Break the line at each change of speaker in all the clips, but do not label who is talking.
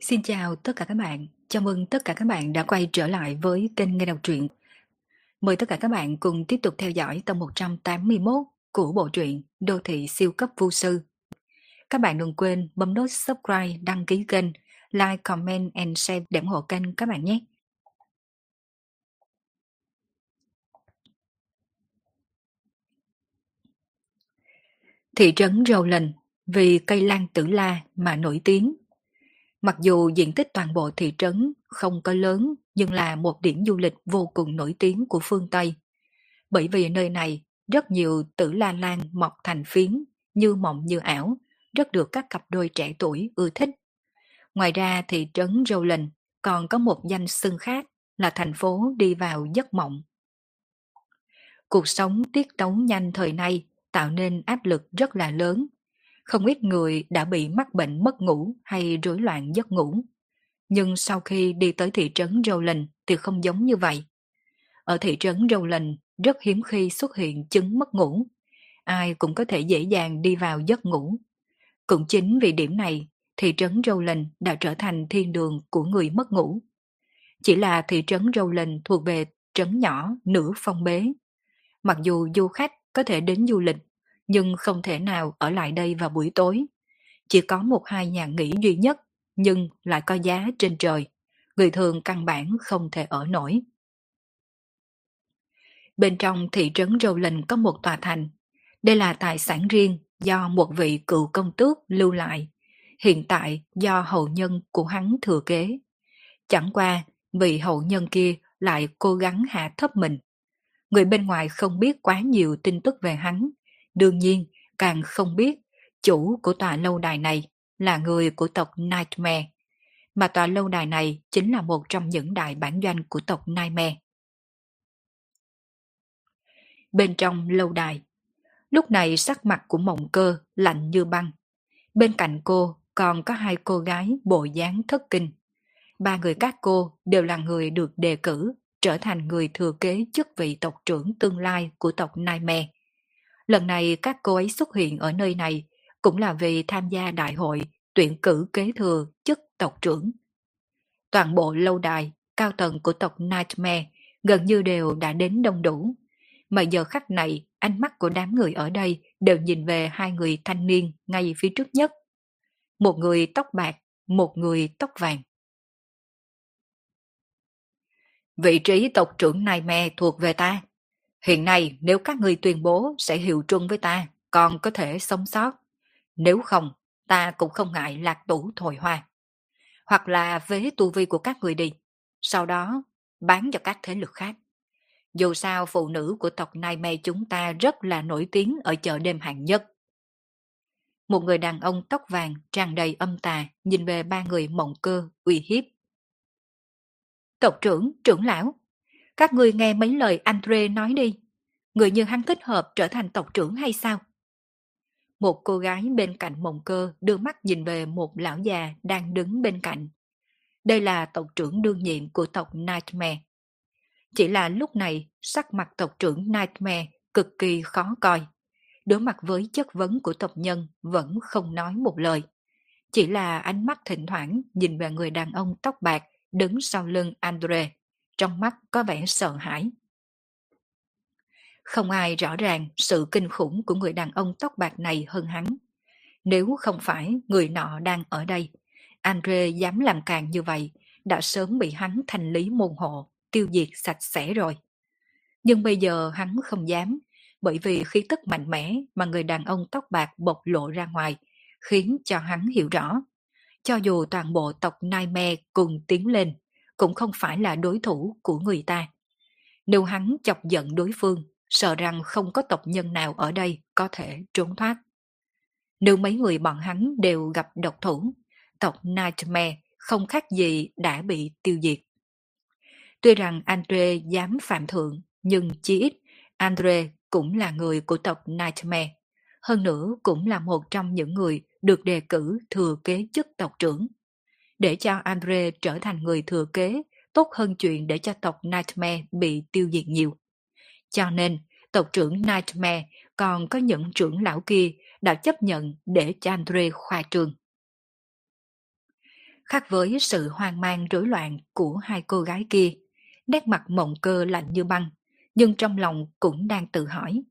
Xin chào tất cả các bạn, chào mừng tất cả các bạn đã quay trở lại với kênh Nghe Đọc Truyện. Mời tất cả các bạn cùng tiếp tục theo dõi tập 181 của bộ truyện Đô thị siêu cấp vô sư. Các bạn đừng quên bấm nút subscribe, đăng ký kênh, like, comment and share để ủng hộ kênh các bạn nhé. Thị trấn Rowland vì cây lan tử la mà nổi tiếng Mặc dù diện tích toàn bộ thị trấn không có lớn nhưng là một điểm du lịch vô cùng nổi tiếng của phương Tây. Bởi vì nơi này rất nhiều tử la lan mọc thành phiến, như mộng như ảo, rất được các cặp đôi trẻ tuổi ưa thích. Ngoài ra thị trấn Rowland còn có một danh xưng khác là thành phố đi vào giấc mộng. Cuộc sống tiết tấu nhanh thời nay tạo nên áp lực rất là lớn không ít người đã bị mắc bệnh mất ngủ hay rối loạn giấc ngủ. Nhưng sau khi đi tới thị trấn Rowland thì không giống như vậy. Ở thị trấn Rowland rất hiếm khi xuất hiện chứng mất ngủ. Ai cũng có thể dễ dàng đi vào giấc ngủ. Cũng chính vì điểm này, thị trấn Rowland đã trở thành thiên đường của người mất ngủ. Chỉ là thị trấn Rowland thuộc về trấn nhỏ nửa phong bế. Mặc dù du khách có thể đến du lịch nhưng không thể nào ở lại đây vào buổi tối. Chỉ có một hai nhà nghỉ duy nhất, nhưng lại có giá trên trời. Người thường căn bản không thể ở nổi. Bên trong thị trấn Rowland có một tòa thành. Đây là tài sản riêng do một vị cựu công tước lưu lại. Hiện tại do hậu nhân của hắn thừa kế. Chẳng qua, vị hậu nhân kia lại cố gắng hạ thấp mình. Người bên ngoài không biết quá nhiều tin tức về hắn, Đương nhiên, càng không biết chủ của tòa lâu đài này là người của tộc Nightmare, mà tòa lâu đài này chính là một trong những đại bản doanh của tộc Nightmare. Bên trong lâu đài, lúc này sắc mặt của mộng cơ lạnh như băng. Bên cạnh cô còn có hai cô gái bộ dáng thất kinh. Ba người các cô đều là người được đề cử trở thành người thừa kế chức vị tộc trưởng tương lai của tộc Nightmare. Lần này các cô ấy xuất hiện ở nơi này cũng là vì tham gia đại hội tuyển cử kế thừa chức tộc trưởng. Toàn bộ lâu đài, cao tầng của tộc Nightmare gần như đều đã đến đông đủ. Mà giờ khắc này, ánh mắt của đám người ở đây đều nhìn về hai người thanh niên ngay phía trước nhất. Một người tóc bạc, một người tóc vàng. Vị trí tộc trưởng Nightmare thuộc về ta. Hiện nay nếu các người tuyên bố sẽ hiệu trung với ta, còn có thể sống sót. Nếu không, ta cũng không ngại lạc tủ thổi hoa. Hoặc là vế tu vi của các người đi, sau đó bán cho các thế lực khác. Dù sao phụ nữ của tộc Nai Mê chúng ta rất là nổi tiếng ở chợ đêm hạng nhất. Một người đàn ông tóc vàng tràn đầy âm tà nhìn về ba người mộng cơ uy hiếp. Tộc trưởng, trưởng lão, các ngươi nghe mấy lời Andre nói đi. Người như hắn thích hợp trở thành tộc trưởng hay sao? Một cô gái bên cạnh mộng cơ đưa mắt nhìn về một lão già đang đứng bên cạnh. Đây là tộc trưởng đương nhiệm của tộc Nightmare. Chỉ là lúc này, sắc mặt tộc trưởng Nightmare cực kỳ khó coi. Đối mặt với chất vấn của tộc nhân vẫn không nói một lời. Chỉ là ánh mắt thỉnh thoảng nhìn về người đàn ông tóc bạc đứng sau lưng Andre trong mắt có vẻ sợ hãi. Không ai rõ ràng sự kinh khủng của người đàn ông tóc bạc này hơn hắn. Nếu không phải người nọ đang ở đây, Andre dám làm càng như vậy, đã sớm bị hắn thành lý môn hộ, tiêu diệt sạch sẽ rồi. Nhưng bây giờ hắn không dám, bởi vì khí tức mạnh mẽ mà người đàn ông tóc bạc bộc lộ ra ngoài, khiến cho hắn hiểu rõ. Cho dù toàn bộ tộc Nightmare cùng tiến lên, cũng không phải là đối thủ của người ta. Nếu hắn chọc giận đối phương, sợ rằng không có tộc nhân nào ở đây có thể trốn thoát. Nếu mấy người bọn hắn đều gặp độc thủ, tộc Nightmare không khác gì đã bị tiêu diệt. Tuy rằng Andre dám phạm thượng, nhưng chí ít Andre cũng là người của tộc Nightmare. Hơn nữa cũng là một trong những người được đề cử thừa kế chức tộc trưởng để cho Andre trở thành người thừa kế tốt hơn chuyện để cho tộc Nightmare bị tiêu diệt nhiều. Cho nên, tộc trưởng Nightmare còn có những trưởng lão kia đã chấp nhận để cho Andre khoa trường. Khác với sự hoang mang rối loạn của hai cô gái kia, nét mặt mộng cơ lạnh như băng, nhưng trong lòng cũng đang tự hỏi.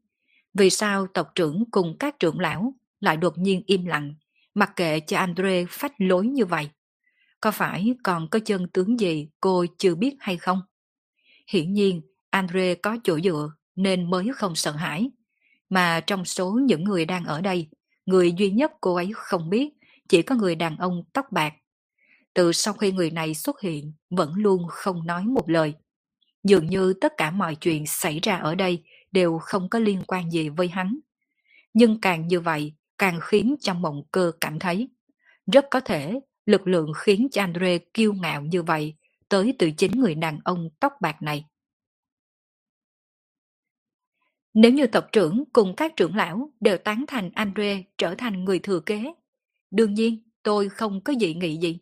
Vì sao tộc trưởng cùng các trưởng lão lại đột nhiên im lặng, mặc kệ cho Andre phách lối như vậy? Có phải còn có chân tướng gì cô chưa biết hay không? Hiển nhiên, Andre có chỗ dựa nên mới không sợ hãi. Mà trong số những người đang ở đây, người duy nhất cô ấy không biết chỉ có người đàn ông tóc bạc. Từ sau khi người này xuất hiện, vẫn luôn không nói một lời. Dường như tất cả mọi chuyện xảy ra ở đây đều không có liên quan gì với hắn. Nhưng càng như vậy, càng khiến cho mộng cơ cảm thấy. Rất có thể, lực lượng khiến cho Andre kiêu ngạo như vậy tới từ chính người đàn ông tóc bạc này. Nếu như tộc trưởng cùng các trưởng lão đều tán thành Andre trở thành người thừa kế, đương nhiên tôi không có dị nghị gì.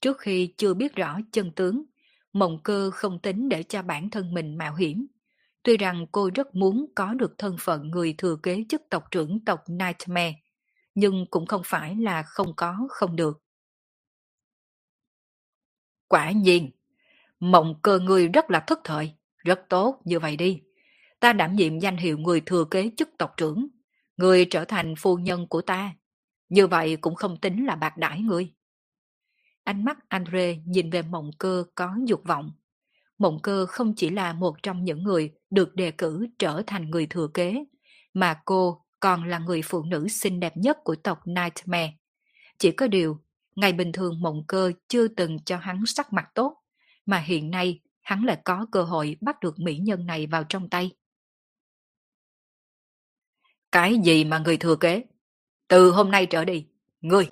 Trước khi chưa biết rõ chân tướng, mộng cơ không tính để cho bản thân mình mạo hiểm. Tuy rằng cô rất muốn có được thân phận người thừa kế chức tộc trưởng tộc Nightmare, nhưng cũng không phải là không có không được. Quả nhiên, mộng cơ người rất là thất thời, rất tốt như vậy đi ta đảm nhiệm danh hiệu người thừa kế chức tộc trưởng, người trở thành phu nhân của ta. Như vậy cũng không tính là bạc đãi người. Ánh mắt Andre nhìn về mộng cơ có dục vọng. Mộng cơ không chỉ là một trong những người được đề cử trở thành người thừa kế, mà cô còn là người phụ nữ xinh đẹp nhất của tộc Nightmare. Chỉ có điều, ngày bình thường mộng cơ chưa từng cho hắn sắc mặt tốt, mà hiện nay hắn lại có cơ hội bắt được mỹ nhân này vào trong tay. Cái gì mà người thừa kế? Từ hôm nay trở đi, ngươi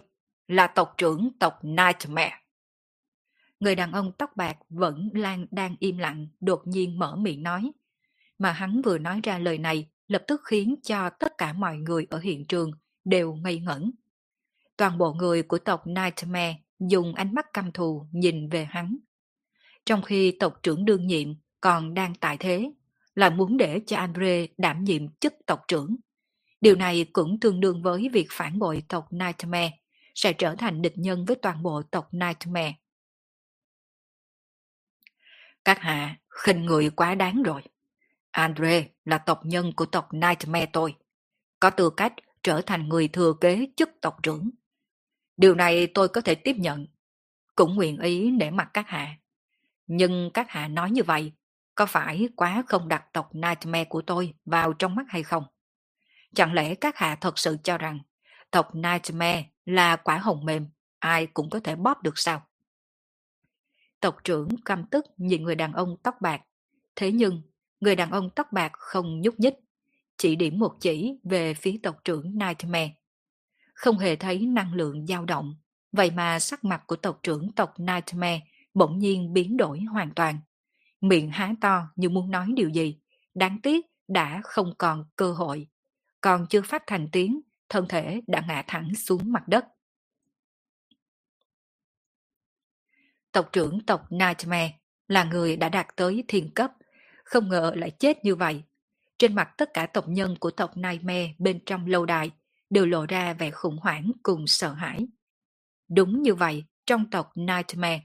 là tộc trưởng tộc Nightmare. Người đàn ông tóc bạc vẫn lan đang im lặng, đột nhiên mở miệng nói. Mà hắn vừa nói ra lời này lập tức khiến cho tất cả mọi người ở hiện trường đều ngây ngẩn. Toàn bộ người của tộc Nightmare dùng ánh mắt căm thù nhìn về hắn. Trong khi tộc trưởng đương nhiệm còn đang tại thế, là muốn để cho Andre đảm nhiệm chức tộc trưởng. Điều này cũng tương đương với việc phản bội tộc Nightmare, sẽ trở thành địch nhân với toàn bộ tộc Nightmare. Các hạ, khinh người quá đáng rồi. Andre là tộc nhân của tộc Nightmare tôi. Có tư cách trở thành người thừa kế chức tộc trưởng. Điều này tôi có thể tiếp nhận. Cũng nguyện ý để mặt các hạ. Nhưng các hạ nói như vậy, có phải quá không đặt tộc Nightmare của tôi vào trong mắt hay không? Chẳng lẽ các hạ thật sự cho rằng tộc Nightmare là quả hồng mềm, ai cũng có thể bóp được sao? Tộc trưởng căm tức nhìn người đàn ông tóc bạc. Thế nhưng, người đàn ông tóc bạc không nhúc nhích, chỉ điểm một chỉ về phía tộc trưởng Nightmare. Không hề thấy năng lượng dao động, vậy mà sắc mặt của tộc trưởng tộc Nightmare bỗng nhiên biến đổi hoàn toàn. Miệng há to như muốn nói điều gì, đáng tiếc đã không còn cơ hội còn chưa phát thành tiếng, thân thể đã ngã thẳng xuống mặt đất. Tộc trưởng tộc Nightmare là người đã đạt tới thiên cấp, không ngờ lại chết như vậy. Trên mặt tất cả tộc nhân của tộc Nightmare bên trong lâu đài đều lộ ra vẻ khủng hoảng cùng sợ hãi. Đúng như vậy, trong tộc Nightmare,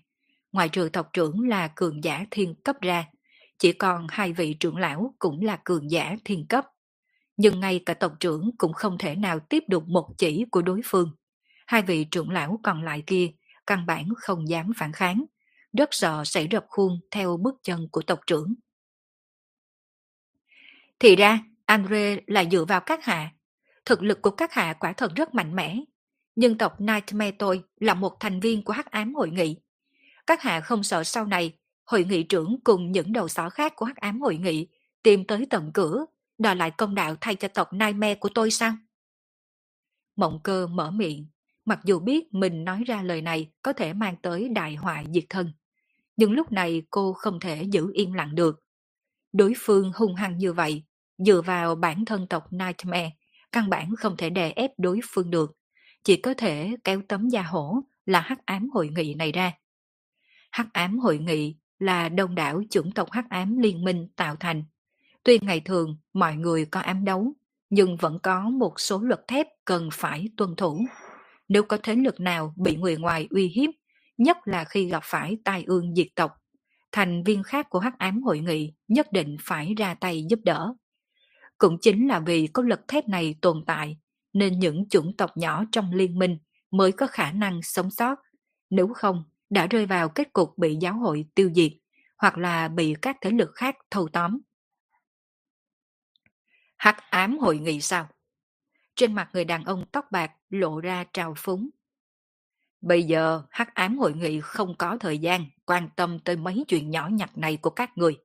ngoài trừ tộc trưởng là cường giả thiên cấp ra, chỉ còn hai vị trưởng lão cũng là cường giả thiên cấp nhưng ngay cả tộc trưởng cũng không thể nào tiếp được một chỉ của đối phương. Hai vị trưởng lão còn lại kia căn bản không dám phản kháng, rất sợ sẽ rập khuôn theo bước chân của tộc trưởng. Thì ra, Andre là dựa vào các hạ. Thực lực của các hạ quả thật rất mạnh mẽ. Nhưng tộc Nightmare tôi là một thành viên của hắc ám hội nghị. Các hạ không sợ sau này, hội nghị trưởng cùng những đầu sỏ khác của hắc ám hội nghị tìm tới tận cửa đòi lại công đạo thay cho tộc Nightmare của tôi sao? Mộng cơ mở miệng, mặc dù biết mình nói ra lời này có thể mang tới đại họa diệt thân. Nhưng lúc này cô không thể giữ yên lặng được. Đối phương hung hăng như vậy, dựa vào bản thân tộc Nightmare, căn bản không thể đè ép đối phương được. Chỉ có thể kéo tấm da hổ là hắc ám hội nghị này ra. Hắc ám hội nghị là đông đảo chủng tộc hắc ám liên minh tạo thành Tuy ngày thường mọi người có ám đấu, nhưng vẫn có một số luật thép cần phải tuân thủ. Nếu có thế lực nào bị người ngoài uy hiếp nhất là khi gặp phải tai ương diệt tộc. Thành viên khác của hắc ám hội nghị nhất định phải ra tay giúp đỡ. Cũng chính là vì có lực thép này tồn tại, nên những chủng tộc nhỏ trong liên minh mới có khả năng sống sót. Nếu không, đã rơi vào kết cục bị giáo hội tiêu diệt, hoặc là bị các thế lực khác thâu tóm. Hắc ám hội nghị sao? Trên mặt người đàn ông tóc bạc lộ ra trào phúng. Bây giờ hắc ám hội nghị không có thời gian quan tâm tới mấy chuyện nhỏ nhặt này của các người.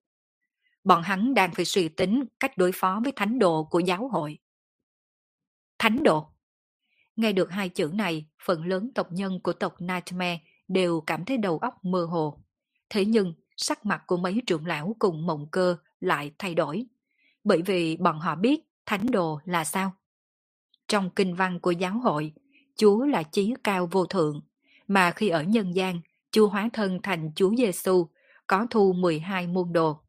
Bọn hắn đang phải suy tính cách đối phó với thánh độ của giáo hội. Thánh độ Nghe được hai chữ này, phần lớn tộc nhân của tộc Nightmare đều cảm thấy đầu óc mơ hồ. Thế nhưng, sắc mặt của mấy trưởng lão cùng mộng cơ lại thay đổi. Bởi vì bọn họ biết thánh đồ là sao? Trong kinh văn của giáo hội, Chúa là chí cao vô thượng, mà khi ở nhân gian, Chúa hóa thân thành Chúa Giêsu có thu 12 môn đồ.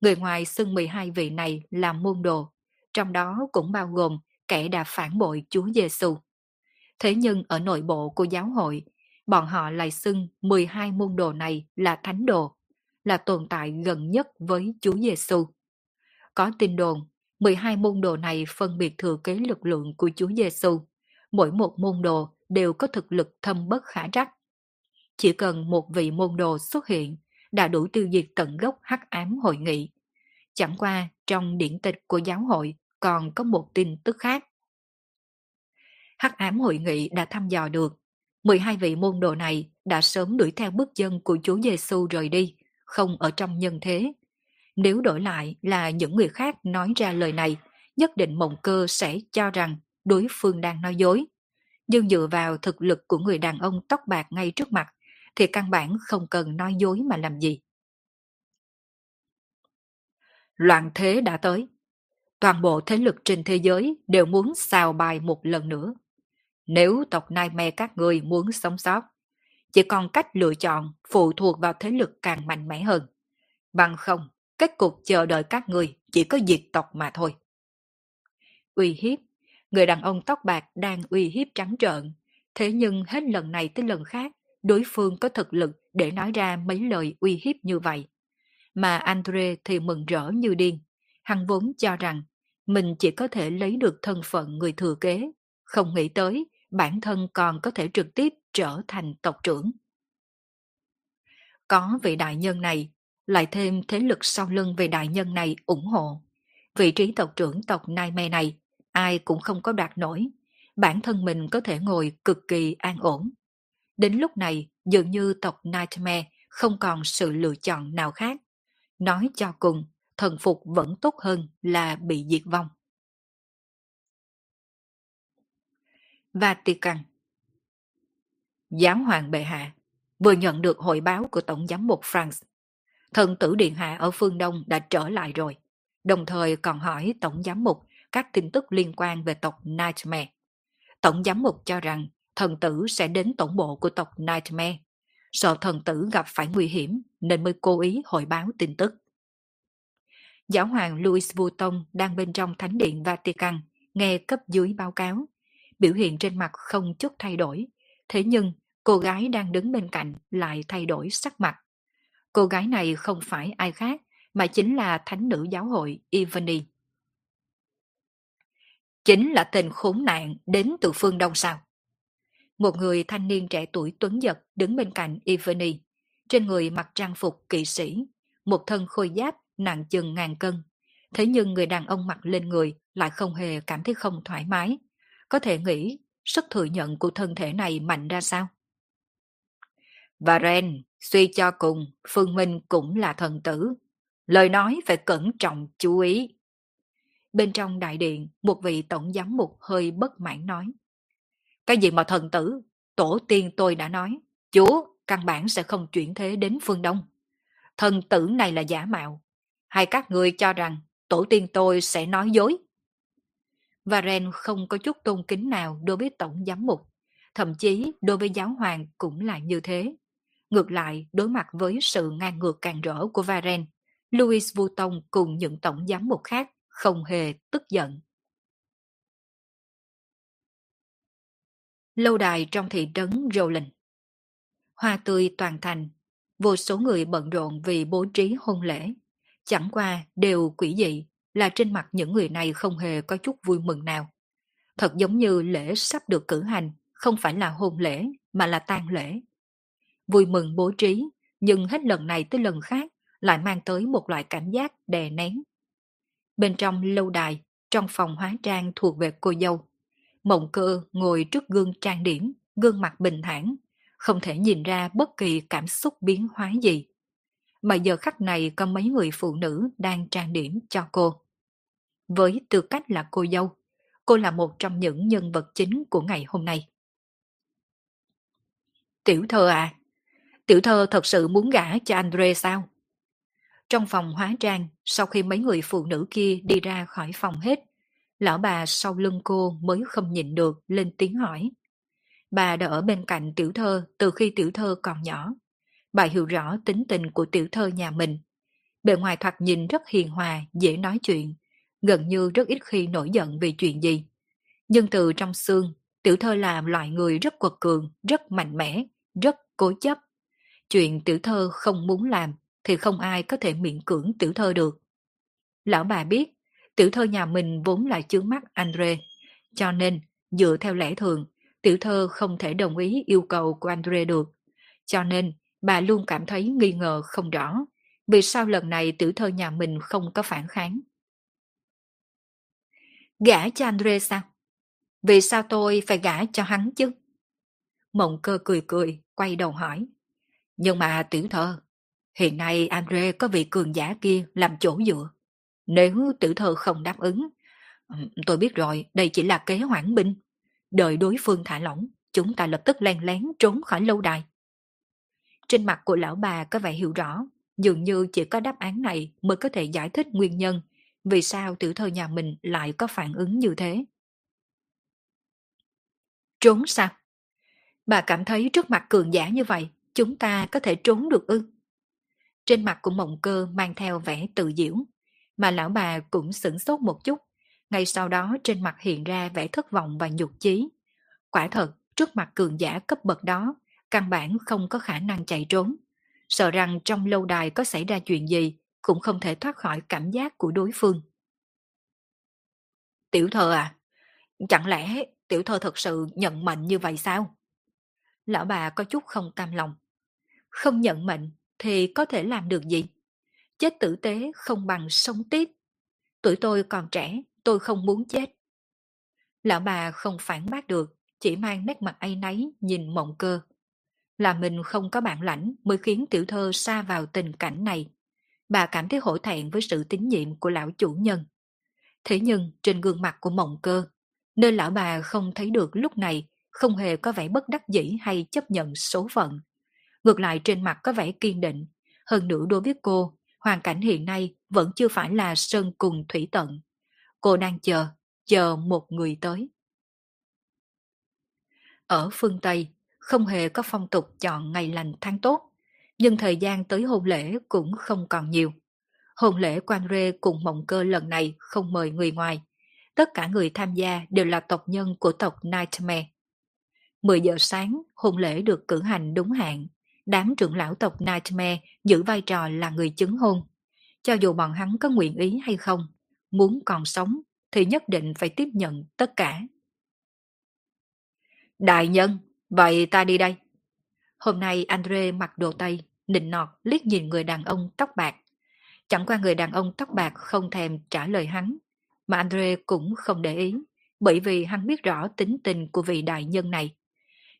Người ngoài xưng 12 vị này là môn đồ, trong đó cũng bao gồm kẻ đã phản bội Chúa Giêsu. Thế nhưng ở nội bộ của giáo hội, bọn họ lại xưng 12 môn đồ này là thánh đồ, là tồn tại gần nhất với Chúa Giêsu. Có tin đồn, 12 môn đồ này phân biệt thừa kế lực lượng của Chúa Giêsu. Mỗi một môn đồ đều có thực lực thâm bất khả trắc. Chỉ cần một vị môn đồ xuất hiện đã đủ tiêu diệt tận gốc hắc ám hội nghị. Chẳng qua trong điển tịch của giáo hội còn có một tin tức khác. Hắc ám hội nghị đã thăm dò được 12 vị môn đồ này đã sớm đuổi theo bước chân của Chúa Giêsu rời đi, không ở trong nhân thế. Nếu đổi lại là những người khác nói ra lời này, nhất định mộng cơ sẽ cho rằng đối phương đang nói dối. Nhưng dựa vào thực lực của người đàn ông tóc bạc ngay trước mặt, thì căn bản không cần nói dối mà làm gì. Loạn thế đã tới. Toàn bộ thế lực trên thế giới đều muốn xào bài một lần nữa. Nếu tộc Nai Me các người muốn sống sót, chỉ còn cách lựa chọn phụ thuộc vào thế lực càng mạnh mẽ hơn. Bằng không, kết cục chờ đợi các người chỉ có diệt tộc mà thôi. Uy hiếp, người đàn ông tóc bạc đang uy hiếp trắng trợn, thế nhưng hết lần này tới lần khác, đối phương có thực lực để nói ra mấy lời uy hiếp như vậy. Mà Andre thì mừng rỡ như điên, hắn vốn cho rằng mình chỉ có thể lấy được thân phận người thừa kế, không nghĩ tới bản thân còn có thể trực tiếp trở thành tộc trưởng. Có vị đại nhân này, lại thêm thế lực sau lưng vị đại nhân này ủng hộ. Vị trí tộc trưởng tộc Nai Me này, ai cũng không có đạt nổi. Bản thân mình có thể ngồi cực kỳ an ổn. Đến lúc này, dường như tộc Nightmare không còn sự lựa chọn nào khác. Nói cho cùng, thần phục vẫn tốt hơn là bị diệt vong. Vatican Giáo hoàng bệ hạ vừa nhận được hội báo của Tổng giám mục France. Thần tử Điện Hạ ở phương Đông đã trở lại rồi, đồng thời còn hỏi Tổng giám mục các tin tức liên quan về tộc Nightmare. Tổng giám mục cho rằng thần tử sẽ đến tổng bộ của tộc Nightmare. Sợ thần tử gặp phải nguy hiểm nên mới cố ý hội báo tin tức. Giáo hoàng Louis Vuitton đang bên trong thánh điện Vatican nghe cấp dưới báo cáo biểu hiện trên mặt không chút thay đổi. Thế nhưng, cô gái đang đứng bên cạnh lại thay đổi sắc mặt. Cô gái này không phải ai khác, mà chính là thánh nữ giáo hội Ivani. Chính là tên khốn nạn đến từ phương Đông sao? Một người thanh niên trẻ tuổi tuấn giật đứng bên cạnh Ivani, trên người mặc trang phục kỵ sĩ, một thân khôi giáp nặng chừng ngàn cân. Thế nhưng người đàn ông mặc lên người lại không hề cảm thấy không thoải mái, có thể nghĩ sức thừa nhận của thân thể này mạnh ra sao? Và Ren, suy cho cùng, Phương Minh cũng là thần tử. Lời nói phải cẩn trọng chú ý. Bên trong đại điện, một vị tổng giám mục hơi bất mãn nói. Cái gì mà thần tử? Tổ tiên tôi đã nói. Chúa, căn bản sẽ không chuyển thế đến phương Đông. Thần tử này là giả mạo. Hay các người cho rằng tổ tiên tôi sẽ nói dối? Varen không có chút tôn kính nào đối với tổng giám mục, thậm chí đối với giáo hoàng cũng là như thế. Ngược lại, đối mặt với sự ngang ngược càng rỡ của Varen, Louis Vuitton cùng những tổng giám mục khác không hề tức giận. Lâu đài trong thị trấn Roland Hoa tươi toàn thành, vô số người bận rộn vì bố trí hôn lễ. Chẳng qua đều quỷ dị là trên mặt những người này không hề có chút vui mừng nào. Thật giống như lễ sắp được cử hành, không phải là hôn lễ mà là tang lễ. Vui mừng bố trí, nhưng hết lần này tới lần khác lại mang tới một loại cảm giác đè nén. Bên trong lâu đài, trong phòng hóa trang thuộc về cô dâu, mộng cơ ngồi trước gương trang điểm, gương mặt bình thản, không thể nhìn ra bất kỳ cảm xúc biến hóa gì. Mà giờ khắc này có mấy người phụ nữ đang trang điểm cho cô. Với tư cách là cô dâu, cô là một trong những nhân vật chính của ngày hôm nay. Tiểu thơ à, tiểu thơ thật sự muốn gả cho Andre sao? Trong phòng hóa trang, sau khi mấy người phụ nữ kia đi ra khỏi phòng hết, lão bà sau lưng cô mới không nhịn được lên tiếng hỏi. Bà đã ở bên cạnh tiểu thơ từ khi tiểu thơ còn nhỏ. Bà hiểu rõ tính tình của tiểu thơ nhà mình. Bề ngoài thoạt nhìn rất hiền hòa, dễ nói chuyện, gần như rất ít khi nổi giận vì chuyện gì. Nhưng từ trong xương, tiểu thơ là loại người rất quật cường, rất mạnh mẽ, rất cố chấp. Chuyện tiểu thơ không muốn làm thì không ai có thể miễn cưỡng tiểu thơ được. Lão bà biết, tiểu thơ nhà mình vốn là chướng mắt Andre, cho nên dựa theo lẽ thường, tiểu thơ không thể đồng ý yêu cầu của Andre được. Cho nên, bà luôn cảm thấy nghi ngờ không rõ, vì sao lần này tiểu thơ nhà mình không có phản kháng. Gả cho Andre sao? Vì sao tôi phải gả cho hắn chứ? Mộng cơ cười cười, quay đầu hỏi. Nhưng mà tiểu thơ, hiện nay Andre có vị cường giả kia làm chỗ dựa. Nếu Tử thơ không đáp ứng, tôi biết rồi, đây chỉ là kế hoãn binh. Đợi đối phương thả lỏng, chúng ta lập tức len lén trốn khỏi lâu đài. Trên mặt của lão bà có vẻ hiểu rõ, dường như chỉ có đáp án này mới có thể giải thích nguyên nhân vì sao tiểu thơ nhà mình lại có phản ứng như thế. Trốn sao? Bà cảm thấy trước mặt cường giả như vậy, chúng ta có thể trốn được ư? Trên mặt của mộng cơ mang theo vẻ tự diễu, mà lão bà cũng sửng sốt một chút, ngay sau đó trên mặt hiện ra vẻ thất vọng và nhục chí. Quả thật, trước mặt cường giả cấp bậc đó, căn bản không có khả năng chạy trốn. Sợ rằng trong lâu đài có xảy ra chuyện gì, cũng không thể thoát khỏi cảm giác của đối phương. Tiểu thơ à, chẳng lẽ tiểu thơ thật sự nhận mệnh như vậy sao? Lão bà có chút không cam lòng. Không nhận mệnh thì có thể làm được gì? Chết tử tế không bằng sống tiếp. Tuổi tôi còn trẻ, tôi không muốn chết. Lão bà không phản bác được, chỉ mang nét mặt ấy nấy nhìn mộng cơ. Là mình không có bản lãnh mới khiến tiểu thơ xa vào tình cảnh này. Bà cảm thấy hổ thẹn với sự tín nhiệm của lão chủ nhân. Thế nhưng trên gương mặt của mộng cơ, nơi lão bà không thấy được lúc này không hề có vẻ bất đắc dĩ hay chấp nhận số phận. Ngược lại trên mặt có vẻ kiên định, hơn nữa đối với cô, hoàn cảnh hiện nay vẫn chưa phải là sơn cùng thủy tận. Cô đang chờ, chờ một người tới. Ở phương Tây, không hề có phong tục chọn ngày lành tháng tốt, nhưng thời gian tới hôn lễ cũng không còn nhiều. Hôn lễ quan rê cùng mộng cơ lần này không mời người ngoài. Tất cả người tham gia đều là tộc nhân của tộc Nightmare. 10 giờ sáng, hôn lễ được cử hành đúng hạn. Đám trưởng lão tộc Nightmare giữ vai trò là người chứng hôn. Cho dù bọn hắn có nguyện ý hay không, muốn còn sống thì nhất định phải tiếp nhận tất cả. Đại nhân, vậy ta đi đây. Hôm nay Andre mặc đồ Tây, nịnh nọt liếc nhìn người đàn ông tóc bạc. Chẳng qua người đàn ông tóc bạc không thèm trả lời hắn, mà Andre cũng không để ý, bởi vì hắn biết rõ tính tình của vị đại nhân này.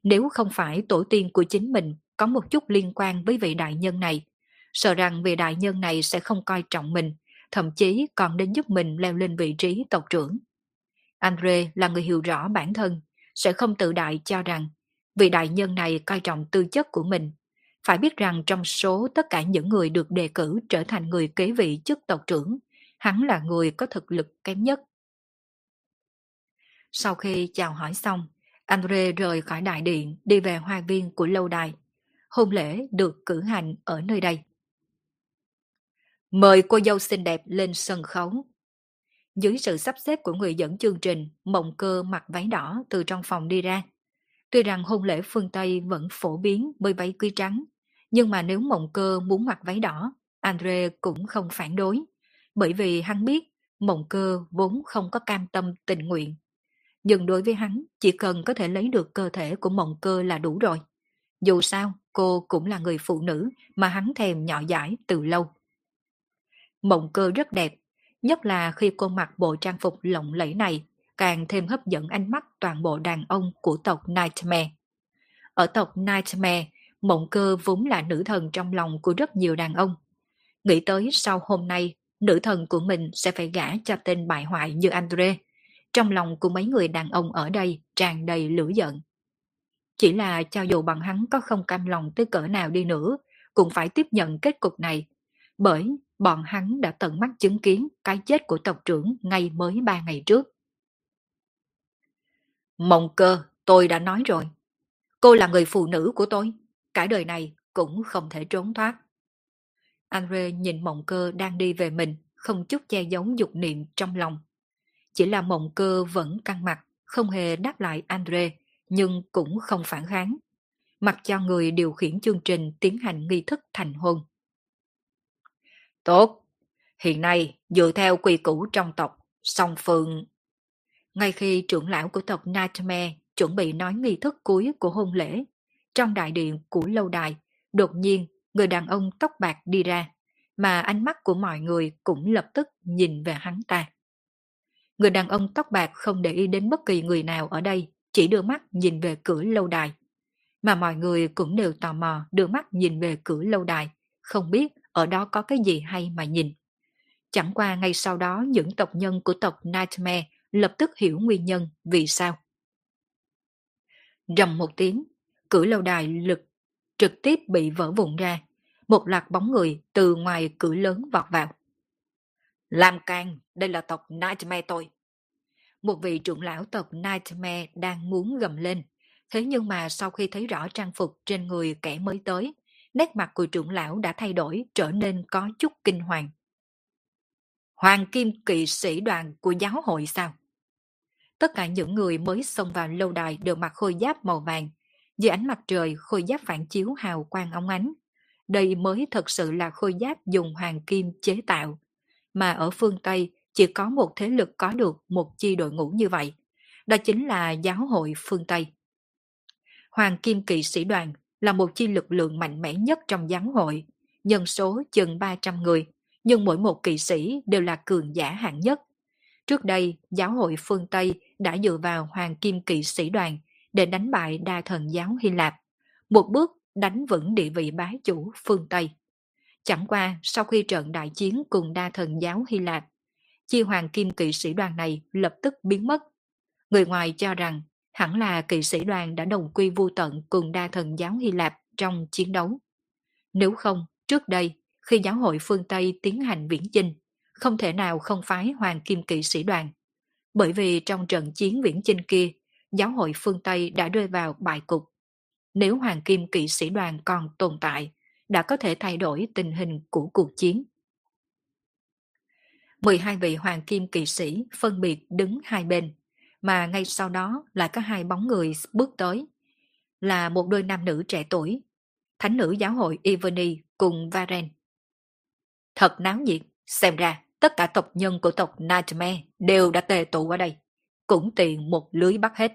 Nếu không phải tổ tiên của chính mình có một chút liên quan với vị đại nhân này, sợ rằng vị đại nhân này sẽ không coi trọng mình, thậm chí còn đến giúp mình leo lên vị trí tộc trưởng. Andre là người hiểu rõ bản thân, sẽ không tự đại cho rằng vị đại nhân này coi trọng tư chất của mình. Phải biết rằng trong số tất cả những người được đề cử trở thành người kế vị chức tộc trưởng, hắn là người có thực lực kém nhất. Sau khi chào hỏi xong, Andre rời khỏi đại điện đi về hoa viên của lâu đài. Hôn lễ được cử hành ở nơi đây. Mời cô dâu xinh đẹp lên sân khấu. Dưới sự sắp xếp của người dẫn chương trình, mộng cơ mặc váy đỏ từ trong phòng đi ra. Tuy rằng hôn lễ phương Tây vẫn phổ biến bơi váy quý trắng, nhưng mà nếu mộng cơ muốn mặc váy đỏ, Andre cũng không phản đối, bởi vì hắn biết mộng cơ vốn không có cam tâm tình nguyện. Nhưng đối với hắn, chỉ cần có thể lấy được cơ thể của mộng cơ là đủ rồi. Dù sao, cô cũng là người phụ nữ mà hắn thèm nhỏ dãi từ lâu. Mộng cơ rất đẹp, nhất là khi cô mặc bộ trang phục lộng lẫy này, càng thêm hấp dẫn ánh mắt toàn bộ đàn ông của tộc Nightmare. Ở tộc Nightmare, mộng cơ vốn là nữ thần trong lòng của rất nhiều đàn ông. Nghĩ tới sau hôm nay, nữ thần của mình sẽ phải gả cho tên bại hoại như Andre. Trong lòng của mấy người đàn ông ở đây tràn đầy lửa giận. Chỉ là cho dù bằng hắn có không cam lòng tới cỡ nào đi nữa, cũng phải tiếp nhận kết cục này. Bởi bọn hắn đã tận mắt chứng kiến cái chết của tộc trưởng ngay mới ba ngày trước. Mộng cơ, tôi đã nói rồi. Cô là người phụ nữ của tôi. Cả đời này cũng không thể trốn thoát. Andre nhìn mộng cơ đang đi về mình, không chút che giấu dục niệm trong lòng. Chỉ là mộng cơ vẫn căng mặt, không hề đáp lại Andre, nhưng cũng không phản kháng. Mặc cho người điều khiển chương trình tiến hành nghi thức thành hôn. Tốt, hiện nay dựa theo quy củ trong tộc, song phương. Ngay khi trưởng lão của tộc Nightmare chuẩn bị nói nghi thức cuối của hôn lễ, trong đại điện của lâu đài, đột nhiên người đàn ông tóc bạc đi ra, mà ánh mắt của mọi người cũng lập tức nhìn về hắn ta. Người đàn ông tóc bạc không để ý đến bất kỳ người nào ở đây, chỉ đưa mắt nhìn về cửa lâu đài. Mà mọi người cũng đều tò mò đưa mắt nhìn về cửa lâu đài, không biết ở đó có cái gì hay mà nhìn. Chẳng qua ngay sau đó những tộc nhân của tộc Nightmare lập tức hiểu nguyên nhân vì sao. Rầm một tiếng, cửa lâu đài lực trực tiếp bị vỡ vụn ra. Một loạt bóng người từ ngoài cửa lớn vọt vào. Làm càng, đây là tộc Nightmare tôi. Một vị trưởng lão tộc Nightmare đang muốn gầm lên. Thế nhưng mà sau khi thấy rõ trang phục trên người kẻ mới tới, nét mặt của trưởng lão đã thay đổi trở nên có chút kinh hoàng. Hoàng kim kỵ sĩ đoàn của giáo hội sao? Tất cả những người mới xông vào lâu đài đều mặc khôi giáp màu vàng. Dưới ánh mặt trời, khôi giáp phản chiếu hào quang óng ánh. Đây mới thật sự là khôi giáp dùng hoàng kim chế tạo. Mà ở phương Tây chỉ có một thế lực có được một chi đội ngũ như vậy. Đó chính là giáo hội phương Tây. Hoàng kim kỵ sĩ đoàn là một chi lực lượng mạnh mẽ nhất trong giáo hội, nhân số chừng 300 người, nhưng mỗi một kỵ sĩ đều là cường giả hạng nhất. Trước đây, giáo hội phương Tây đã dựa vào hoàng kim kỵ sĩ đoàn để đánh bại đa thần giáo Hy Lạp, một bước đánh vững địa vị bá chủ phương Tây. Chẳng qua, sau khi trận đại chiến cùng đa thần giáo Hy Lạp, chi hoàng kim kỵ sĩ đoàn này lập tức biến mất. Người ngoài cho rằng hẳn là kỵ sĩ đoàn đã đồng quy vô tận cùng đa thần giáo Hy Lạp trong chiến đấu. Nếu không, trước đây, khi giáo hội phương Tây tiến hành viễn chinh, không thể nào không phái hoàng kim kỵ sĩ đoàn. Bởi vì trong trận chiến viễn chinh kia, giáo hội phương Tây đã rơi vào bại cục. Nếu hoàng kim kỵ sĩ đoàn còn tồn tại, đã có thể thay đổi tình hình của cuộc chiến. 12 vị hoàng kim kỵ sĩ phân biệt đứng hai bên, mà ngay sau đó lại có hai bóng người bước tới. Là một đôi nam nữ trẻ tuổi, thánh nữ giáo hội Ivani cùng Varen. Thật náo nhiệt, xem ra tất cả tộc nhân của tộc Nightmare đều đã tề tụ ở đây. Cũng tiện một lưới bắt hết.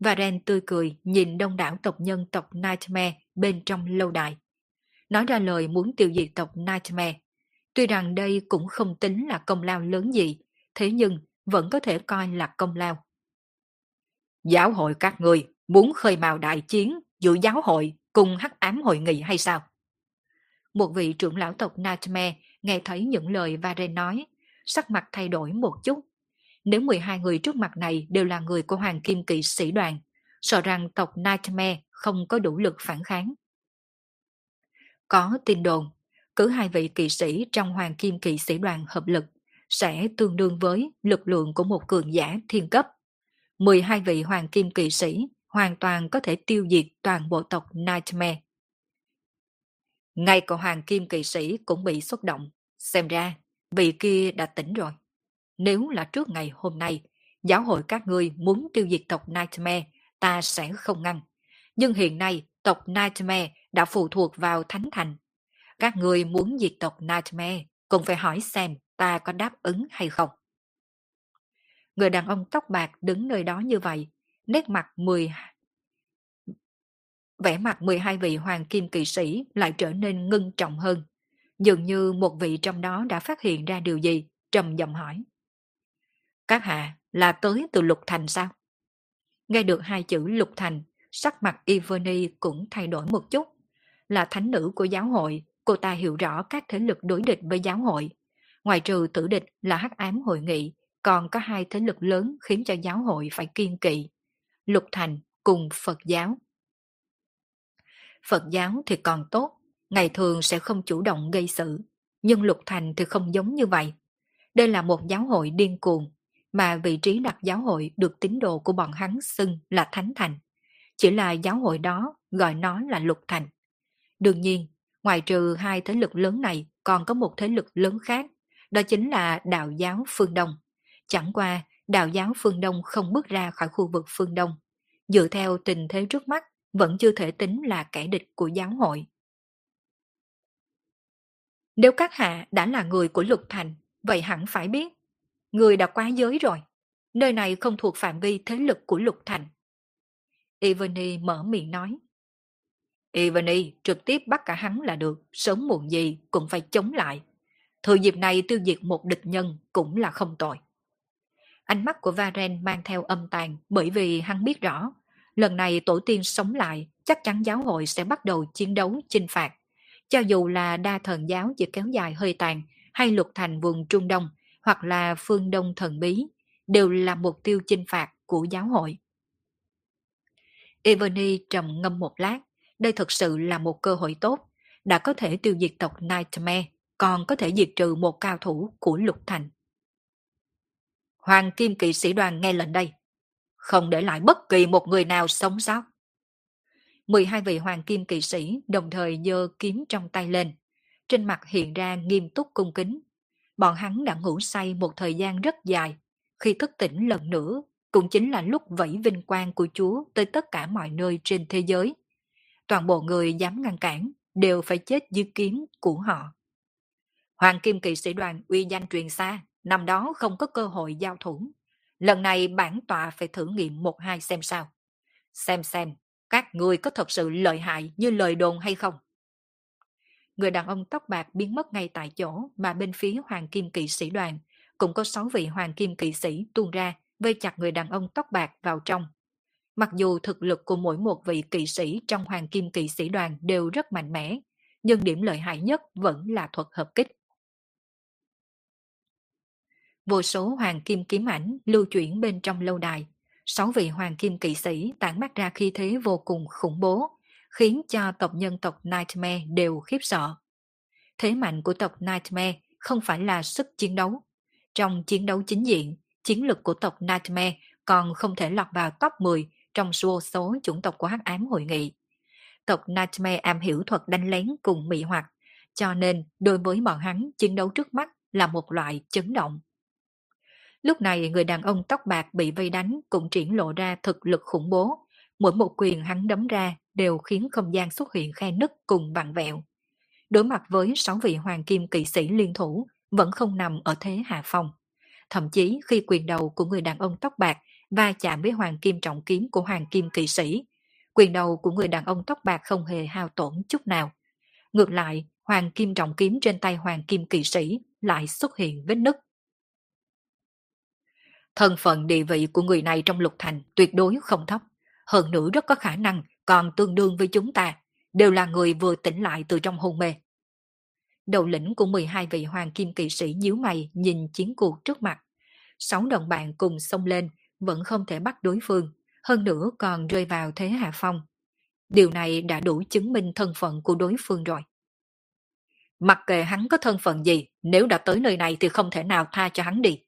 Varen tươi cười nhìn đông đảo tộc nhân tộc Nightmare bên trong lâu đài. Nói ra lời muốn tiêu diệt tộc Nightmare. Tuy rằng đây cũng không tính là công lao lớn gì, thế nhưng vẫn có thể coi là công lao. Giáo hội các người muốn khơi mào đại chiến giữa giáo hội cùng hắc ám hội nghị hay sao? Một vị trưởng lão tộc Nightmare nghe thấy những lời Varen nói, sắc mặt thay đổi một chút. Nếu 12 người trước mặt này đều là người của Hoàng Kim Kỵ sĩ đoàn, sợ rằng tộc Nightmare không có đủ lực phản kháng. Có tin đồn, cứ hai vị kỵ sĩ trong Hoàng Kim Kỵ sĩ đoàn hợp lực sẽ tương đương với lực lượng của một cường giả thiên cấp. 12 vị Hoàng Kim Kỵ sĩ hoàn toàn có thể tiêu diệt toàn bộ tộc Nightmare. Ngay cả Hoàng Kim Kỵ sĩ cũng bị xúc động. Xem ra, vị kia đã tỉnh rồi. Nếu là trước ngày hôm nay, giáo hội các ngươi muốn tiêu diệt tộc Nightmare, ta sẽ không ngăn. Nhưng hiện nay, tộc Nightmare đã phụ thuộc vào Thánh Thành. Các người muốn diệt tộc Nightmare, cũng phải hỏi xem ta có đáp ứng hay không. Người đàn ông tóc bạc đứng nơi đó như vậy, nét mặt 10 vẻ mặt 12 vị hoàng kim kỵ sĩ lại trở nên ngưng trọng hơn. Dường như một vị trong đó đã phát hiện ra điều gì, trầm giọng hỏi. Các hạ là tới từ Lục Thành sao? Nghe được hai chữ Lục Thành, sắc mặt Ivony cũng thay đổi một chút. Là thánh nữ của giáo hội, cô ta hiểu rõ các thế lực đối địch với giáo hội. Ngoài trừ tử địch là hắc ám hội nghị, còn có hai thế lực lớn khiến cho giáo hội phải kiên kỵ. Lục Thành cùng Phật giáo. Phật giáo thì còn tốt, ngày thường sẽ không chủ động gây sự, nhưng Lục Thành thì không giống như vậy. Đây là một giáo hội điên cuồng, mà vị trí đặt giáo hội được tín đồ của bọn hắn xưng là Thánh Thành. Chỉ là giáo hội đó gọi nó là Lục Thành. Đương nhiên, ngoài trừ hai thế lực lớn này còn có một thế lực lớn khác, đó chính là đạo giáo phương Đông. Chẳng qua, đạo giáo phương Đông không bước ra khỏi khu vực phương Đông. Dựa theo tình thế trước mắt, vẫn chưa thể tính là kẻ địch của giáo hội. Nếu các hạ đã là người của Lục Thành, vậy hẳn phải biết, người đã quá giới rồi. Nơi này không thuộc phạm vi thế lực của Lục Thành. Ivany mở miệng nói. Ivani trực tiếp bắt cả hắn là được, sớm muộn gì cũng phải chống lại. Thừa dịp này tiêu diệt một địch nhân cũng là không tội. Ánh mắt của Varen mang theo âm tàn bởi vì hắn biết rõ lần này tổ tiên sống lại, chắc chắn giáo hội sẽ bắt đầu chiến đấu chinh phạt. Cho dù là đa thần giáo chỉ kéo dài hơi tàn, hay luật thành vùng Trung Đông, hoặc là phương Đông thần bí, đều là mục tiêu chinh phạt của giáo hội. Evany trầm ngâm một lát, đây thực sự là một cơ hội tốt, đã có thể tiêu diệt tộc Nightmare, còn có thể diệt trừ một cao thủ của lục thành. Hoàng Kim kỵ sĩ đoàn nghe lệnh đây, không để lại bất kỳ một người nào sống sót. 12 vị hoàng kim kỵ sĩ đồng thời giơ kiếm trong tay lên. Trên mặt hiện ra nghiêm túc cung kính. Bọn hắn đã ngủ say một thời gian rất dài. Khi thức tỉnh lần nữa, cũng chính là lúc vẫy vinh quang của Chúa tới tất cả mọi nơi trên thế giới. Toàn bộ người dám ngăn cản đều phải chết dưới kiếm của họ. Hoàng kim kỵ sĩ đoàn uy danh truyền xa, năm đó không có cơ hội giao thủ. Lần này bản tọa phải thử nghiệm một hai xem sao. Xem xem, các người có thật sự lợi hại như lời đồn hay không? Người đàn ông tóc bạc biến mất ngay tại chỗ mà bên phía hoàng kim kỵ sĩ đoàn cũng có sáu vị hoàng kim kỵ sĩ tuôn ra vây chặt người đàn ông tóc bạc vào trong. Mặc dù thực lực của mỗi một vị kỵ sĩ trong hoàng kim kỵ sĩ đoàn đều rất mạnh mẽ, nhưng điểm lợi hại nhất vẫn là thuật hợp kích. Vô số hoàng kim kiếm ảnh lưu chuyển bên trong lâu đài. Sáu vị hoàng kim kỵ sĩ tản mắt ra khi thế vô cùng khủng bố, khiến cho tộc nhân tộc Nightmare đều khiếp sợ. Thế mạnh của tộc Nightmare không phải là sức chiến đấu. Trong chiến đấu chính diện, chiến lực của tộc Nightmare còn không thể lọt vào top 10 trong số số chủng tộc của hắc ám hội nghị. Tộc Nightmare am hiểu thuật đánh lén cùng mị hoặc, cho nên đối với bọn hắn chiến đấu trước mắt là một loại chấn động. Lúc này người đàn ông tóc bạc bị vây đánh cũng triển lộ ra thực lực khủng bố. Mỗi một quyền hắn đấm ra đều khiến không gian xuất hiện khe nứt cùng vặn vẹo. Đối mặt với sáu vị hoàng kim kỵ sĩ liên thủ vẫn không nằm ở thế hạ phòng Thậm chí khi quyền đầu của người đàn ông tóc bạc va chạm với hoàng kim trọng kiếm của hoàng kim kỵ sĩ, quyền đầu của người đàn ông tóc bạc không hề hao tổn chút nào. Ngược lại, hoàng kim trọng kiếm trên tay hoàng kim kỵ sĩ lại xuất hiện vết nứt. Thân phận địa vị của người này trong lục thành tuyệt đối không thấp. Hơn nữa rất có khả năng còn tương đương với chúng ta, đều là người vừa tỉnh lại từ trong hôn mê. Đầu lĩnh của 12 vị hoàng kim kỵ sĩ nhíu mày nhìn chiến cuộc trước mặt. Sáu đồng bạn cùng xông lên, vẫn không thể bắt đối phương, hơn nữa còn rơi vào thế hạ phong. Điều này đã đủ chứng minh thân phận của đối phương rồi. Mặc kệ hắn có thân phận gì, nếu đã tới nơi này thì không thể nào tha cho hắn đi.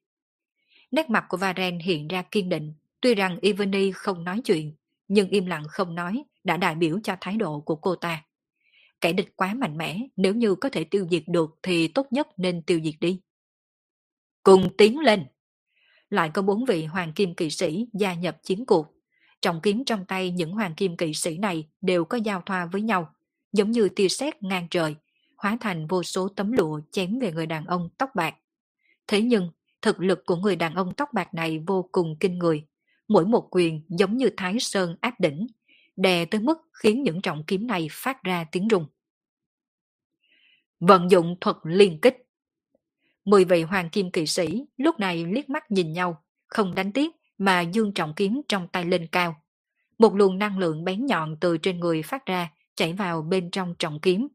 Nét mặt của Varen hiện ra kiên định, tuy rằng Ivani không nói chuyện, nhưng im lặng không nói đã đại biểu cho thái độ của cô ta. Kẻ địch quá mạnh mẽ, nếu như có thể tiêu diệt được thì tốt nhất nên tiêu diệt đi. Cùng tiến lên! Lại có bốn vị hoàng kim kỵ sĩ gia nhập chiến cuộc. trọng kiếm trong tay những hoàng kim kỵ sĩ này đều có giao thoa với nhau, giống như tia sét ngang trời, hóa thành vô số tấm lụa chém về người đàn ông tóc bạc. Thế nhưng, thực lực của người đàn ông tóc bạc này vô cùng kinh người. Mỗi một quyền giống như thái sơn áp đỉnh, đè tới mức khiến những trọng kiếm này phát ra tiếng rung. Vận dụng thuật liên kích Mười vị hoàng kim kỵ sĩ lúc này liếc mắt nhìn nhau, không đánh tiếp mà dương trọng kiếm trong tay lên cao. Một luồng năng lượng bén nhọn từ trên người phát ra, chảy vào bên trong trọng kiếm.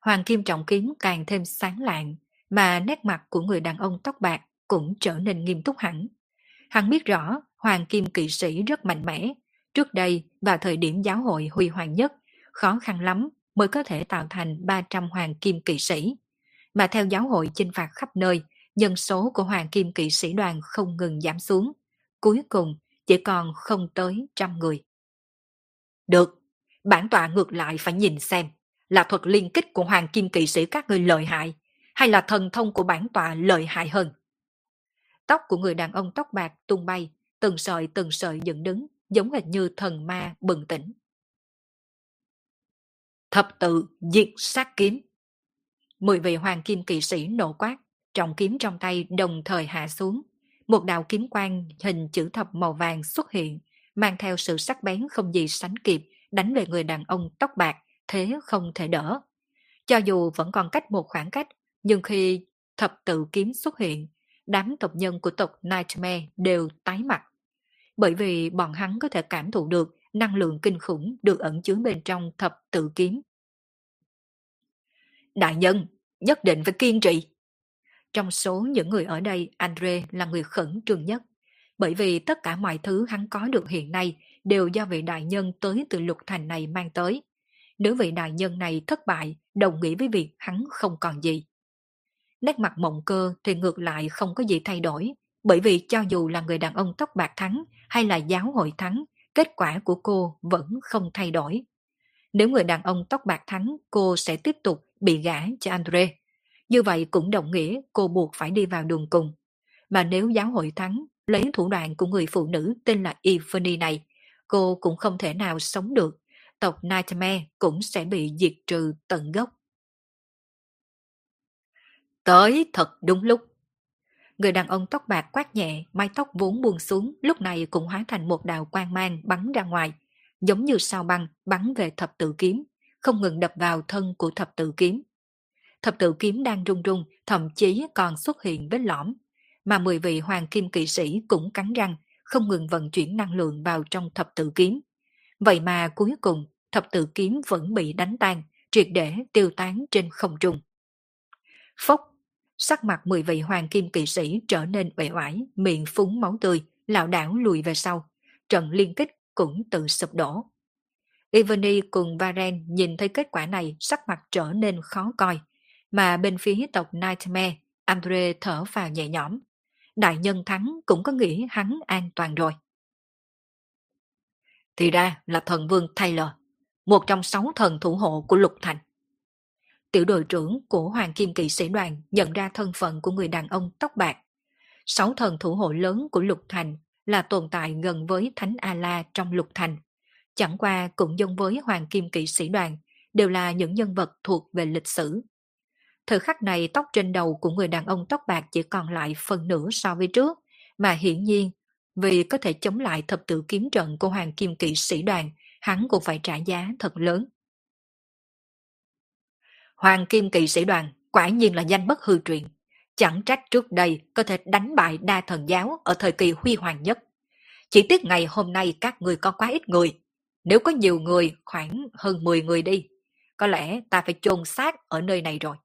Hoàng kim trọng kiếm càng thêm sáng lạng, mà nét mặt của người đàn ông tóc bạc cũng trở nên nghiêm túc hẳn. Hắn biết rõ hoàng kim kỵ sĩ rất mạnh mẽ. Trước đây, vào thời điểm giáo hội huy hoàng nhất, khó khăn lắm mới có thể tạo thành 300 hoàng kim kỵ sĩ. Mà theo giáo hội chinh phạt khắp nơi, dân số của hoàng kim kỵ sĩ đoàn không ngừng giảm xuống. Cuối cùng, chỉ còn không tới trăm người. Được, bản tọa ngược lại phải nhìn xem, là thuật liên kích của hoàng kim kỵ sĩ các người lợi hại, hay là thần thông của bản tọa lợi hại hơn. Tóc của người đàn ông tóc bạc tung bay, từng sợi từng sợi dựng đứng, giống hệt như thần ma bừng tỉnh. Thập tự diệt sát kiếm. Mười vị hoàng kim kỵ sĩ nổ quát, trọng kiếm trong tay đồng thời hạ xuống. Một đạo kiếm quang hình chữ thập màu vàng xuất hiện, mang theo sự sắc bén không gì sánh kịp, đánh về người đàn ông tóc bạc, thế không thể đỡ. Cho dù vẫn còn cách một khoảng cách, nhưng khi thập tự kiếm xuất hiện, đám tộc nhân của tộc Nightmare đều tái mặt. Bởi vì bọn hắn có thể cảm thụ được năng lượng kinh khủng được ẩn chứa bên trong thập tự kiếm. Đại nhân, nhất định phải kiên trì. Trong số những người ở đây, Andre là người khẩn trương nhất. Bởi vì tất cả mọi thứ hắn có được hiện nay đều do vị đại nhân tới từ lục thành này mang tới. Nếu vị đại nhân này thất bại, đồng nghĩa với việc hắn không còn gì. Nét mặt mộng cơ thì ngược lại không có gì thay đổi, bởi vì cho dù là người đàn ông tóc bạc thắng hay là giáo hội thắng, kết quả của cô vẫn không thay đổi. Nếu người đàn ông tóc bạc thắng, cô sẽ tiếp tục bị gã cho Andre. Như vậy cũng đồng nghĩa cô buộc phải đi vào đường cùng. Mà nếu giáo hội thắng, lấy thủ đoạn của người phụ nữ tên là Evany này, cô cũng không thể nào sống được. Tộc Nightmare cũng sẽ bị diệt trừ tận gốc. Tới thật đúng lúc. Người đàn ông tóc bạc quát nhẹ, mái tóc vốn buông xuống, lúc này cũng hóa thành một đạo quang mang bắn ra ngoài, giống như sao băng bắn về thập tự kiếm, không ngừng đập vào thân của thập tự kiếm. Thập tự kiếm đang rung rung, thậm chí còn xuất hiện vết lõm, mà mười vị hoàng kim kỵ sĩ cũng cắn răng, không ngừng vận chuyển năng lượng vào trong thập tự kiếm. Vậy mà cuối cùng, thập tự kiếm vẫn bị đánh tan, triệt để tiêu tán trên không trung. Phốc, sắc mặt mười vị hoàng kim kỵ sĩ trở nên uể oải, miệng phúng máu tươi, lão đảo lùi về sau. Trận liên kích cũng tự sụp đổ. Ivany cùng Varen nhìn thấy kết quả này sắc mặt trở nên khó coi, mà bên phía tộc Nightmare, Andre thở vào nhẹ nhõm. Đại nhân thắng cũng có nghĩ hắn an toàn rồi. Thì ra là thần vương Taylor, một trong sáu thần thủ hộ của Lục Thành. Tiểu đội trưởng của Hoàng Kim Kỵ sĩ đoàn nhận ra thân phận của người đàn ông tóc bạc. Sáu thần thủ hộ lớn của Lục Thành là tồn tại gần với Thánh A-La trong Lục Thành. Chẳng qua cũng giống với Hoàng Kim Kỵ sĩ đoàn, đều là những nhân vật thuộc về lịch sử. Thời khắc này tóc trên đầu của người đàn ông tóc bạc chỉ còn lại phần nửa so với trước, mà hiển nhiên vì có thể chống lại thập tự kiếm trận của Hoàng Kim Kỵ sĩ đoàn, hắn cũng phải trả giá thật lớn. Hoàng Kim Kỵ sĩ đoàn quả nhiên là danh bất hư truyền. Chẳng trách trước đây có thể đánh bại đa thần giáo ở thời kỳ huy hoàng nhất. Chỉ tiếc ngày hôm nay các người có quá ít người. Nếu có nhiều người, khoảng hơn 10 người đi, có lẽ ta phải chôn xác ở nơi này rồi.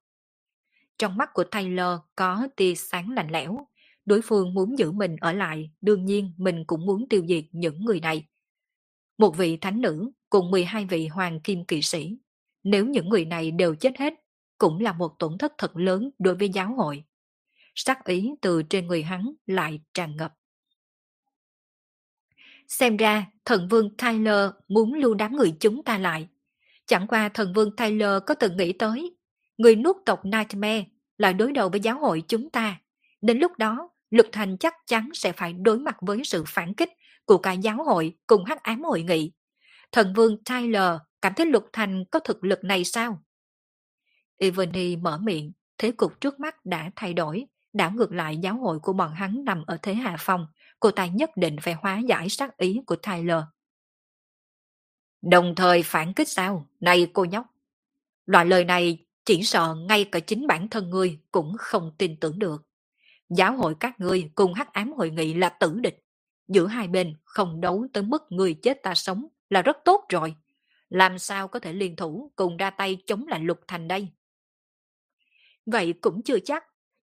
Trong mắt của Taylor có tia sáng lạnh lẽo. Đối phương muốn giữ mình ở lại, đương nhiên mình cũng muốn tiêu diệt những người này. Một vị thánh nữ cùng 12 vị hoàng kim kỵ sĩ nếu những người này đều chết hết, cũng là một tổn thất thật lớn đối với giáo hội. Sắc ý từ trên người hắn lại tràn ngập. Xem ra thần vương Tyler muốn lưu đám người chúng ta lại. Chẳng qua thần vương Tyler có từng nghĩ tới, người nuốt tộc Nightmare là đối đầu với giáo hội chúng ta. Đến lúc đó, Lục Thành chắc chắn sẽ phải đối mặt với sự phản kích của cả giáo hội cùng hắc ám hội nghị. Thần vương Tyler cảm thấy Lục Thành có thực lực này sao? Evany mở miệng, thế cục trước mắt đã thay đổi, đảo ngược lại giáo hội của bọn hắn nằm ở thế hạ phong, cô ta nhất định phải hóa giải sát ý của Tyler. Đồng thời phản kích sao? Này cô nhóc! Loại lời này chỉ sợ ngay cả chính bản thân ngươi cũng không tin tưởng được. Giáo hội các ngươi cùng hắc ám hội nghị là tử địch. Giữa hai bên không đấu tới mức người chết ta sống là rất tốt rồi. Làm sao có thể liên thủ cùng ra tay chống lại lục thành đây? Vậy cũng chưa chắc.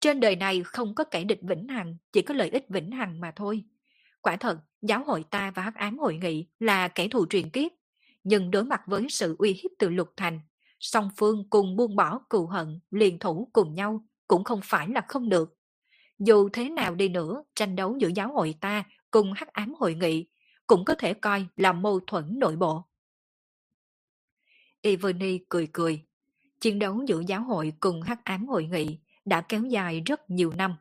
Trên đời này không có kẻ địch vĩnh hằng, chỉ có lợi ích vĩnh hằng mà thôi. Quả thật, giáo hội ta và hắc ám hội nghị là kẻ thù truyền kiếp. Nhưng đối mặt với sự uy hiếp từ lục thành, song phương cùng buông bỏ cừu hận, liền thủ cùng nhau cũng không phải là không được. Dù thế nào đi nữa, tranh đấu giữa giáo hội ta cùng hắc ám hội nghị cũng có thể coi là mâu thuẫn nội bộ. Ivani cười cười. Chiến đấu giữa giáo hội cùng hắc ám hội nghị đã kéo dài rất nhiều năm,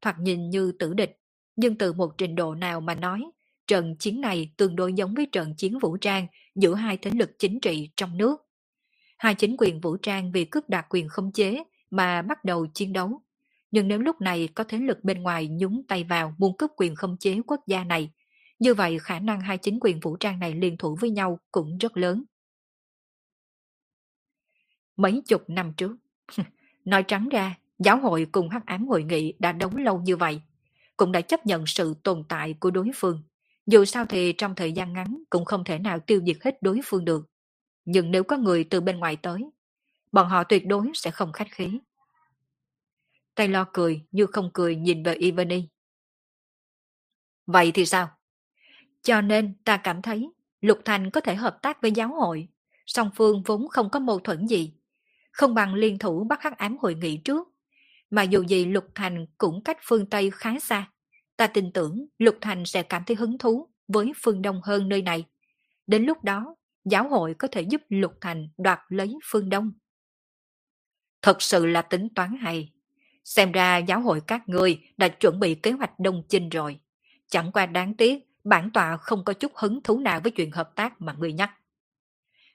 thoạt nhìn như tử địch, nhưng từ một trình độ nào mà nói, trận chiến này tương đối giống với trận chiến vũ trang giữa hai thế lực chính trị trong nước. Hai chính quyền vũ trang vì cướp đoạt quyền khống chế mà bắt đầu chiến đấu. Nhưng nếu lúc này có thế lực bên ngoài nhúng tay vào muốn cướp quyền khống chế quốc gia này, như vậy khả năng hai chính quyền vũ trang này liên thủ với nhau cũng rất lớn. Mấy chục năm trước, nói trắng ra, giáo hội cùng hắc ám hội nghị đã đấu lâu như vậy, cũng đã chấp nhận sự tồn tại của đối phương. Dù sao thì trong thời gian ngắn cũng không thể nào tiêu diệt hết đối phương được. Nhưng nếu có người từ bên ngoài tới, bọn họ tuyệt đối sẽ không khách khí. Taylor cười như không cười nhìn về Ivani. Vậy thì sao? Cho nên ta cảm thấy Lục Thành có thể hợp tác với giáo hội, song phương vốn không có mâu thuẫn gì. Không bằng liên thủ bắt hắc ám hội nghị trước. Mà dù gì Lục Thành cũng cách phương Tây khá xa. Ta tin tưởng Lục Thành sẽ cảm thấy hứng thú với phương Đông hơn nơi này. Đến lúc đó, giáo hội có thể giúp Lục Thành đoạt lấy phương Đông. Thật sự là tính toán hay. Xem ra giáo hội các ngươi đã chuẩn bị kế hoạch đông chinh rồi. Chẳng qua đáng tiếc, bản tọa không có chút hứng thú nào với chuyện hợp tác mà ngươi nhắc.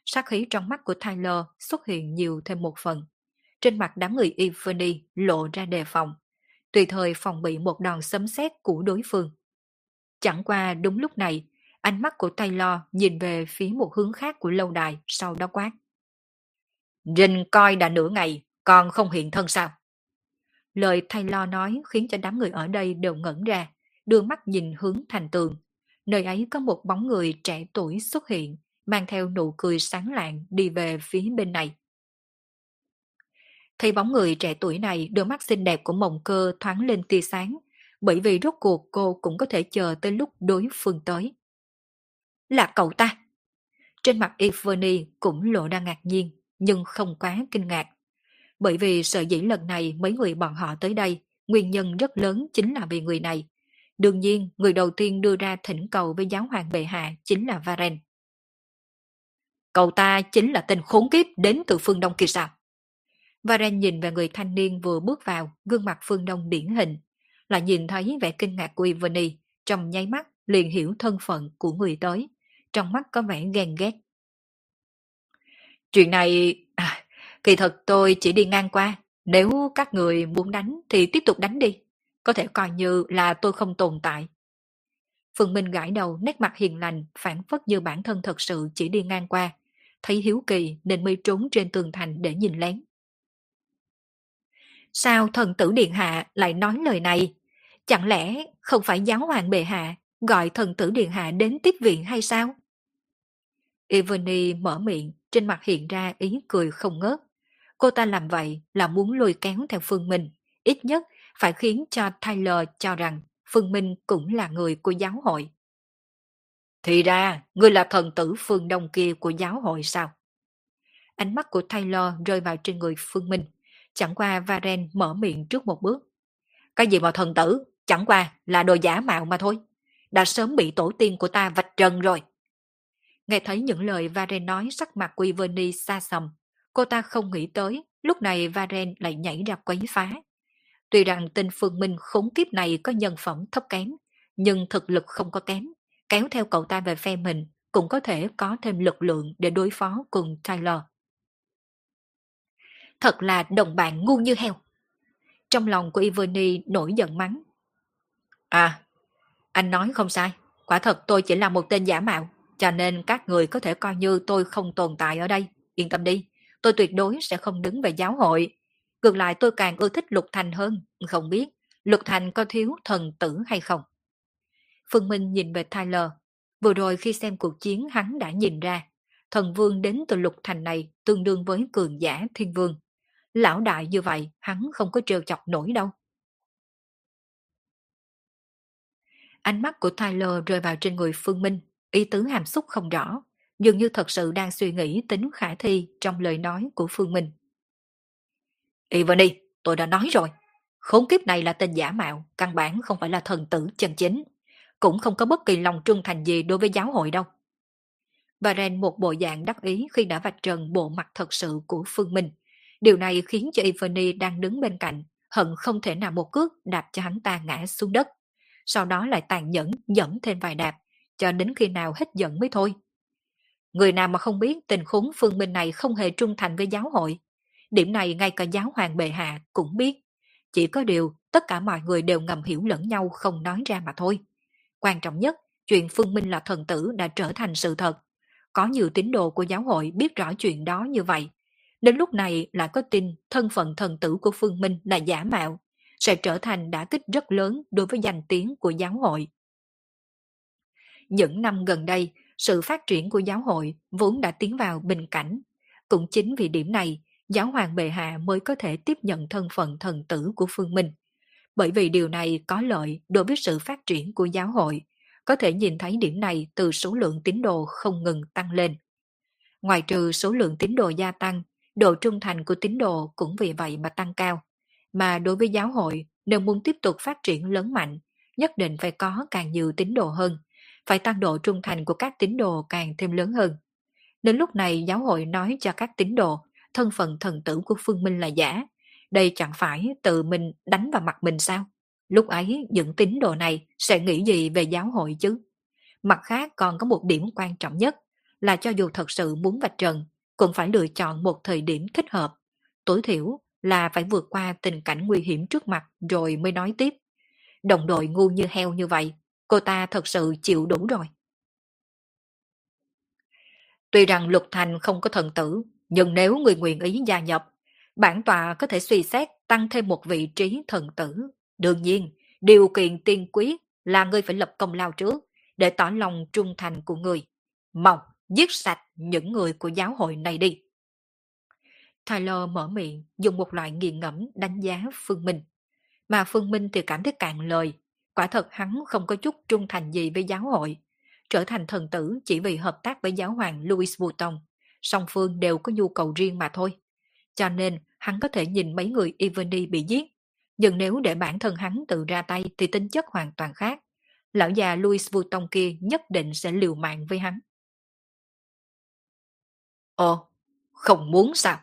Sát khí trong mắt của Tyler xuất hiện nhiều thêm một phần. Trên mặt đám người Evany lộ ra đề phòng, tùy thời phòng bị một đòn sấm sét của đối phương. Chẳng qua đúng lúc này, ánh mắt của Taylor nhìn về phía một hướng khác của lâu đài sau đó quát. Rình coi đã nửa ngày, còn không hiện thân sao? Lời Taylor nói khiến cho đám người ở đây đều ngẩn ra, đưa mắt nhìn hướng thành tường. Nơi ấy có một bóng người trẻ tuổi xuất hiện, mang theo nụ cười sáng lạng đi về phía bên này. Thấy bóng người trẻ tuổi này, đôi mắt xinh đẹp của mộng cơ thoáng lên tia sáng, bởi vì rốt cuộc cô cũng có thể chờ tới lúc đối phương tới. Là cậu ta! Trên mặt Ivony cũng lộ ra ngạc nhiên, nhưng không quá kinh ngạc. Bởi vì sợ dĩ lần này mấy người bọn họ tới đây, nguyên nhân rất lớn chính là vì người này. Đương nhiên, người đầu tiên đưa ra thỉnh cầu với giáo hoàng bệ hạ chính là Varen. Cậu ta chính là tên khốn kiếp đến từ phương Đông kia sao? Varen nhìn về người thanh niên vừa bước vào, gương mặt phương Đông điển hình. Lại nhìn thấy vẻ kinh ngạc của Ivani, trong nháy mắt liền hiểu thân phận của người tới. Trong mắt có vẻ ghen ghét. Chuyện này... À, kỳ thật tôi chỉ đi ngang qua. Nếu các người muốn đánh thì tiếp tục đánh đi. Có thể coi như là tôi không tồn tại. Phương Minh gãi đầu nét mặt hiền lành, phản phất như bản thân thật sự chỉ đi ngang qua. Thấy hiếu kỳ nên mới trốn trên tường thành để nhìn lén. Sao thần tử điện hạ lại nói lời này? Chẳng lẽ không phải giáo hoàng bệ hạ gọi thần tử điện hạ đến tiếp viện hay sao? Evany mở miệng, trên mặt hiện ra ý cười không ngớt. Cô ta làm vậy là muốn lôi kéo theo Phương Minh, ít nhất phải khiến cho Tyler cho rằng Phương Minh cũng là người của giáo hội. Thì ra, ngươi là thần tử phương đông kia của giáo hội sao? Ánh mắt của Taylor rơi vào trên người Phương Minh. Chẳng qua Varen mở miệng trước một bước. Cái gì mà thần tử, chẳng qua là đồ giả mạo mà thôi. Đã sớm bị tổ tiên của ta vạch trần rồi. Nghe thấy những lời Varen nói sắc mặt của Ivani xa sầm. Cô ta không nghĩ tới, lúc này Varen lại nhảy ra quấy phá. Tuy rằng tên Phương Minh khốn kiếp này có nhân phẩm thấp kém, nhưng thực lực không có kém, kéo theo cậu ta về phe mình cũng có thể có thêm lực lượng để đối phó cùng Tyler. Thật là đồng bạn ngu như heo. Trong lòng của Ivani nổi giận mắng. À, anh nói không sai. Quả thật tôi chỉ là một tên giả mạo, cho nên các người có thể coi như tôi không tồn tại ở đây. Yên tâm đi, tôi tuyệt đối sẽ không đứng về giáo hội. Ngược lại tôi càng ưa thích Lục Thành hơn, không biết Lục Thành có thiếu thần tử hay không. Phương Minh nhìn về Tyler. Vừa rồi khi xem cuộc chiến hắn đã nhìn ra, thần vương đến từ Lục Thành này tương đương với cường giả thiên vương. Lão đại như vậy hắn không có trêu chọc nổi đâu. Ánh mắt của Tyler rơi vào trên người Phương Minh, ý tứ hàm xúc không rõ, dường như thật sự đang suy nghĩ tính khả thi trong lời nói của Phương Minh. Ivani, tôi đã nói rồi, khốn kiếp này là tên giả mạo, căn bản không phải là thần tử chân chính, cũng không có bất kỳ lòng trung thành gì đối với giáo hội đâu. Bà một bộ dạng đắc ý khi đã vạch trần bộ mặt thật sự của Phương Minh. Điều này khiến cho Ivani đang đứng bên cạnh, hận không thể nào một cước đạp cho hắn ta ngã xuống đất sau đó lại tàn nhẫn dẫm thêm vài đạp, cho đến khi nào hết giận mới thôi. Người nào mà không biết tình khốn phương minh này không hề trung thành với giáo hội. Điểm này ngay cả giáo hoàng bệ hạ cũng biết. Chỉ có điều tất cả mọi người đều ngầm hiểu lẫn nhau không nói ra mà thôi. Quan trọng nhất, chuyện Phương Minh là thần tử đã trở thành sự thật. Có nhiều tín đồ của giáo hội biết rõ chuyện đó như vậy. Đến lúc này lại có tin thân phận thần tử của Phương Minh là giả mạo, sẽ trở thành đả kích rất lớn đối với danh tiếng của giáo hội. Những năm gần đây, sự phát triển của giáo hội vốn đã tiến vào bình cảnh. Cũng chính vì điểm này, giáo hoàng bệ hạ mới có thể tiếp nhận thân phận thần tử của phương minh. Bởi vì điều này có lợi đối với sự phát triển của giáo hội, có thể nhìn thấy điểm này từ số lượng tín đồ không ngừng tăng lên. Ngoài trừ số lượng tín đồ gia tăng, độ trung thành của tín đồ cũng vì vậy mà tăng cao mà đối với giáo hội, nếu muốn tiếp tục phát triển lớn mạnh, nhất định phải có càng nhiều tín đồ hơn, phải tăng độ trung thành của các tín đồ càng thêm lớn hơn. Đến lúc này giáo hội nói cho các tín đồ, thân phận thần tử của Phương Minh là giả, đây chẳng phải tự mình đánh vào mặt mình sao? Lúc ấy những tín đồ này sẽ nghĩ gì về giáo hội chứ? Mặt khác còn có một điểm quan trọng nhất là cho dù thật sự muốn vạch trần, cũng phải lựa chọn một thời điểm thích hợp. Tối thiểu là phải vượt qua tình cảnh nguy hiểm trước mặt rồi mới nói tiếp. Đồng đội ngu như heo như vậy, cô ta thật sự chịu đủ rồi. Tuy rằng Lục Thành không có thần tử, nhưng nếu người nguyện ý gia nhập, bản tòa có thể suy xét tăng thêm một vị trí thần tử. Đương nhiên, điều kiện tiên quyết là ngươi phải lập công lao trước để tỏ lòng trung thành của người. Mong giết sạch những người của giáo hội này đi. Tyler mở miệng, dùng một loại nghiền ngẫm đánh giá Phương Minh. Mà Phương Minh thì cảm thấy cạn lời. Quả thật hắn không có chút trung thành gì với giáo hội. Trở thành thần tử chỉ vì hợp tác với giáo hoàng Louis Vuitton. Song phương đều có nhu cầu riêng mà thôi. Cho nên hắn có thể nhìn mấy người Ivani bị giết. Nhưng nếu để bản thân hắn tự ra tay thì tính chất hoàn toàn khác. Lão già Louis Vuitton kia nhất định sẽ liều mạng với hắn. Ồ, không muốn sao?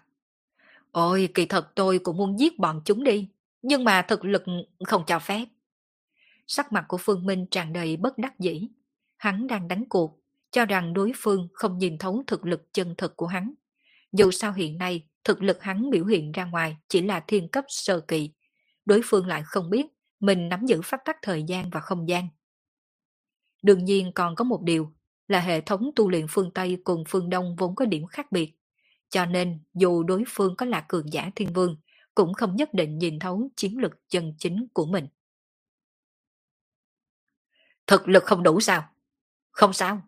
Ôi, kỳ thật tôi cũng muốn giết bọn chúng đi, nhưng mà thực lực không cho phép. Sắc mặt của Phương Minh tràn đầy bất đắc dĩ. Hắn đang đánh cuộc, cho rằng đối phương không nhìn thấu thực lực chân thực của hắn. Dù sao hiện nay, thực lực hắn biểu hiện ra ngoài chỉ là thiên cấp sơ kỳ. Đối phương lại không biết mình nắm giữ pháp tắc thời gian và không gian. Đương nhiên còn có một điều là hệ thống tu luyện phương Tây cùng phương Đông vốn có điểm khác biệt. Cho nên dù đối phương có là cường giả thiên vương, cũng không nhất định nhìn thấu chiến lực chân chính của mình. Thực lực không đủ sao? Không sao.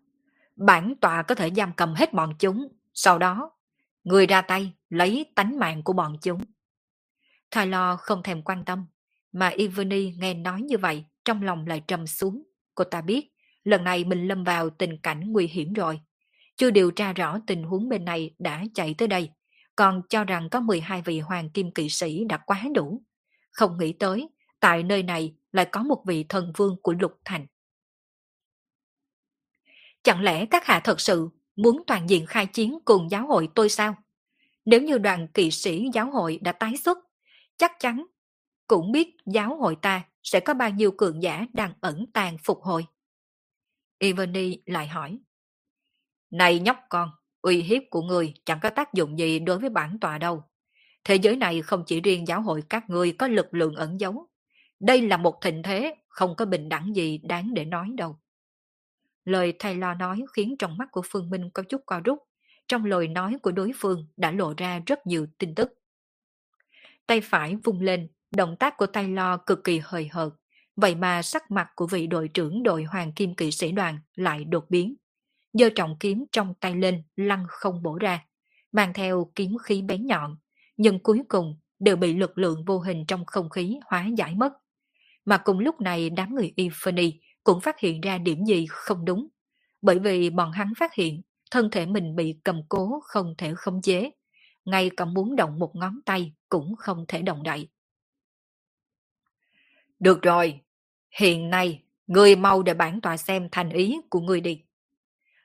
Bản tòa có thể giam cầm hết bọn chúng. Sau đó, người ra tay lấy tánh mạng của bọn chúng. Thay Lo không thèm quan tâm, mà Ivani nghe nói như vậy, trong lòng lại trầm xuống. Cô ta biết, lần này mình lâm vào tình cảnh nguy hiểm rồi. Chưa điều tra rõ tình huống bên này đã chạy tới đây, còn cho rằng có 12 vị hoàng kim kỵ sĩ đã quá đủ. Không nghĩ tới, tại nơi này lại có một vị thần vương của lục thành. Chẳng lẽ các hạ thật sự muốn toàn diện khai chiến cùng giáo hội tôi sao? Nếu như đoàn kỵ sĩ giáo hội đã tái xuất, chắc chắn cũng biết giáo hội ta sẽ có bao nhiêu cường giả đang ẩn tàng phục hồi. Ivany lại hỏi. Này nhóc con, uy hiếp của người chẳng có tác dụng gì đối với bản tòa đâu. Thế giới này không chỉ riêng giáo hội các ngươi có lực lượng ẩn giấu. Đây là một thịnh thế, không có bình đẳng gì đáng để nói đâu. Lời thầy lo nói khiến trong mắt của Phương Minh có chút co rút. Trong lời nói của đối phương đã lộ ra rất nhiều tin tức. Tay phải vung lên, động tác của tay lo cực kỳ hời hợt. Vậy mà sắc mặt của vị đội trưởng đội hoàng kim kỵ sĩ đoàn lại đột biến. Giơ trọng kiếm trong tay lên, lăn không bổ ra, mang theo kiếm khí bén nhọn, nhưng cuối cùng đều bị lực lượng vô hình trong không khí hóa giải mất. Mà cùng lúc này đám người Ifany cũng phát hiện ra điểm gì không đúng. Bởi vì bọn hắn phát hiện thân thể mình bị cầm cố không thể khống chế. Ngay cả muốn động một ngón tay cũng không thể động đậy. Được rồi, hiện nay người mau để bản tòa xem thành ý của người đi.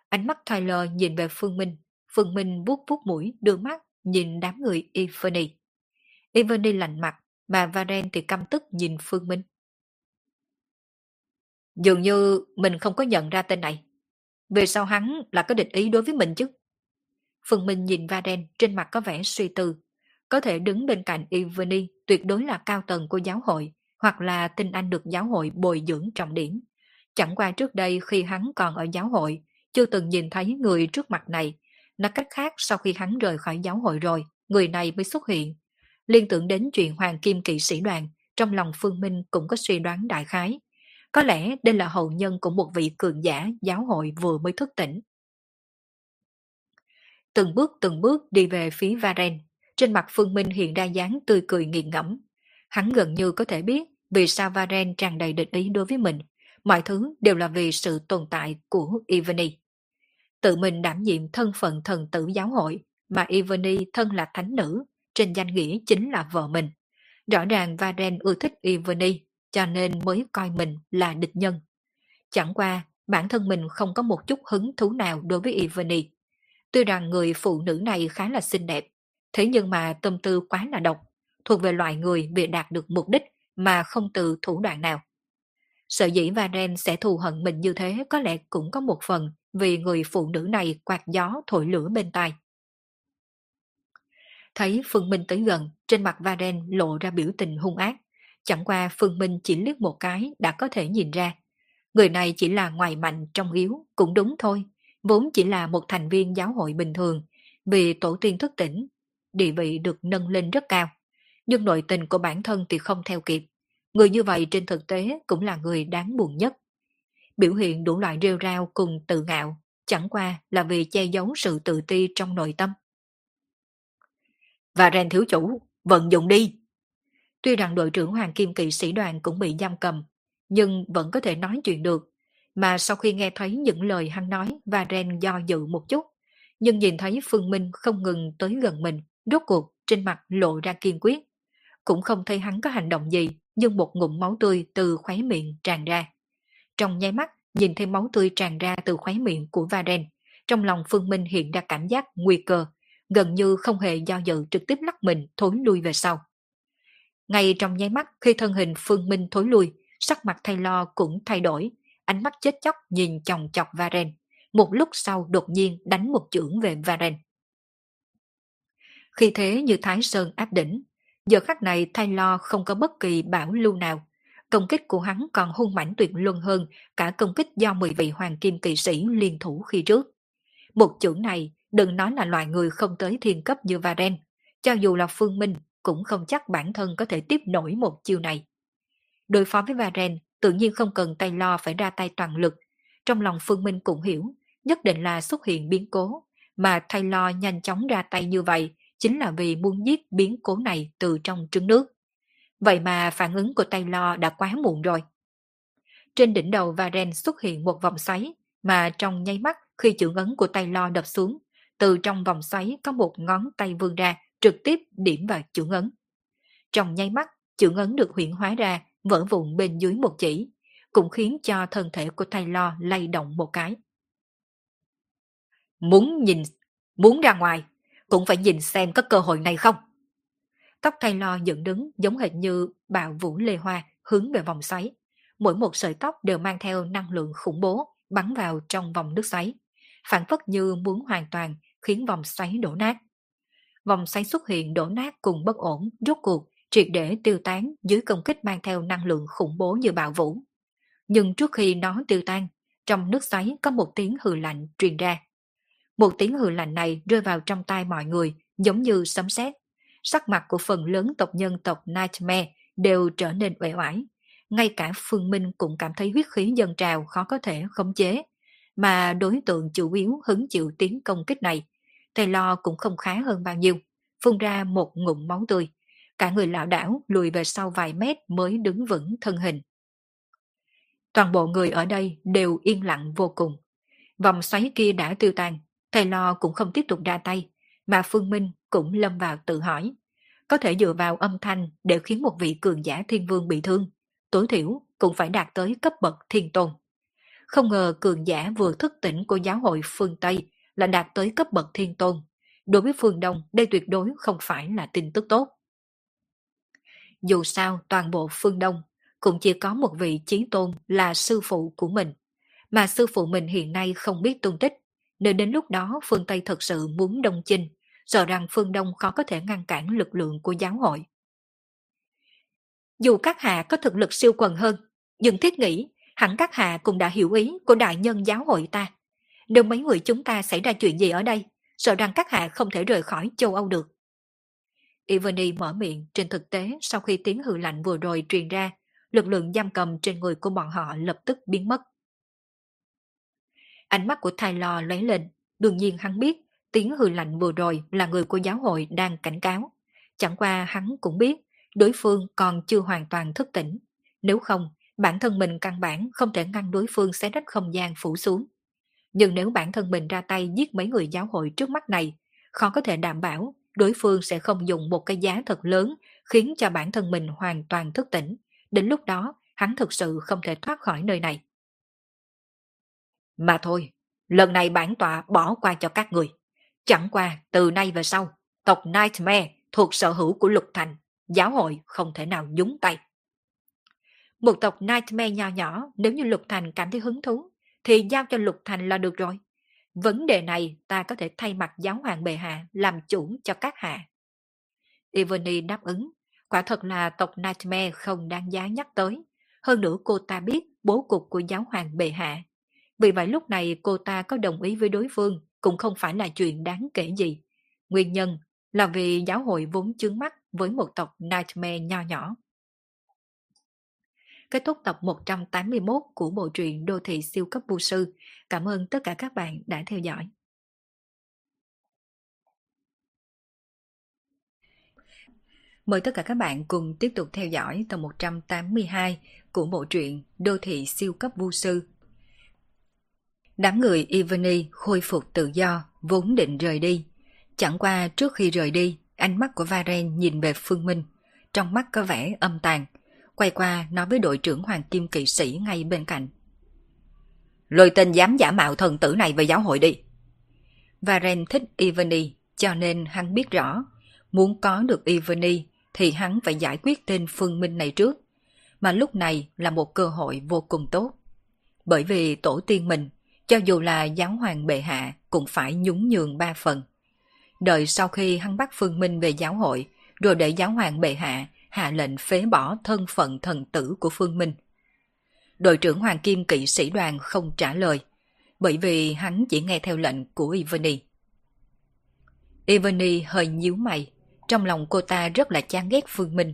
Ánh mắt Tyler nhìn về Phương Minh. Phương Minh vuốt vuốt mũi, đưa mắt, nhìn đám người Evany. Evany lạnh mặt, mà Varen thì căm tức nhìn Phương Minh. Dường như mình không có nhận ra tên này. Về sau hắn là có địch ý đối với mình chứ? Phương Minh nhìn Varen trên mặt có vẻ suy tư. Có thể đứng bên cạnh Evany tuyệt đối là cao tầng của giáo hội, hoặc là tinh anh được giáo hội bồi dưỡng trọng điểm. Chẳng qua trước đây khi hắn còn ở giáo hội, chưa từng nhìn thấy người trước mặt này. Nói cách khác sau khi hắn rời khỏi giáo hội rồi, người này mới xuất hiện. Liên tưởng đến chuyện Hoàng Kim kỵ sĩ đoàn, trong lòng Phương Minh cũng có suy đoán đại khái. Có lẽ đây là hậu nhân của một vị cường giả giáo hội vừa mới thức tỉnh. Từng bước từng bước đi về phía Varen, trên mặt Phương Minh hiện ra dáng tươi cười nghiền ngẫm. Hắn gần như có thể biết vì sao Varen tràn đầy định ý đối với mình. Mọi thứ đều là vì sự tồn tại của Ivany tự mình đảm nhiệm thân phận thần tử giáo hội, mà Ivany thân là thánh nữ, trên danh nghĩa chính là vợ mình. Rõ ràng Varen ưa thích Ivany, cho nên mới coi mình là địch nhân. Chẳng qua, bản thân mình không có một chút hứng thú nào đối với Ivany. Tuy rằng người phụ nữ này khá là xinh đẹp, thế nhưng mà tâm tư quá là độc, thuộc về loại người bị đạt được mục đích mà không từ thủ đoạn nào. Sợ dĩ Varen sẽ thù hận mình như thế có lẽ cũng có một phần vì người phụ nữ này quạt gió thổi lửa bên tai. Thấy Phương Minh tới gần, trên mặt Varen lộ ra biểu tình hung ác. Chẳng qua Phương Minh chỉ liếc một cái đã có thể nhìn ra. Người này chỉ là ngoài mạnh trong yếu, cũng đúng thôi. Vốn chỉ là một thành viên giáo hội bình thường, vì tổ tiên thức tỉnh, địa vị được nâng lên rất cao. Nhưng nội tình của bản thân thì không theo kịp. Người như vậy trên thực tế cũng là người đáng buồn nhất biểu hiện đủ loại rêu rao cùng tự ngạo, chẳng qua là vì che giấu sự tự ti trong nội tâm. Và rèn thiếu chủ, vận dụng đi. Tuy rằng đội trưởng Hoàng Kim Kỵ sĩ đoàn cũng bị giam cầm, nhưng vẫn có thể nói chuyện được. Mà sau khi nghe thấy những lời hắn nói, và ren do dự một chút, nhưng nhìn thấy Phương Minh không ngừng tới gần mình, rốt cuộc trên mặt lộ ra kiên quyết. Cũng không thấy hắn có hành động gì, nhưng một ngụm máu tươi từ khóe miệng tràn ra. Trong nháy mắt, nhìn thấy máu tươi tràn ra từ khóe miệng của Varen, trong lòng Phương Minh hiện ra cảm giác nguy cơ, gần như không hề do dự trực tiếp lắc mình thối lui về sau. Ngay trong nháy mắt khi thân hình Phương Minh thối lui, sắc mặt thay lo cũng thay đổi, ánh mắt chết chóc nhìn chòng chọc Varen. Một lúc sau đột nhiên đánh một chưởng về Varen. Khi thế như Thái Sơn áp đỉnh, giờ khắc này thay lo không có bất kỳ bảo lưu nào, công kích của hắn còn hung mãnh tuyệt luân hơn cả công kích do 10 vị hoàng kim kỵ sĩ liên thủ khi trước. Một chưởng này, đừng nói là loại người không tới thiên cấp như Varen, cho dù là Phương Minh cũng không chắc bản thân có thể tiếp nổi một chiêu này. Đối phó với Varen, tự nhiên không cần tay lo phải ra tay toàn lực. Trong lòng Phương Minh cũng hiểu, nhất định là xuất hiện biến cố, mà thay lo nhanh chóng ra tay như vậy chính là vì muốn giết biến cố này từ trong trứng nước. Vậy mà phản ứng của tay lo đã quá muộn rồi. Trên đỉnh đầu Varen xuất hiện một vòng xoáy, mà trong nháy mắt khi chữ ấn của tay lo đập xuống, từ trong vòng xoáy có một ngón tay vươn ra, trực tiếp điểm vào chữ ấn. Trong nháy mắt, chữ ấn được huyện hóa ra, vỡ vụn bên dưới một chỉ, cũng khiến cho thân thể của tay lo lay động một cái. Muốn nhìn, muốn ra ngoài, cũng phải nhìn xem có cơ hội này không. Tóc thay lo dựng đứng giống hệt như bạo vũ lê hoa hướng về vòng xoáy. Mỗi một sợi tóc đều mang theo năng lượng khủng bố bắn vào trong vòng nước xoáy. Phản phất như muốn hoàn toàn khiến vòng xoáy đổ nát. Vòng xoáy xuất hiện đổ nát cùng bất ổn, rốt cuộc, triệt để tiêu tán dưới công kích mang theo năng lượng khủng bố như bạo vũ. Nhưng trước khi nó tiêu tan, trong nước xoáy có một tiếng hừ lạnh truyền ra. Một tiếng hừ lạnh này rơi vào trong tai mọi người giống như sấm sét. Sắc mặt của phần lớn tộc nhân tộc Nightmare đều trở nên uể oải. Ngay cả Phương Minh cũng cảm thấy huyết khí dân trào khó có thể khống chế. Mà đối tượng chủ yếu hứng chịu tiếng công kích này, thầy lo cũng không khá hơn bao nhiêu, phun ra một ngụm máu tươi. Cả người lão đảo lùi về sau vài mét mới đứng vững thân hình. Toàn bộ người ở đây đều yên lặng vô cùng. Vòng xoáy kia đã tiêu tan, thầy lo cũng không tiếp tục ra tay, mà Phương Minh cũng lâm vào tự hỏi. Có thể dựa vào âm thanh để khiến một vị cường giả thiên vương bị thương, tối thiểu cũng phải đạt tới cấp bậc thiên tôn. Không ngờ cường giả vừa thức tỉnh của giáo hội phương Tây là đạt tới cấp bậc thiên tôn. Đối với phương Đông, đây tuyệt đối không phải là tin tức tốt. Dù sao, toàn bộ phương Đông cũng chỉ có một vị chí tôn là sư phụ của mình. Mà sư phụ mình hiện nay không biết tung tích, nên đến lúc đó phương Tây thật sự muốn đông chinh, sợ rằng phương Đông khó có thể ngăn cản lực lượng của giáo hội. Dù các hạ có thực lực siêu quần hơn, nhưng thiết nghĩ hẳn các hạ cũng đã hiểu ý của đại nhân giáo hội ta. Nếu mấy người chúng ta xảy ra chuyện gì ở đây, sợ rằng các hạ không thể rời khỏi châu Âu được. Ivani mở miệng trên thực tế sau khi tiếng hư lạnh vừa rồi truyền ra, lực lượng giam cầm trên người của bọn họ lập tức biến mất. Ánh mắt của Tyler lóe lên, đương nhiên hắn biết tiếng hư lạnh vừa rồi là người của giáo hội đang cảnh cáo. Chẳng qua hắn cũng biết đối phương còn chưa hoàn toàn thức tỉnh. Nếu không, bản thân mình căn bản không thể ngăn đối phương xé rách không gian phủ xuống. Nhưng nếu bản thân mình ra tay giết mấy người giáo hội trước mắt này, khó có thể đảm bảo đối phương sẽ không dùng một cái giá thật lớn khiến cho bản thân mình hoàn toàn thức tỉnh. Đến lúc đó, hắn thực sự không thể thoát khỏi nơi này. Mà thôi, lần này bản tọa bỏ qua cho các người. Chẳng qua, từ nay về sau, tộc Nightmare thuộc sở hữu của Lục Thành, giáo hội không thể nào nhúng tay. Một tộc Nightmare nhỏ nhỏ, nếu như Lục Thành cảm thấy hứng thú, thì giao cho Lục Thành là được rồi. Vấn đề này ta có thể thay mặt giáo hoàng bệ hạ làm chủ cho các hạ. Ivani đáp ứng, quả thật là tộc Nightmare không đáng giá nhắc tới. Hơn nữa cô ta biết bố cục của giáo hoàng bệ hạ. Vì vậy lúc này cô ta có đồng ý với đối phương, cũng không phải là chuyện đáng kể gì. Nguyên nhân là vì giáo hội vốn chướng mắt với một tộc Nightmare nho nhỏ. Kết thúc tập 181 của bộ truyện Đô thị siêu cấp vô sư. Cảm ơn tất cả các bạn đã theo dõi. Mời tất cả các bạn cùng tiếp tục theo dõi tập 182 của bộ truyện Đô thị siêu cấp vô sư. Đám người Ivany khôi phục tự do, vốn định rời đi. Chẳng qua trước khi rời đi, ánh mắt của Varen nhìn về Phương Minh, trong mắt có vẻ âm tàn, quay qua nói với đội trưởng Hoàng Kim Kỵ Sĩ ngay bên cạnh. Lôi tên dám giả mạo thần tử này về giáo hội đi. Varen thích Ivany, cho nên hắn biết rõ, muốn có được Ivany thì hắn phải giải quyết tên Phương Minh này trước, mà lúc này là một cơ hội vô cùng tốt. Bởi vì tổ tiên mình, cho dù là giáo hoàng bệ hạ cũng phải nhún nhường ba phần. Đợi sau khi hắn bắt Phương Minh về giáo hội, rồi để giáo hoàng bệ hạ hạ lệnh phế bỏ thân phận thần tử của Phương Minh. Đội trưởng Hoàng Kim kỵ sĩ đoàn không trả lời, bởi vì hắn chỉ nghe theo lệnh của Ivani. Ivani hơi nhíu mày, trong lòng cô ta rất là chán ghét Phương Minh,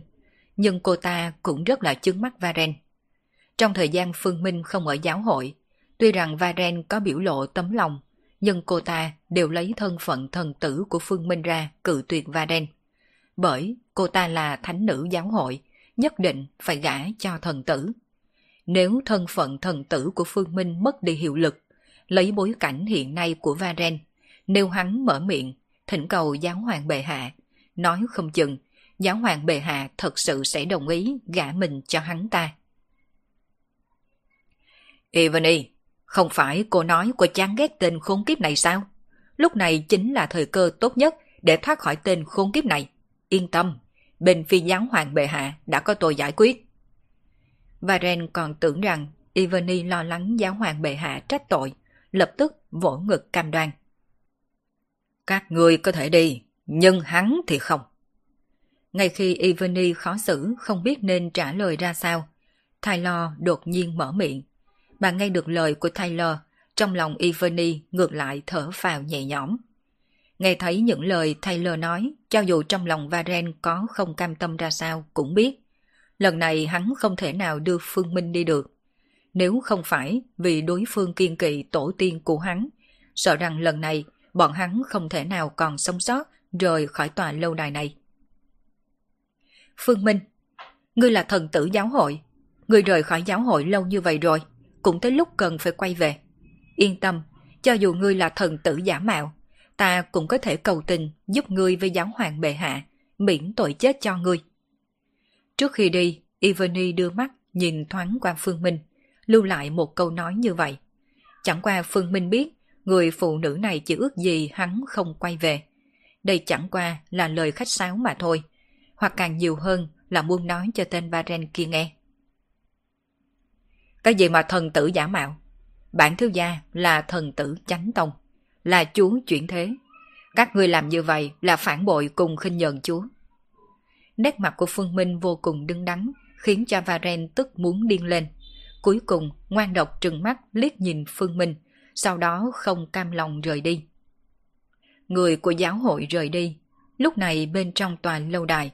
nhưng cô ta cũng rất là chứng mắt Varen. Trong thời gian Phương Minh không ở giáo hội, tuy rằng Varen có biểu lộ tấm lòng, nhưng cô ta đều lấy thân phận thần tử của Phương Minh ra cự tuyệt Varen. Bởi cô ta là thánh nữ giáo hội, nhất định phải gả cho thần tử. Nếu thân phận thần tử của Phương Minh mất đi hiệu lực, lấy bối cảnh hiện nay của Varen, nếu hắn mở miệng, thỉnh cầu giáo hoàng bệ hạ, nói không chừng, giáo hoàng bệ hạ thật sự sẽ đồng ý gả mình cho hắn ta. Ivany, không phải cô nói cô chán ghét tên khốn kiếp này sao? Lúc này chính là thời cơ tốt nhất để thoát khỏi tên khốn kiếp này. Yên tâm, bên phi giáo hoàng bệ hạ đã có tôi giải quyết. Varen còn tưởng rằng Ivani lo lắng giáo hoàng bệ hạ trách tội, lập tức vỗ ngực cam đoan. Các người có thể đi, nhưng hắn thì không. Ngay khi Ivani khó xử không biết nên trả lời ra sao, Taylor đột nhiên mở miệng. Bà nghe được lời của Taylor, trong lòng Ivani ngược lại thở phào nhẹ nhõm. Nghe thấy những lời Taylor nói, cho dù trong lòng Varen có không cam tâm ra sao cũng biết. Lần này hắn không thể nào đưa Phương Minh đi được. Nếu không phải vì đối phương kiên kỵ tổ tiên của hắn, sợ rằng lần này bọn hắn không thể nào còn sống sót rời khỏi tòa lâu đài này. Phương Minh, ngươi là thần tử giáo hội. Ngươi rời khỏi giáo hội lâu như vậy rồi, cũng tới lúc cần phải quay về. Yên tâm, cho dù ngươi là thần tử giả mạo, ta cũng có thể cầu tình giúp ngươi với giáo hoàng bệ hạ, miễn tội chết cho ngươi. Trước khi đi, Ivani đưa mắt nhìn thoáng qua Phương Minh, lưu lại một câu nói như vậy. Chẳng qua Phương Minh biết người phụ nữ này chỉ ước gì hắn không quay về. Đây chẳng qua là lời khách sáo mà thôi, hoặc càng nhiều hơn là muốn nói cho tên Baren kia nghe. Cái gì mà thần tử giả mạo? Bản thiếu gia là thần tử chánh tông, là chúa chuyển thế. Các người làm như vậy là phản bội cùng khinh nhờn chúa. Nét mặt của Phương Minh vô cùng đứng đắn, khiến cho Varen tức muốn điên lên. Cuối cùng, ngoan độc trừng mắt liếc nhìn Phương Minh, sau đó không cam lòng rời đi. Người của giáo hội rời đi, lúc này bên trong tòa lâu đài,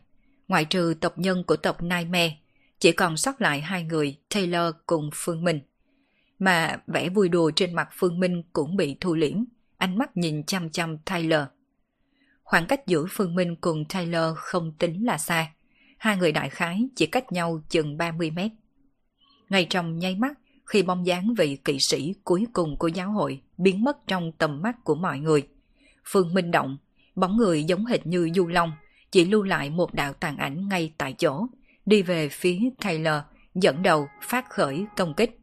ngoại trừ tộc nhân của tộc Nightmare, chỉ còn sót lại hai người Taylor cùng Phương Minh. Mà vẻ vui đùa trên mặt Phương Minh cũng bị thu liễm, ánh mắt nhìn chăm chăm Taylor. Khoảng cách giữa Phương Minh cùng Taylor không tính là xa, hai người đại khái chỉ cách nhau chừng 30 mét. Ngay trong nháy mắt, khi bóng dáng vị kỵ sĩ cuối cùng của giáo hội biến mất trong tầm mắt của mọi người. Phương Minh động, bóng người giống hệt như du long, chỉ lưu lại một đạo tàn ảnh ngay tại chỗ, đi về phía Taylor, dẫn đầu phát khởi công kích.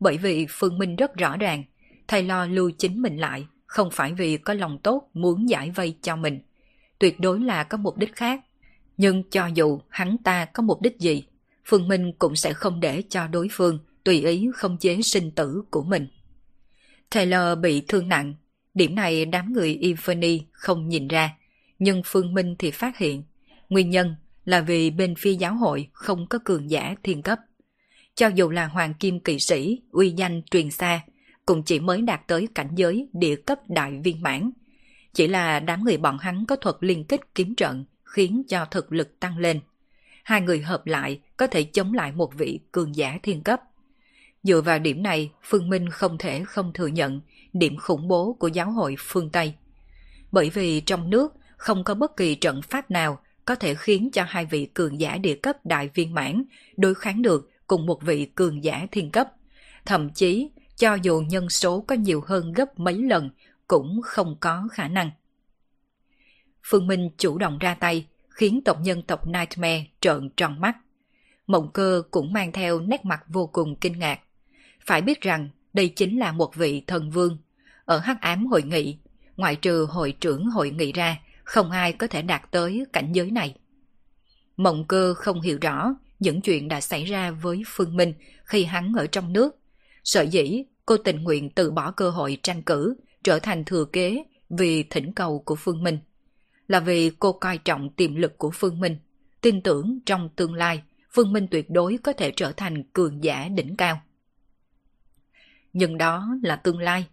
Bởi vì Phương Minh rất rõ ràng, Taylor lưu chính mình lại, không phải vì có lòng tốt muốn giải vây cho mình. Tuyệt đối là có mục đích khác. Nhưng cho dù hắn ta có mục đích gì, Phương Minh cũng sẽ không để cho đối phương tùy ý không chế sinh tử của mình. Taylor bị thương nặng, điểm này đám người Infany không nhìn ra, nhưng Phương Minh thì phát hiện. Nguyên nhân là vì bên phía giáo hội không có cường giả thiên cấp. Cho dù là hoàng kim kỵ sĩ, uy danh truyền xa, cũng chỉ mới đạt tới cảnh giới địa cấp đại viên mãn. Chỉ là đám người bọn hắn có thuật liên kết kiếm trận khiến cho thực lực tăng lên. Hai người hợp lại có thể chống lại một vị cường giả thiên cấp. Dựa vào điểm này, Phương Minh không thể không thừa nhận điểm khủng bố của giáo hội phương Tây. Bởi vì trong nước không có bất kỳ trận pháp nào có thể khiến cho hai vị cường giả địa cấp đại viên mãn đối kháng được cùng một vị cường giả thiên cấp. Thậm chí, cho dù nhân số có nhiều hơn gấp mấy lần, cũng không có khả năng. Phương Minh chủ động ra tay, khiến tộc nhân tộc Nightmare trợn tròn mắt. Mộng cơ cũng mang theo nét mặt vô cùng kinh ngạc. Phải biết rằng đây chính là một vị thần vương. Ở hắc ám hội nghị, ngoại trừ hội trưởng hội nghị ra, không ai có thể đạt tới cảnh giới này. Mộng cơ không hiểu rõ những chuyện đã xảy ra với Phương Minh khi hắn ở trong nước. Sợ dĩ cô tình nguyện từ bỏ cơ hội tranh cử, trở thành thừa kế vì thỉnh cầu của Phương Minh. Là vì cô coi trọng tiềm lực của Phương Minh, tin tưởng trong tương lai Phương Minh tuyệt đối có thể trở thành cường giả đỉnh cao. Nhưng đó là tương lai,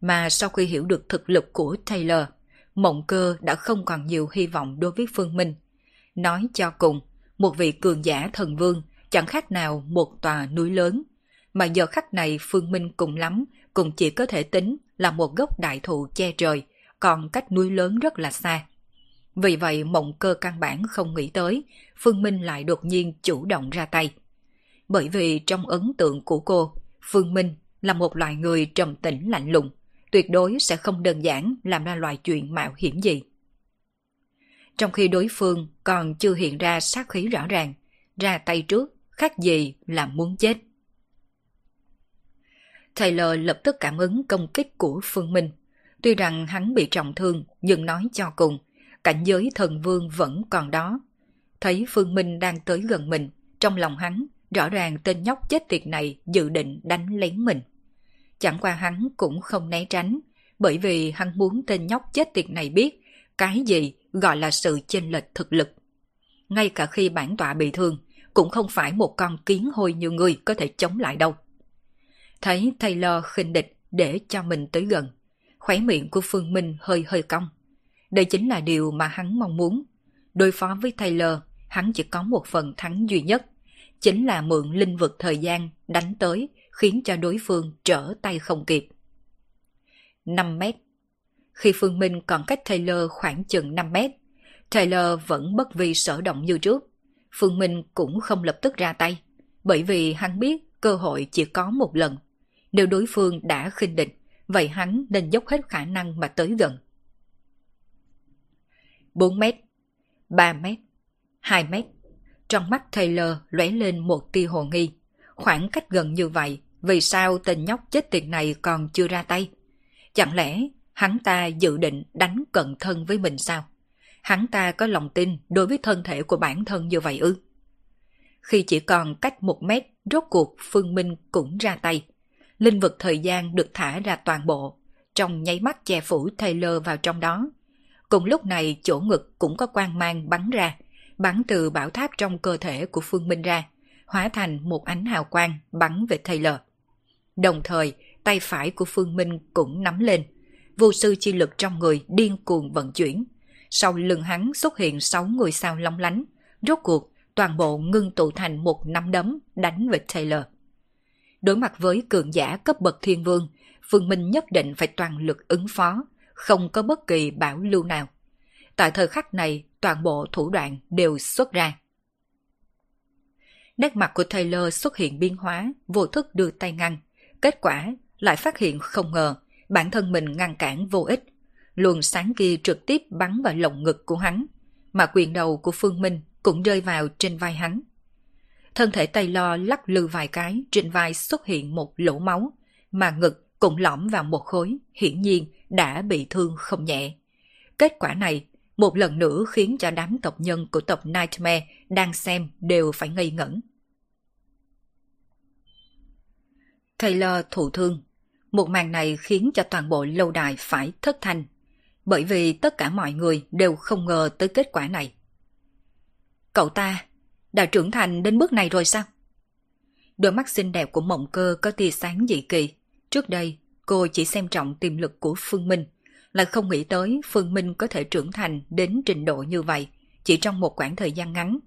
mà sau khi hiểu được thực lực của Taylor, Mộng cơ đã không còn nhiều hy vọng đối với Phương Minh. Nói cho cùng, một vị cường giả thần vương chẳng khác nào một tòa núi lớn. Mà giờ khắc này Phương Minh cùng lắm cũng chỉ có thể tính là một gốc đại thụ che trời, còn cách núi lớn rất là xa. Vì vậy mộng cơ căn bản không nghĩ tới, Phương Minh lại đột nhiên chủ động ra tay. Bởi vì trong ấn tượng của cô, Phương Minh là một loài người trầm tĩnh lạnh lùng, tuyệt đối sẽ không đơn giản làm ra loại chuyện mạo hiểm gì. Trong khi đối phương còn chưa hiện ra sát khí rõ ràng, ra tay trước, khác gì là muốn chết. Taylor lập tức cảm ứng công kích của Phương Minh. Tuy rằng hắn bị trọng thương, nhưng nói cho cùng, cảnh giới thần vương vẫn còn đó. Thấy Phương Minh đang tới gần mình, trong lòng hắn, rõ ràng tên nhóc chết tiệt này dự định đánh lén mình. Chẳng qua hắn cũng không né tránh, bởi vì hắn muốn tên nhóc chết tiệt này biết cái gì gọi là sự chênh lệch thực lực. Ngay cả khi bản tọa bị thương, cũng không phải một con kiến hôi như người có thể chống lại đâu. Thấy Taylor khinh địch để cho mình tới gần, khóe miệng của Phương Minh hơi hơi cong. Đây chính là điều mà hắn mong muốn. Đối phó với Taylor, hắn chỉ có một phần thắng duy nhất, chính là mượn linh vực thời gian đánh tới khiến cho đối phương trở tay không kịp. 5 mét Khi Phương Minh còn cách Taylor khoảng chừng 5 mét, Taylor vẫn bất vi sở động như trước. Phương Minh cũng không lập tức ra tay, bởi vì hắn biết cơ hội chỉ có một lần. Nếu đối phương đã khinh địch, vậy hắn nên dốc hết khả năng mà tới gần. 4 mét, 3 mét, 2 mét. Trong mắt Taylor lóe lên một tia hồ nghi. Khoảng cách gần như vậy, vì sao tên nhóc chết tiệt này còn chưa ra tay? Chẳng lẽ hắn ta dự định đánh cận thân với mình sao? Hắn ta có lòng tin đối với thân thể của bản thân như vậy ư? Khi chỉ còn cách một mét, rốt cuộc Phương Minh cũng ra tay. Linh vực thời gian được thả ra toàn bộ, trong nháy mắt che phủ Taylor vào trong đó. Cùng lúc này chỗ ngực cũng có quang mang bắn ra, bắn từ bảo tháp trong cơ thể của Phương Minh ra, hóa thành một ánh hào quang bắn về Taylor. Đồng thời, tay phải của Phương Minh cũng nắm lên. Vô sư chi lực trong người điên cuồng vận chuyển. Sau lưng hắn xuất hiện sáu người sao long lánh. Rốt cuộc, toàn bộ ngưng tụ thành một nắm đấm đánh về Taylor. Đối mặt với cường giả cấp bậc thiên vương, Phương Minh nhất định phải toàn lực ứng phó, không có bất kỳ bảo lưu nào. Tại thời khắc này, toàn bộ thủ đoạn đều xuất ra. Nét mặt của Taylor xuất hiện biến hóa, vô thức đưa tay ngăn. Kết quả lại phát hiện không ngờ bản thân mình ngăn cản vô ích. Luồng sáng kia trực tiếp bắn vào lồng ngực của hắn, mà quyền đầu của Phương Minh cũng rơi vào trên vai hắn. Thân thể tay lo lắc lư vài cái, trên vai xuất hiện một lỗ máu, mà ngực cũng lõm vào một khối, hiển nhiên đã bị thương không nhẹ. Kết quả này một lần nữa khiến cho đám tộc nhân của tộc Nightmare đang xem đều phải ngây ngẩn. Taylor thụ thương. Một màn này khiến cho toàn bộ lâu đài phải thất thanh, bởi vì tất cả mọi người đều không ngờ tới kết quả này. Cậu ta đã trưởng thành đến bước này rồi sao? Đôi mắt xinh đẹp của mộng cơ có tia sáng dị kỳ. Trước đây, cô chỉ xem trọng tiềm lực của Phương Minh, lại không nghĩ tới Phương Minh có thể trưởng thành đến trình độ như vậy chỉ trong một khoảng thời gian ngắn.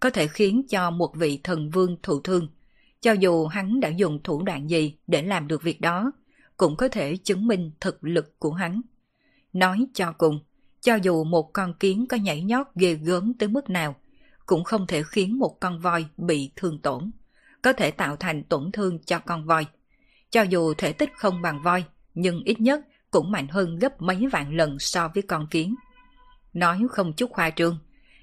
Có thể khiến cho một vị thần vương thụ thương, cho dù hắn đã dùng thủ đoạn gì để làm được việc đó, cũng có thể chứng minh thực lực của hắn. Nói cho cùng, cho dù một con kiến có nhảy nhót ghê gớm tới mức nào, cũng không thể khiến một con voi bị thương tổn, có thể tạo thành tổn thương cho con voi. Cho dù thể tích không bằng voi, nhưng ít nhất cũng mạnh hơn gấp mấy vạn lần so với con kiến. Nói không chút khoa trương,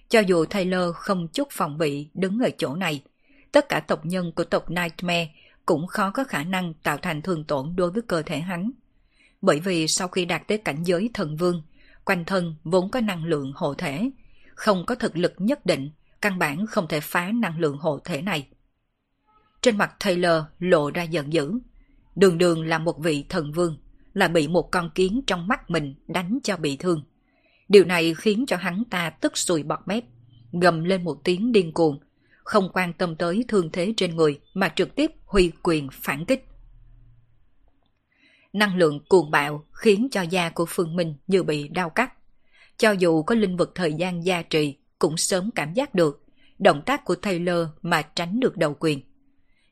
cho dù Taylor không chút phòng bị đứng ở chỗ này, tất cả tộc nhân của tộc Nightmare cũng khó có khả năng tạo thành thương tổn đối với cơ thể hắn. Bởi vì sau khi đạt tới cảnh giới thần vương, quanh thân vốn có năng lượng hộ thể, không có thực lực nhất định, căn bản không thể phá năng lượng hộ thể này. Trên mặt Taylor lộ ra giận dữ, đường đường là một vị thần vương, là bị một con kiến trong mắt mình đánh cho bị thương. Điều này khiến cho hắn ta tức sùi bọt mép, gầm lên một tiếng điên cuồng, không quan tâm tới thương thế trên người mà trực tiếp huy quyền phản kích. Năng lượng cuồng bạo khiến cho da của Phương Minh như bị đau cắt. Cho dù có linh vực thời gian gia trì, cũng sớm cảm giác được động tác của Taylor mà tránh được đầu quyền.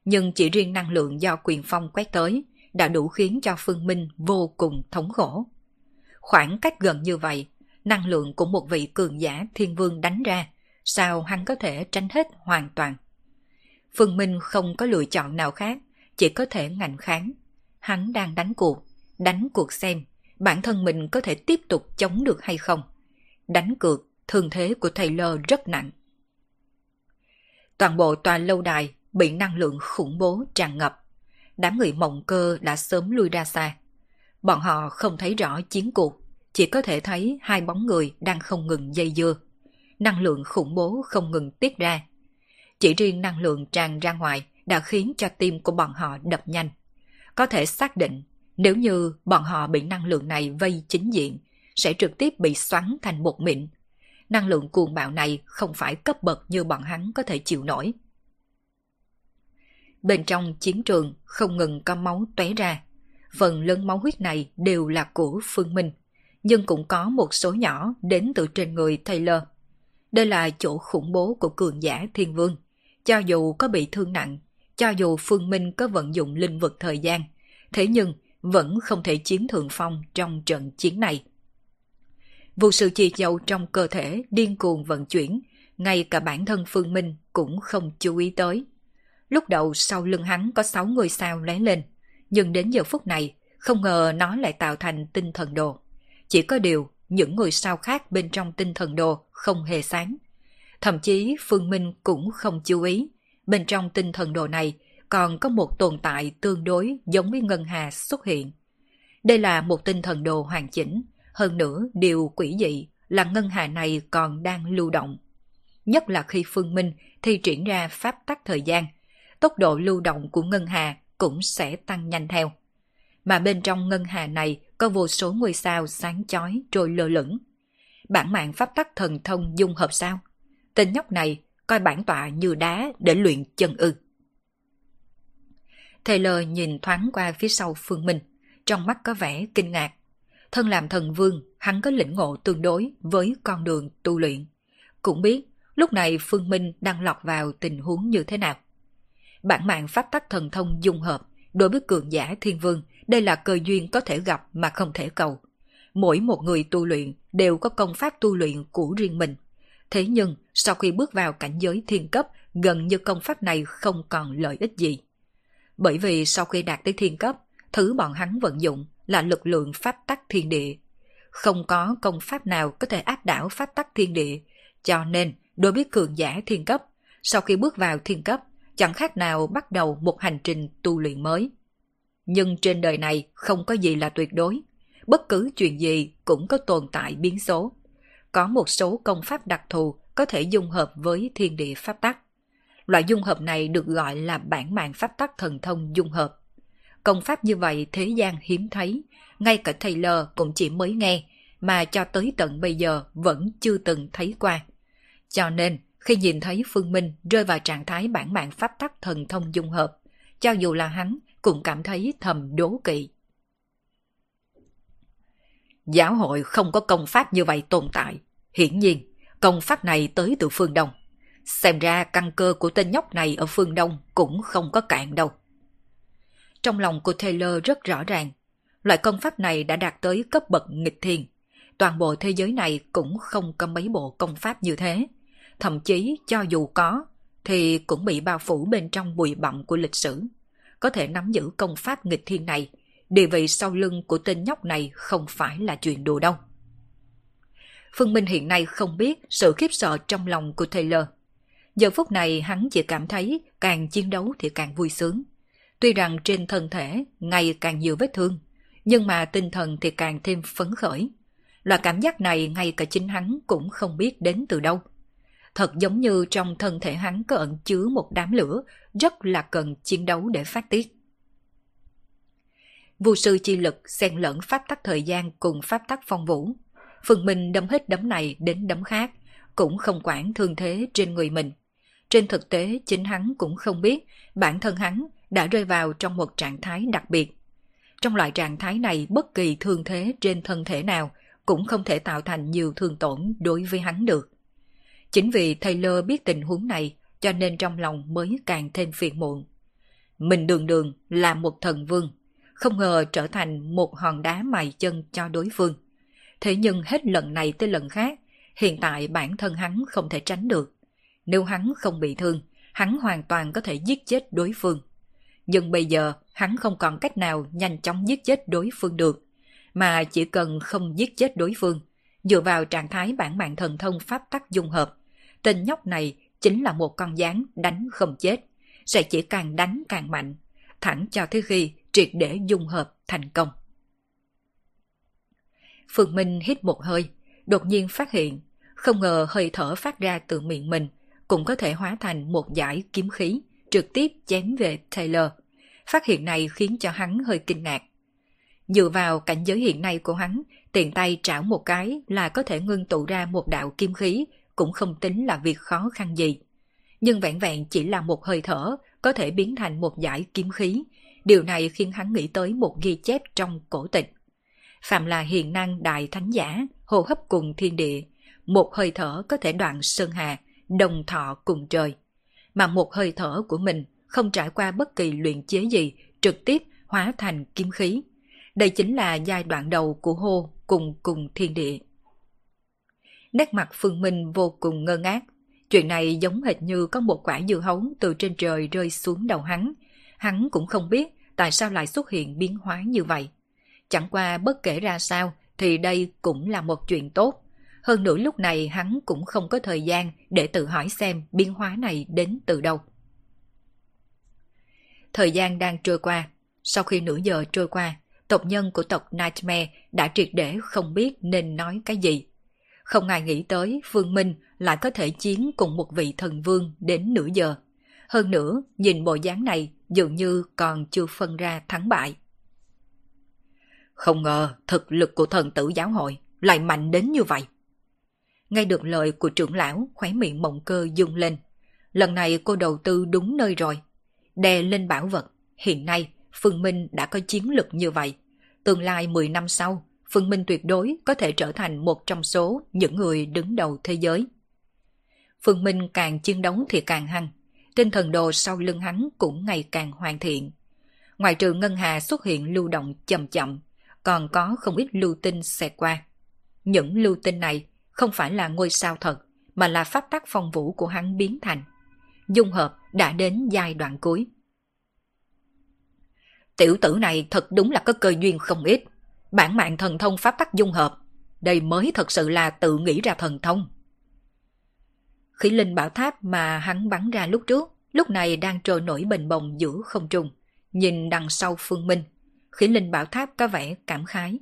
Nhưng chỉ riêng năng lượng do quyền phong quét tới đã đủ khiến cho Phương Minh vô cùng thống khổ. Khoảng cách gần như vậy, năng lượng của một vị cường giả thiên vương đánh ra, sao hắn có thể tránh hết hoàn toàn. Phương Minh không có lựa chọn nào khác, chỉ có thể ngạnh kháng. Hắn đang đánh cuộc, đánh cuộc xem bản thân mình có thể tiếp tục chống được hay không. Đánh cược, thường thế của thầy lơ rất nặng. Toàn bộ tòa lâu đài bị năng lượng khủng bố tràn ngập đám người mộng cơ đã sớm lui ra xa. Bọn họ không thấy rõ chiến cuộc, chỉ có thể thấy hai bóng người đang không ngừng dây dưa năng lượng khủng bố không ngừng tiết ra. Chỉ riêng năng lượng tràn ra ngoài đã khiến cho tim của bọn họ đập nhanh. Có thể xác định nếu như bọn họ bị năng lượng này vây chính diện, sẽ trực tiếp bị xoắn thành bột mịn. Năng lượng cuồng bạo này không phải cấp bậc như bọn hắn có thể chịu nổi. Bên trong chiến trường không ngừng có máu tóe ra. Phần lớn máu huyết này đều là của Phương Minh, nhưng cũng có một số nhỏ đến từ trên người Taylor. Đây là chỗ khủng bố của cường giả thiên vương. Cho dù có bị thương nặng, cho dù Phương Minh có vận dụng linh vực thời gian, thế nhưng vẫn không thể chiếm thượng phong trong trận chiến này. Vụ sự chi dầu trong cơ thể điên cuồng vận chuyển, ngay cả bản thân Phương Minh cũng không chú ý tới. Lúc đầu sau lưng hắn có sáu ngôi sao lóe lên, nhưng đến giờ phút này, không ngờ nó lại tạo thành tinh thần đồ. Chỉ có điều, những ngôi sao khác bên trong tinh thần đồ không hề sáng. Thậm chí Phương Minh cũng không chú ý, bên trong tinh thần đồ này còn có một tồn tại tương đối giống với ngân hà xuất hiện. Đây là một tinh thần đồ hoàn chỉnh, hơn nữa điều quỷ dị là ngân hà này còn đang lưu động. Nhất là khi Phương Minh thi triển ra pháp tắc thời gian, tốc độ lưu động của ngân hà cũng sẽ tăng nhanh theo. Mà bên trong ngân hà này có vô số ngôi sao sáng chói trôi lơ lửng. Bản mạng pháp tắc thần thông dung hợp sao? Tên nhóc này coi bản tọa như đá để luyện chân ư. Taylor nhìn thoáng qua phía sau Phương Minh, trong mắt có vẻ kinh ngạc. Thân làm thần vương, hắn có lĩnh ngộ tương đối với con đường tu luyện. Cũng biết lúc này Phương Minh đang lọt vào tình huống như thế nào. Bản mạng pháp tắc thần thông dung hợp, đối với cường giả thiên vương, đây là cơ duyên có thể gặp mà không thể cầu. Mỗi một người tu luyện đều có công pháp tu luyện của riêng mình. Thế nhưng, sau khi bước vào cảnh giới thiên cấp, gần như công pháp này không còn lợi ích gì. Bởi vì sau khi đạt tới thiên cấp, thứ bọn hắn vận dụng là lực lượng pháp tắc thiên địa. Không có công pháp nào có thể áp đảo pháp tắc thiên địa, cho nên đối với cường giả thiên cấp, sau khi bước vào thiên cấp, chẳng khác nào bắt đầu một hành trình tu luyện mới. Nhưng trên đời này không có gì là tuyệt đối, bất cứ chuyện gì cũng có tồn tại biến số. Có một số công pháp đặc thù có thể dung hợp với thiên địa pháp tắc. Loại dung hợp này được gọi là bản mạng pháp tắc thần thông dung hợp. Công pháp như vậy thế gian hiếm thấy, ngay cả Taylor cũng chỉ mới nghe, mà cho tới tận bây giờ vẫn chưa từng thấy qua. Cho nên, khi nhìn thấy Phương Minh rơi vào trạng thái bản mạng pháp tắc thần thông dung hợp, cho dù là hắn cũng cảm thấy thầm đố kỵ. Giáo hội không có công pháp như vậy tồn tại. Hiển nhiên, công pháp này tới từ phương Đông. Xem ra căn cơ của tên nhóc này ở phương Đông cũng không có cạn đâu. Trong lòng của Taylor rất rõ ràng, loại công pháp này đã đạt tới cấp bậc nghịch thiên. Toàn bộ thế giới này cũng không có mấy bộ công pháp như thế. Thậm chí cho dù có, thì cũng bị bao phủ bên trong bụi bặm của lịch sử. Có thể nắm giữ công pháp nghịch thiên này, địa vị sau lưng của tên nhóc này không phải là chuyện đùa đâu. Phương Minh hiện nay không biết sự khiếp sợ trong lòng của Taylor. Giờ phút này hắn chỉ cảm thấy càng chiến đấu thì càng vui sướng. Tuy rằng trên thân thể ngày càng nhiều vết thương, nhưng mà tinh thần thì càng thêm phấn khởi. Loại cảm giác này ngay cả chính hắn cũng không biết đến từ đâu. Thật giống như trong thân thể hắn có ẩn chứa một đám lửa, rất là cần chiến đấu để phát tiết. Vô sư chi lực xen lẫn pháp tắc thời gian cùng pháp tắc phong vũ. Phương Minh đấm hết đấm này đến đấm khác, cũng không quản thương thế trên người mình. Trên thực tế, chính hắn cũng không biết bản thân hắn đã rơi vào trong một trạng thái đặc biệt. Trong loại trạng thái này, bất kỳ thương thế trên thân thể nào cũng không thể tạo thành nhiều thương tổn đối với hắn được. Chính vì Taylor biết tình huống này, cho nên trong lòng mới càng thêm phiền muộn. Mình đường đường là một thần vương, không ngờ trở thành một hòn đá mài chân cho đối phương. Thế nhưng hết lần này tới lần khác, hiện tại bản thân hắn không thể tránh được. Nếu hắn không bị thương, hắn hoàn toàn có thể giết chết đối phương. Nhưng bây giờ hắn không còn cách nào nhanh chóng giết chết đối phương được, mà chỉ cần không giết chết đối phương, dựa vào trạng thái bản mạng thần thông pháp tắc dung hợp, tên nhóc này chính là một con gián đánh không chết, sẽ chỉ càng đánh càng mạnh, thẳng cho tới khi triệt để dung hợp thành công. Phương Minh hít một hơi, đột nhiên phát hiện Không ngờ hơi thở phát ra từ miệng mình cũng có thể hóa thành một giải kiếm khí, trực tiếp chém về Taylor. Phát hiện này khiến cho hắn hơi kinh ngạc. Dựa vào cảnh giới hiện nay của hắn, tiện tay trảo một cái là có thể ngưng tụ ra một đạo kim khí, cũng không tính là việc khó khăn gì. Nhưng vẹn vẹn chỉ là một hơi thở, có thể biến thành một giải kim khí. Điều này khiến hắn nghĩ tới một ghi chép trong cổ tịch. Phạm là hiền năng đại thánh giả, hô hấp cùng thiên địa. Một hơi thở có thể đoạn sơn hà, đồng thọ cùng trời. Mà một hơi thở của mình không trải qua bất kỳ luyện chế gì, trực tiếp hóa thành kim khí. Đây chính là giai đoạn đầu của hô cùng cùng thiên địa. Nét mặt Phương Minh vô cùng ngơ ngác. Chuyện này giống hệt như có một quả dưa hấu từ trên trời rơi xuống đầu hắn. Hắn cũng không biết tại sao lại xuất hiện biến hóa như vậy. Chẳng qua bất kể ra sao thì đây cũng là một chuyện tốt. Hơn nữa lúc này hắn cũng không có thời gian để tự hỏi xem biến hóa này đến từ đâu. Thời gian đang trôi qua. Sau khi nửa giờ trôi qua, tộc nhân của tộc Nightmare đã triệt để không biết nên nói cái gì. Không ai nghĩ tới Phương Minh lại có thể chiến cùng một vị thần vương đến nửa giờ. Hơn nữa, nhìn bộ dáng này dường như còn chưa phân ra thắng bại. Không ngờ thực lực của thần tử giáo hội lại mạnh đến như vậy. Nghe được lời của trưởng lão, khóe miệng mộng cơ dung lên. Lần này cô đầu tư đúng nơi rồi. Đè lên bảo vật, hiện nay Phương Minh đã có chiến lực như vậy. Tương lai 10 năm sau, Phương Minh tuyệt đối có thể trở thành một trong số những người đứng đầu thế giới. Phương Minh càng chiến đấu thì càng hăng, tinh thần đồ sau lưng hắn cũng ngày càng hoàn thiện. Ngoài trừ ngân hà xuất hiện lưu động chậm chậm, còn có không ít lưu tinh xẹt qua. Những lưu tinh này không phải là ngôi sao thật, mà là pháp tắc phong vũ của hắn biến thành. Dung hợp đã đến giai đoạn cuối. Tiểu tử này thật đúng là có cơ duyên không ít. Bản mạng thần thông pháp tắc dung hợp. Đây mới thật sự là tự nghĩ ra thần thông. Khí linh bảo tháp mà hắn bắn ra lúc trước, lúc này đang trôi nổi bình bồng giữa không trung. Nhìn đằng sau phương minh, khí linh bảo tháp có vẻ cảm khái.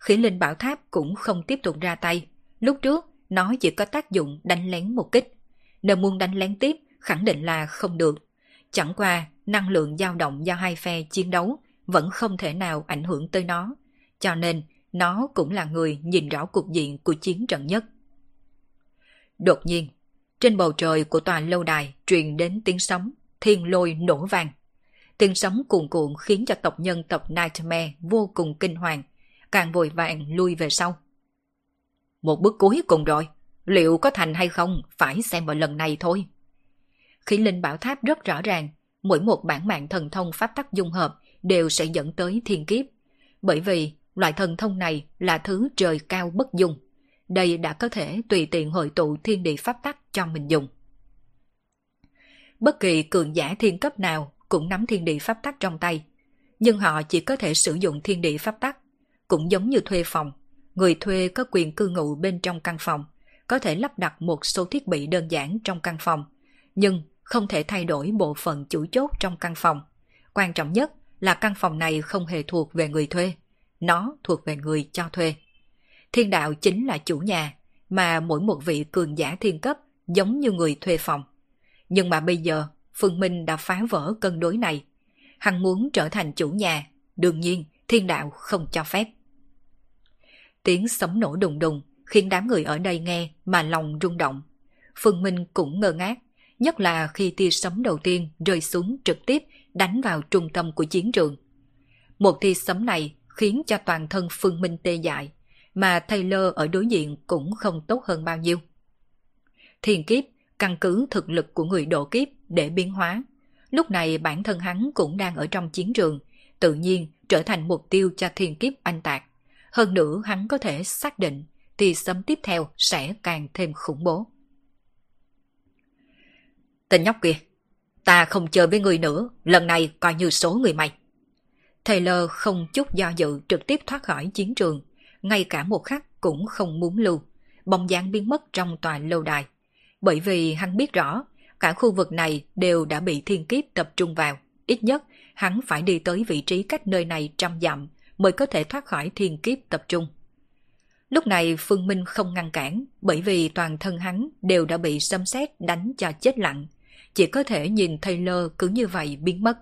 Khí linh bảo tháp cũng không tiếp tục ra tay. Lúc trước, nó chỉ có tác dụng đánh lén một kích. Nếu muốn đánh lén tiếp, khẳng định là không được. Chẳng qua, năng lượng dao động do hai phe chiến đấu vẫn không thể nào ảnh hưởng tới nó, cho nên nó cũng là người nhìn rõ cục diện của chiến trận nhất. Đột nhiên, trên bầu trời của tòa lâu đài truyền đến tiếng sóng, thiên lôi nổ vàng, Tiếng sóng cuồn cuộn khiến cho tộc nhân tộc Nightmare vô cùng kinh hoàng, càng vội vàng lui về sau. Một bước cuối cùng rồi, liệu có thành hay không phải xem vào lần này thôi. Khí linh bảo tháp rất rõ ràng, mỗi một bản mạng thần thông pháp tắc dung hợp đều sẽ dẫn tới thiên kiếp. Bởi vì loại thần thông này là thứ trời cao bất dung. Đây đã có thể tùy tiện hội tụ thiên địa pháp tắc cho mình dùng. Bất kỳ cường giả thiên cấp nào cũng nắm thiên địa pháp tắc trong tay, nhưng họ chỉ có thể sử dụng thiên địa pháp tắc, cũng giống như thuê phòng. Người thuê có quyền cư ngụ bên trong căn phòng, có thể lắp đặt một số thiết bị đơn giản trong căn phòng, nhưng không thể thay đổi bộ phận chủ chốt trong căn phòng. Quan trọng nhất là căn phòng này không hề thuộc về người thuê, nó thuộc về người cho thuê. Thiên đạo chính là chủ nhà, mà mỗi một vị cường giả thiên cấp giống như người thuê phòng. Nhưng mà bây giờ, Phương Minh đã phá vỡ cân đối này. Hắn muốn trở thành chủ nhà, đương nhiên thiên đạo không cho phép. Tiếng sấm nổ đùng đùng khiến đám người ở đây nghe mà lòng rung động. Phương Minh cũng ngơ ngác, nhất là khi tia sấm đầu tiên rơi xuống trực tiếp đánh vào trung tâm của chiến trường. Một tia sấm này khiến cho toàn thân Phương Minh tê dại, mà Taylor ở đối diện cũng không tốt hơn bao nhiêu. thiền kiếp căn cứ thực lực của người độ kiếp để biến hóa. Lúc này bản thân hắn cũng đang ở trong chiến trường, tự nhiên trở thành mục tiêu cho thiên kiếp anh tạc. Hơn nữa hắn có thể xác định thì sấm tiếp theo sẽ càng thêm khủng bố. Tên nhóc kia, ta không chơi với người nữa, lần này coi như số người mày. Taylor không chút do dự trực tiếp thoát khỏi chiến trường, ngay cả một khắc cũng không muốn lưu, bóng dáng biến mất trong tòa lâu đài. Bởi vì hắn biết rõ, cả khu vực này đều đã bị thiên kiếp tập trung vào, ít nhất hắn phải đi tới vị trí cách nơi này trăm dặm mới có thể thoát khỏi thiên kiếp tập trung. Lúc này Phương Minh không ngăn cản bởi vì toàn thân hắn đều đã bị xâm xét đánh cho chết lặng. Chỉ có thể nhìn Taylor cứ như vậy biến mất.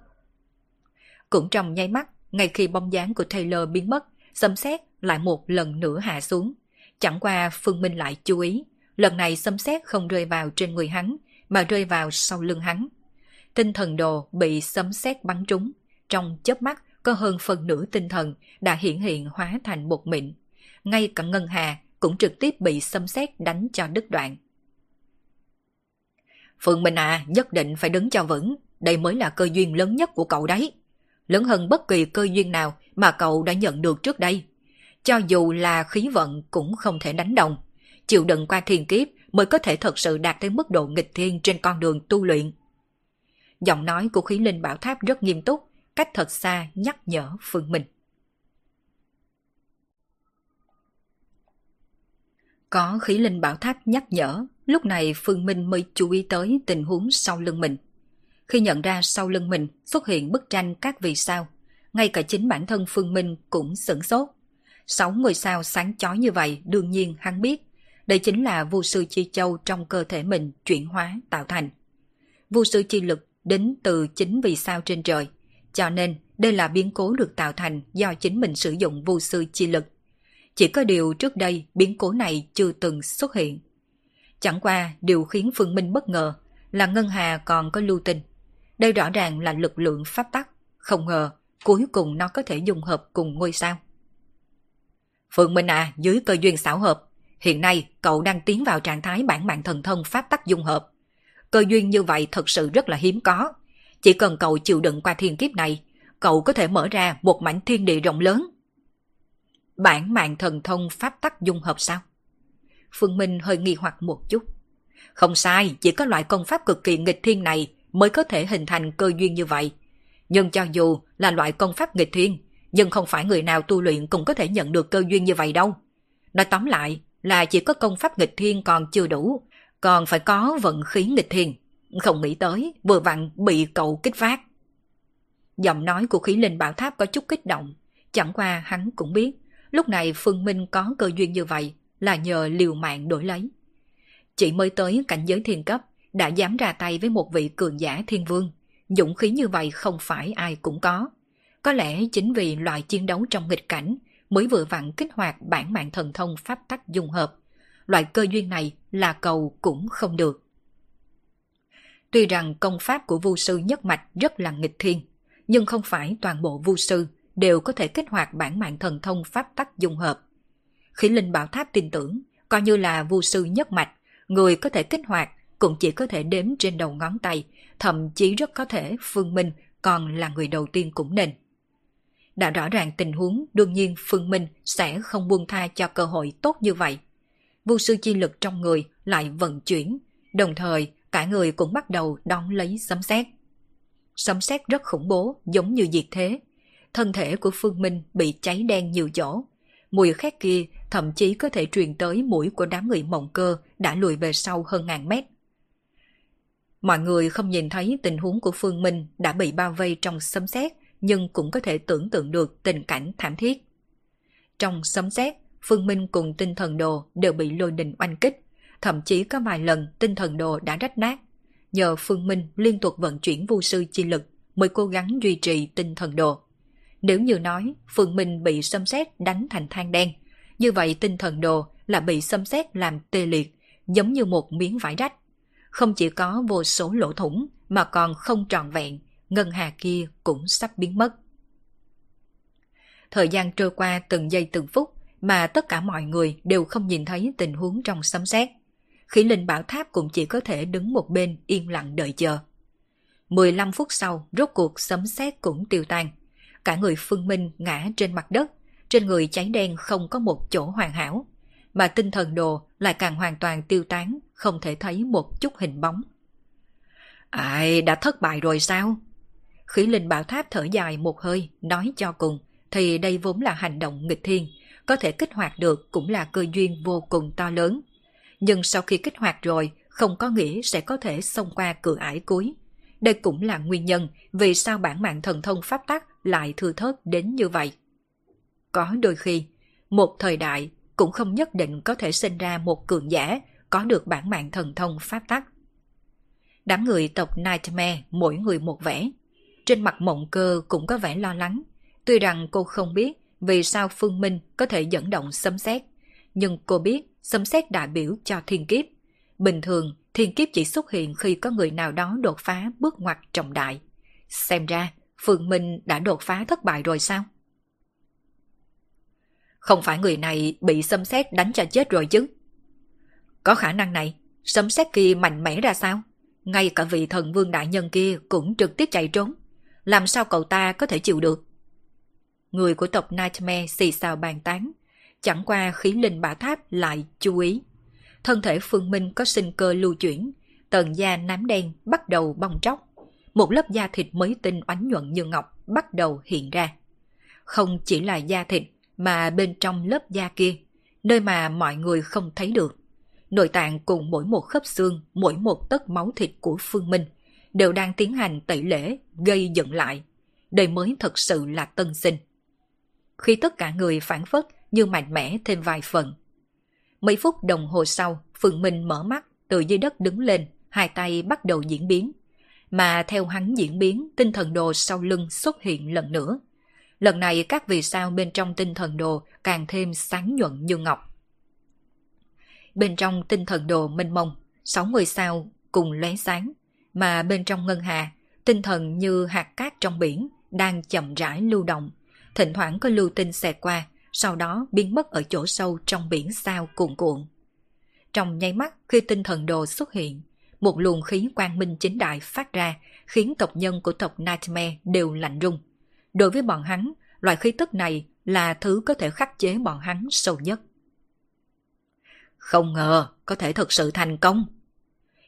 Cũng trong nháy mắt, ngay khi bóng dáng của Taylor biến mất, xâm xét lại một lần nữa hạ xuống. Chẳng qua Phương Minh lại chú ý, lần này xâm xét không rơi vào trên người hắn, mà rơi vào sau lưng hắn. Tinh thần đồ bị xâm xét bắn trúng, trong chớp mắt có hơn phần nửa tinh thần đã hiển hiện hóa thành một mịn. Ngay cả Ngân Hà cũng trực tiếp bị xâm xét đánh cho đứt đoạn. Phương Minh à, nhất định phải đứng cho vững, đây mới là cơ duyên lớn nhất của cậu đấy. Lớn hơn bất kỳ cơ duyên nào mà cậu đã nhận được trước đây. Cho dù là khí vận cũng không thể đánh đồng. Chịu đựng qua thiên kiếp mới có thể thật sự đạt tới mức độ nghịch thiên trên con đường tu luyện. Giọng nói của khí linh bảo tháp rất nghiêm túc, cách thật xa nhắc nhở Phương Minh. Có khí linh bảo tháp nhắc nhở, lúc này Phương Minh mới chú ý tới tình huống sau lưng mình. Khi nhận ra sau lưng mình xuất hiện bức tranh các vì sao, ngay cả chính bản thân Phương Minh cũng sửng sốt. Sáu ngôi sao sáng chói như vậy đương nhiên hắn biết, đây chính là vô sư chi châu trong cơ thể mình chuyển hóa tạo thành. Vô sư chi lực đến từ chính vì sao trên trời, cho nên đây là biến cố được tạo thành do chính mình sử dụng vô sư chi lực. Chỉ có điều trước đây biến cố này chưa từng xuất hiện. Chẳng qua điều khiến Phương Minh bất ngờ là Ngân Hà còn có lưu tình. Đây rõ ràng là lực lượng pháp tắc, không ngờ cuối cùng nó có thể dùng hợp cùng ngôi sao. Phương Minh à, dưới cơ duyên xảo hợp, hiện nay cậu đang tiến vào trạng thái bản mạng thần thông pháp tắc dung hợp. Cơ duyên như vậy thật sự rất là hiếm có. Chỉ cần cậu chịu đựng qua thiên kiếp này, cậu có thể mở ra một mảnh thiên địa rộng lớn. Bản mạng thần thông pháp tắc dung hợp sao? Phương Minh hơi nghi hoặc một chút. Không sai, chỉ có loại công pháp cực kỳ nghịch thiên này mới có thể hình thành cơ duyên như vậy. Nhưng cho dù là loại công pháp nghịch thiên, nhưng không phải người nào tu luyện cũng có thể nhận được cơ duyên như vậy đâu. Nói tóm lại là chỉ có công pháp nghịch thiên còn chưa đủ, còn phải có vận khí nghịch thiên. Không nghĩ tới, vừa vặn bị cậu kích phát. Giọng nói của khí linh bảo tháp có chút kích động, chẳng qua hắn cũng biết, lúc này Phương Minh có cơ duyên như vậy là nhờ liều mạng đổi lấy. Chỉ mới tới cảnh giới thiên cấp, đã dám ra tay với một vị cường giả thiên vương. Dũng khí như vậy không phải ai cũng có. Có lẽ chính vì loại chiến đấu trong nghịch cảnh mới vừa vặn kích hoạt bản mạng thần thông pháp tắc dung hợp. Loại cơ duyên này là cầu cũng không được. Tuy rằng công pháp của vu sư nhất mạch rất là nghịch thiên, nhưng không phải toàn bộ vu sư đều có thể kích hoạt bản mạng thần thông pháp tắc dung hợp. Khí linh bảo tháp tin tưởng, coi như là vu sư nhất mạch, người có thể kích hoạt cũng chỉ có thể đếm trên đầu ngón tay, thậm chí rất có thể Phương Minh còn là người đầu tiên cũng nên. Đã rõ ràng tình huống, đương nhiên Phương Minh sẽ không buông tha cho cơ hội tốt như vậy. Vu sư chi lực trong người lại vận chuyển, đồng thời cả người cũng bắt đầu đón lấy sấm sét. Sấm sét rất khủng bố, giống như diệt thế. Thân thể của Phương Minh bị cháy đen nhiều chỗ. Mùi khét kia thậm chí có thể truyền tới mũi của đám người mộng cơ đã lùi về sau hơn ngàn mét. Mọi người không nhìn thấy tình huống của Phương Minh đã bị bao vây trong sấm sét nhưng cũng có thể tưởng tượng được tình cảnh thảm thiết. Trong sấm sét, Phương Minh cùng tinh thần đồ đều bị lôi đình oanh kích, thậm chí có vài lần tinh thần đồ đã rách nát. Nhờ Phương Minh liên tục vận chuyển vô sư chi lực mới cố gắng duy trì tinh thần đồ. Nếu như nói phượng Minh bị xâm xét đánh thành than đen, như vậy tinh thần đồ là bị xâm xét làm tê liệt, giống như một miếng vải rách. Không chỉ có vô số lỗ thủng mà còn không tròn vẹn, ngân hà kia cũng sắp biến mất. Thời gian trôi qua từng giây từng phút mà tất cả mọi người đều không nhìn thấy tình huống trong xâm xét Khí linh bảo tháp cũng chỉ có thể đứng một bên yên lặng đợi chờ. 15 phút sau, rốt cuộc sấm sét cũng tiêu tan. Cả người phương minh ngã trên mặt đất, trên người cháy đen không có một chỗ hoàn hảo, mà tinh thần đồ lại càng hoàn toàn tiêu tán, không thể thấy một chút hình bóng. Ai, đã thất bại rồi sao? Khí linh bảo tháp thở dài một hơi, nói cho cùng, thì đây vốn là hành động nghịch thiên, có thể kích hoạt được cũng là cơ duyên vô cùng to lớn. Nhưng sau khi kích hoạt rồi, không có nghĩa sẽ có thể xông qua cửa ải cuối. Đây cũng là nguyên nhân vì sao bản mạng thần thông pháp tắc lại thừa thớt đến như vậy. Có đôi khi, một thời đại cũng không nhất định có thể sinh ra một cường giả có được bản mạng thần thông pháp tắc. Đám người tộc Nightmare mỗi người một vẻ. Trên mặt mộng cơ cũng có vẻ lo lắng. Tuy rằng cô không biết vì sao Phương Minh có thể dẫn động sấm sét, nhưng cô biết sấm sét đại biểu cho thiên kiếp. Bình thường, thiên kiếp chỉ xuất hiện khi có người nào đó đột phá bước ngoặt trọng đại. Xem ra, Phương Minh đã đột phá thất bại rồi sao? Không phải người này bị sấm sét đánh cho chết rồi chứ? Có khả năng này, sấm sét kia mạnh mẽ ra sao? Ngay cả vị thần vương đại nhân kia cũng trực tiếp chạy trốn. Làm sao cậu ta có thể chịu được? Người của tộc Nightmare xì xào bàn tán. Chẳng qua khí linh bả tháp lại chú ý. Thân thể phương minh có sinh cơ lưu chuyển. Tần da nám đen bắt đầu bong tróc. Một lớp da thịt mới tinh oánh nhuận như ngọc bắt đầu hiện ra. Không chỉ là da thịt mà bên trong lớp da kia, nơi mà mọi người không thấy được nội tạng cùng mỗi một khớp xương, mỗi một tấc máu thịt của Phương Minh đều đang tiến hành tẩy lễ, gây dựng lại. Đây mới thật sự là tân sinh. Khi tất cả người phản phất như mạnh mẽ thêm vài phần. Mấy phút đồng hồ sau, Phượng Minh mở mắt, từ dưới đất đứng lên, hai tay bắt đầu diễn biến. Mà theo hắn diễn biến, tinh thần đồ sau lưng xuất hiện lần nữa. Lần này các vì sao bên trong tinh thần đồ càng thêm sáng nhuận như ngọc bên trong tinh thần đồ mênh mông, 60 sao cùng lóe sáng, mà bên trong ngân hà, tinh thần như hạt cát trong biển đang chậm rãi lưu động, thỉnh thoảng có lưu tinh xẹt qua, sau đó biến mất ở chỗ sâu trong biển sao cuộn cuộn. Trong nháy mắt khi tinh thần đồ xuất hiện, một luồng khí quang minh chính đại phát ra khiến tộc nhân của tộc Nightmare đều lạnh rung. Đối với bọn hắn, loại khí tức này là thứ có thể khắc chế bọn hắn sâu nhất. Không ngờ có thể thực sự thành công.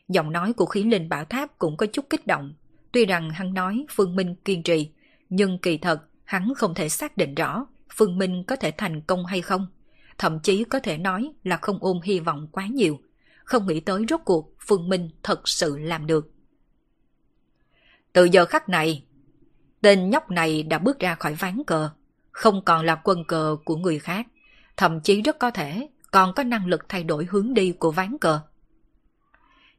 Giọng nói của khí linh bảo tháp cũng có chút kích động. Tuy rằng hắn nói Phương Minh kiên trì, nhưng kỳ thật hắn không thể xác định rõ Phương Minh có thể thành công hay không. Thậm chí có thể nói là không ôm hy vọng quá nhiều. Không nghĩ tới rốt cuộc Phương Minh thật sự làm được. Từ giờ khắc này, tên nhóc này đã bước ra khỏi ván cờ, không còn là quân cờ của người khác. Thậm chí rất có thể còn có năng lực thay đổi hướng đi của ván cờ.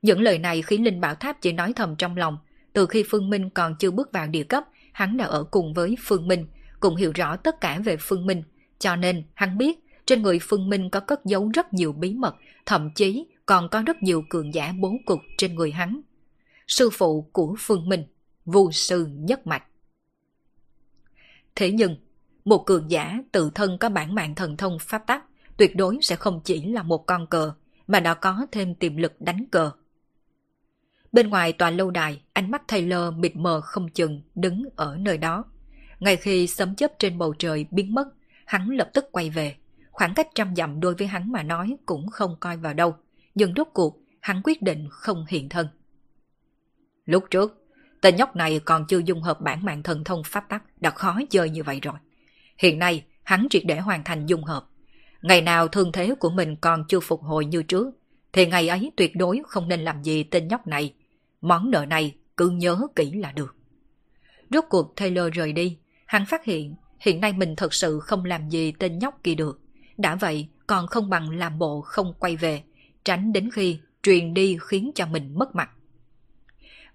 Những lời này khiến Linh Bảo Tháp chỉ nói thầm trong lòng, từ khi Phương Minh còn chưa bước vào địa cấp, hắn đã ở cùng với Phương Minh, cũng hiểu rõ tất cả về Phương Minh, cho nên hắn biết trên người Phương Minh có cất giấu rất nhiều bí mật, thậm chí còn có rất nhiều cường giả bố cục trên người hắn. Sư phụ của Phương Minh, vô sư nhất mạch. Thế nhưng, một cường giả tự thân có bản mạng thần thông pháp tắc, tuyệt đối sẽ không chỉ là một con cờ, mà đã có thêm tiềm lực đánh cờ. Bên ngoài tòa lâu đài, ánh mắt Taylor mịt mờ không chừng đứng ở nơi đó. Ngay khi sấm chớp trên bầu trời biến mất, hắn lập tức quay về. Khoảng cách trăm dặm đối với hắn mà nói cũng không coi vào đâu. Nhưng rốt cuộc, hắn quyết định không hiện thân. Lúc trước, tên nhóc này còn chưa dung hợp bản mạng thần thông pháp tắc đã khó chơi như vậy rồi. Hiện nay, hắn triệt để hoàn thành dung hợp, Ngày nào thương thế của mình còn chưa phục hồi như trước, thì ngày ấy tuyệt đối không nên làm gì tên nhóc này. Món nợ này cứ nhớ kỹ là được. Rốt cuộc Taylor rời đi, hắn phát hiện hiện nay mình thật sự không làm gì tên nhóc kia được. Đã vậy còn không bằng làm bộ không quay về, tránh đến khi truyền đi khiến cho mình mất mặt.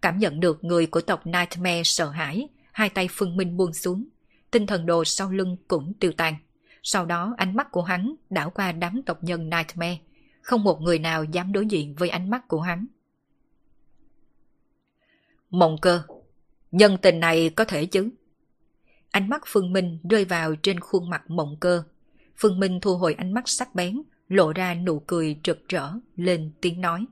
Cảm nhận được người của tộc Nightmare sợ hãi, hai tay phương minh buông xuống, tinh thần đồ sau lưng cũng tiêu tan. Sau đó ánh mắt của hắn đảo qua đám tộc nhân Nightmare. Không một người nào dám đối diện với ánh mắt của hắn. Mộng cơ, nhân tình này có thể chứ? Ánh mắt Phương Minh rơi vào trên khuôn mặt mộng cơ. Phương Minh thu hồi ánh mắt sắc bén, lộ ra nụ cười rực rỡ, lên tiếng nói.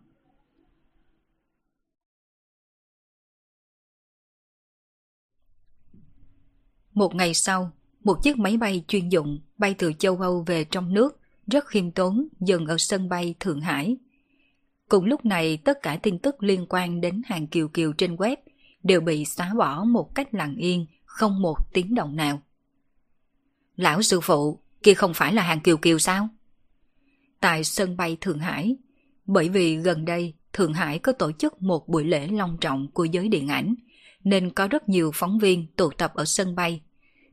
Một ngày sau, một chiếc máy bay chuyên dụng bay từ châu Âu về trong nước, rất khiêm tốn, dừng ở sân bay Thượng Hải. Cùng lúc này, tất cả tin tức liên quan đến hàng kiều kiều trên web đều bị xóa bỏ một cách lặng yên, không một tiếng động nào. Lão sư phụ, kia không phải là hàng kiều kiều sao? Tại sân bay Thượng Hải, bởi vì gần đây Thượng Hải có tổ chức một buổi lễ long trọng của giới điện ảnh, nên có rất nhiều phóng viên tụ tập ở sân bay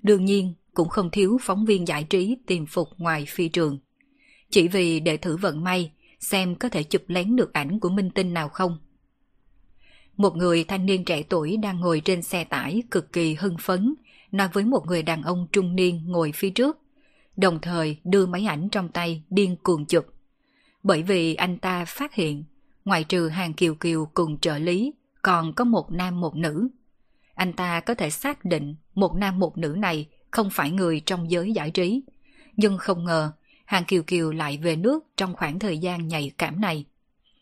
Đương nhiên, cũng không thiếu phóng viên giải trí tìm phục ngoài phi trường. chỉ vì để thử vận may, xem có thể chụp lén được ảnh của minh tinh nào không. Một người thanh niên trẻ tuổi đang ngồi trên xe tải cực kỳ hưng phấn, nói với một người đàn ông trung niên ngồi phía trước, đồng thời đưa máy ảnh trong tay điên cuồng chụp. Bởi vì anh ta phát hiện, ngoại trừ hàng kiều kiều cùng trợ lý, còn có một nam một nữ. Anh ta có thể xác định một nam một nữ này không phải người trong giới giải trí. Nhưng không ngờ, hàng kiều kiều lại về nước trong khoảng thời gian nhạy cảm này.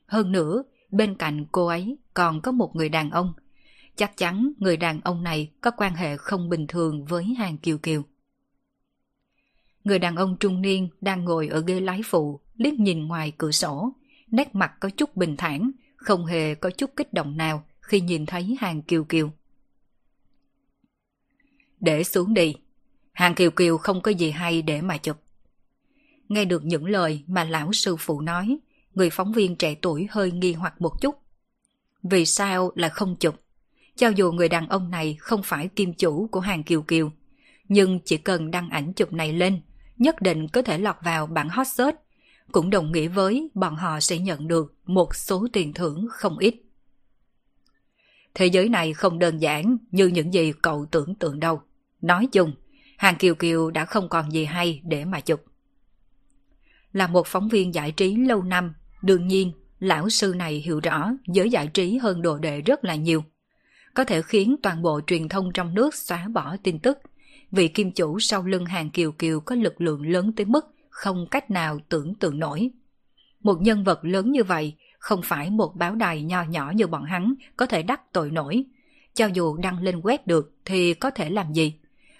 Hơn nữa, bên cạnh cô ấy còn có một người đàn ông. Chắc chắn người đàn ông này có quan hệ không bình thường với hàng kiều kiều. Người đàn ông trung niên đang ngồi ở ghế lái phụ, liếc nhìn ngoài cửa sổ, nét mặt có chút bình thản, không hề có chút kích động nào khi nhìn thấy hàng kiều kiều. Để xuống đi, hàng kiều kiều không có gì hay để mà chụp. Nghe được những lời mà lão sư phụ nói, người phóng viên trẻ tuổi hơi nghi hoặc một chút. Vì sao là không chụp? Cho dù người đàn ông này không phải kim chủ của hàng kiều kiều, nhưng chỉ cần đăng ảnh chụp này lên, nhất định có thể lọt vào bảng hot search, cũng đồng nghĩa với bọn họ sẽ nhận được một số tiền thưởng không ít. Thế giới này không đơn giản như những gì cậu tưởng tượng đâu. Nói chung, hàng kiều kiều đã không còn gì hay để mà chụp. Là một phóng viên giải trí lâu năm, đương nhiên, lão sư này hiểu rõ giới giải trí hơn đồ đệ rất là nhiều. Có thể khiến toàn bộ truyền thông trong nước xóa bỏ tin tức vị kim chủ sau lưng hàng kiều kiều có lực lượng lớn tới mức không cách nào tưởng tượng nổi. Một nhân vật lớn như vậy không phải một báo đài nho nhỏ như bọn hắn có thể đắc tội nổi. Cho dù đăng lên web được thì có thể làm gì?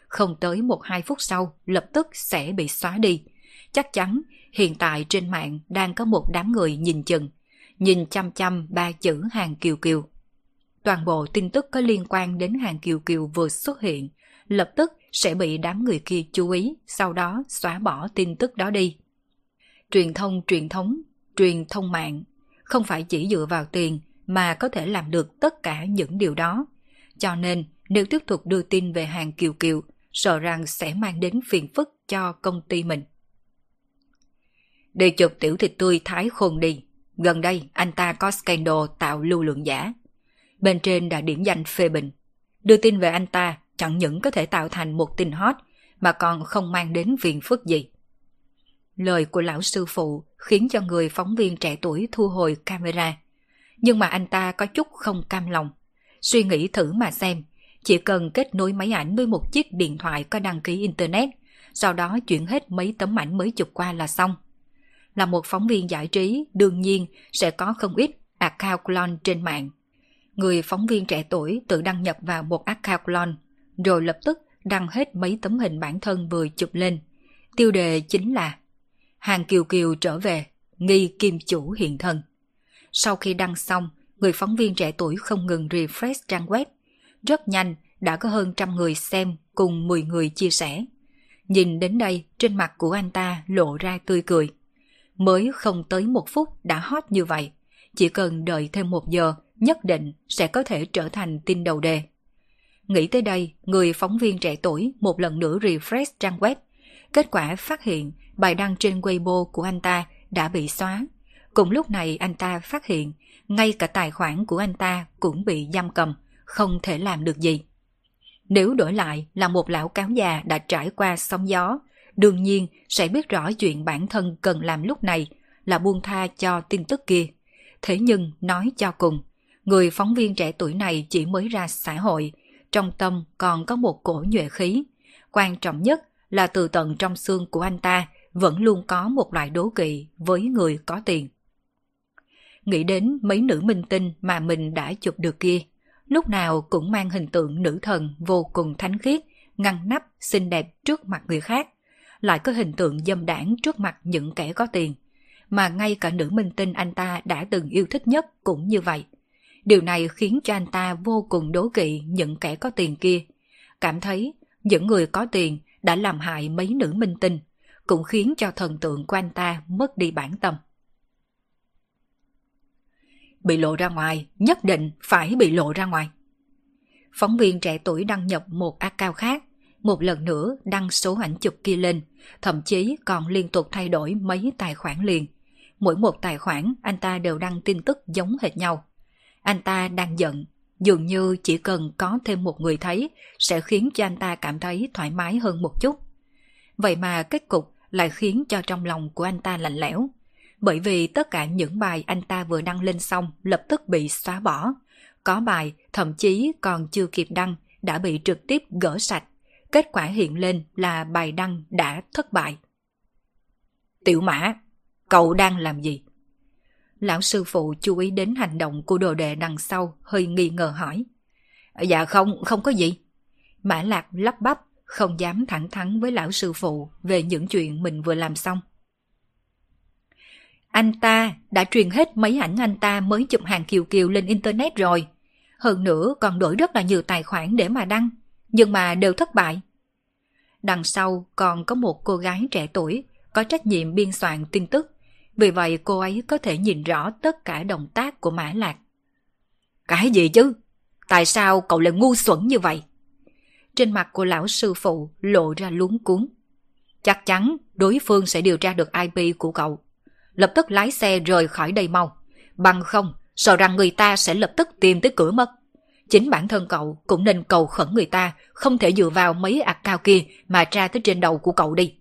Không tới một hai phút sau lập tức sẽ bị xóa đi. Chắc chắn hiện tại trên mạng đang có một đám người nhìn chừng, nhìn chăm chăm ba chữ hàng kiều kiều. Toàn bộ tin tức có liên quan đến hàng kiều kiều vừa xuất hiện, lập tức sẽ bị đám người kia chú ý, sau đó xóa bỏ tin tức đó đi. Truyền thông truyền thống, truyền thông mạng, không phải chỉ dựa vào tiền mà có thể làm được tất cả những điều đó. Cho nên, nếu tiếp tục đưa tin về hàng kiều kiều, sợ rằng sẽ mang đến phiền phức cho công ty mình để chụp tiểu thịt tươi thái khôn đi. Gần đây, anh ta có scandal tạo lưu lượng giả. Bên trên đã điểm danh phê bình. Đưa tin về anh ta chẳng những có thể tạo thành một tin hot mà còn không mang đến phiền phức gì. Lời của lão sư phụ khiến cho người phóng viên trẻ tuổi thu hồi camera. Nhưng mà anh ta có chút không cam lòng. Suy nghĩ thử mà xem, chỉ cần kết nối máy ảnh với một chiếc điện thoại có đăng ký Internet, sau đó chuyển hết mấy tấm ảnh mới chụp qua là xong. Là một phóng viên giải trí, đương nhiên sẽ có không ít account clone trên mạng. Người phóng viên trẻ tuổi tự đăng nhập vào một account clone rồi lập tức đăng hết mấy tấm hình bản thân vừa chụp lên. Tiêu đề chính là Hàng Kiều Kiều trở về, nghi kim chủ hiện thân. Sau khi đăng xong, người phóng viên trẻ tuổi không ngừng refresh trang web. Rất nhanh, đã có hơn trăm người xem cùng 10 người chia sẻ. Nhìn đến đây, trên mặt của anh ta lộ ra tươi cười. Mới không tới một phút đã hot như vậy. Chỉ cần đợi thêm một giờ, nhất định sẽ có thể trở thành tin đầu đề. Nghĩ tới đây, người phóng viên trẻ tuổi một lần nữa refresh trang web. Kết quả phát hiện bài đăng trên Weibo của anh ta đã bị xóa. Cùng lúc này anh ta phát hiện ngay cả tài khoản của anh ta cũng bị giam cầm, không thể làm được gì. Nếu đổi lại là một lão cáo già đã trải qua sóng gió, đương nhiên sẽ biết rõ chuyện bản thân cần làm lúc này là buông tha cho tin tức kia. Thế nhưng nói cho cùng, người phóng viên trẻ tuổi này chỉ mới ra xã hội, trong tâm còn có một cổ nhuệ khí. Quan trọng nhất là từ tận trong xương của anh ta vẫn luôn có một loại đố kỵ với người có tiền. Nghĩ đến mấy nữ minh tinh mà mình đã chụp được kia, lúc nào cũng mang hình tượng nữ thần vô cùng thánh khiết, ngăn nắp, xinh đẹp trước mặt người khác, lại có hình tượng dâm đảng trước mặt những kẻ có tiền. Mà ngay cả nữ minh tinh anh ta đã từng yêu thích nhất cũng như vậy. Điều này khiến cho anh ta vô cùng đố kỵ những kẻ có tiền kia. Cảm thấy những người có tiền đã làm hại mấy nữ minh tinh, cũng khiến cho thần tượng của anh ta mất đi bản tâm. Bị lộ ra ngoài, nhất định phải bị lộ ra ngoài. Phóng viên trẻ tuổi đăng nhập một account khác, một lần nữa đăng số ảnh chụp kia lên, thậm chí còn liên tục thay đổi mấy tài khoản liền. Mỗi một tài khoản anh ta đều đăng tin tức giống hệt nhau. Anh ta đang giận, dường như chỉ cần có thêm một người thấy sẽ khiến cho anh ta cảm thấy thoải mái hơn một chút. Vậy mà kết cục lại khiến cho trong lòng của anh ta lạnh lẽo. Bởi vì tất cả những bài anh ta vừa đăng lên xong lập tức bị xóa bỏ. Có bài thậm chí còn chưa kịp đăng đã bị trực tiếp gỡ sạch. Kết quả hiện lên là bài đăng đã thất bại. Tiểu mã, cậu đang làm gì? Lão sư phụ chú ý đến hành động của đồ đệ đằng sau, hơi nghi ngờ hỏi. Dạ không, không có gì. Mã lạc lắp bắp, không dám thẳng thắn với lão sư phụ về những chuyện mình vừa làm xong. Anh ta đã truyền hết mấy ảnh anh ta mới chụp hàng kiều kiều lên internet rồi. Hơn nữa còn đổi rất là nhiều tài khoản để mà đăng, nhưng mà đều thất bại. Đằng sau còn có một cô gái trẻ tuổi có trách nhiệm biên soạn tin tức, vì vậy cô ấy có thể nhìn rõ tất cả động tác của Mã Lạc. Cái gì chứ? Tại sao cậu lại ngu xuẩn như vậy? Trên mặt của lão sư phụ lộ ra luống cuốn. Chắc chắn đối phương sẽ điều tra được IP của cậu. Lập tức lái xe rời khỏi đây mau. Bằng không, sợ rằng người ta sẽ lập tức tìm tới cửa mất. Chính bản thân cậu cũng nên cầu khẩn người ta không thể dựa vào mấy ạc cao kia mà tra tới trên đầu của cậu đi.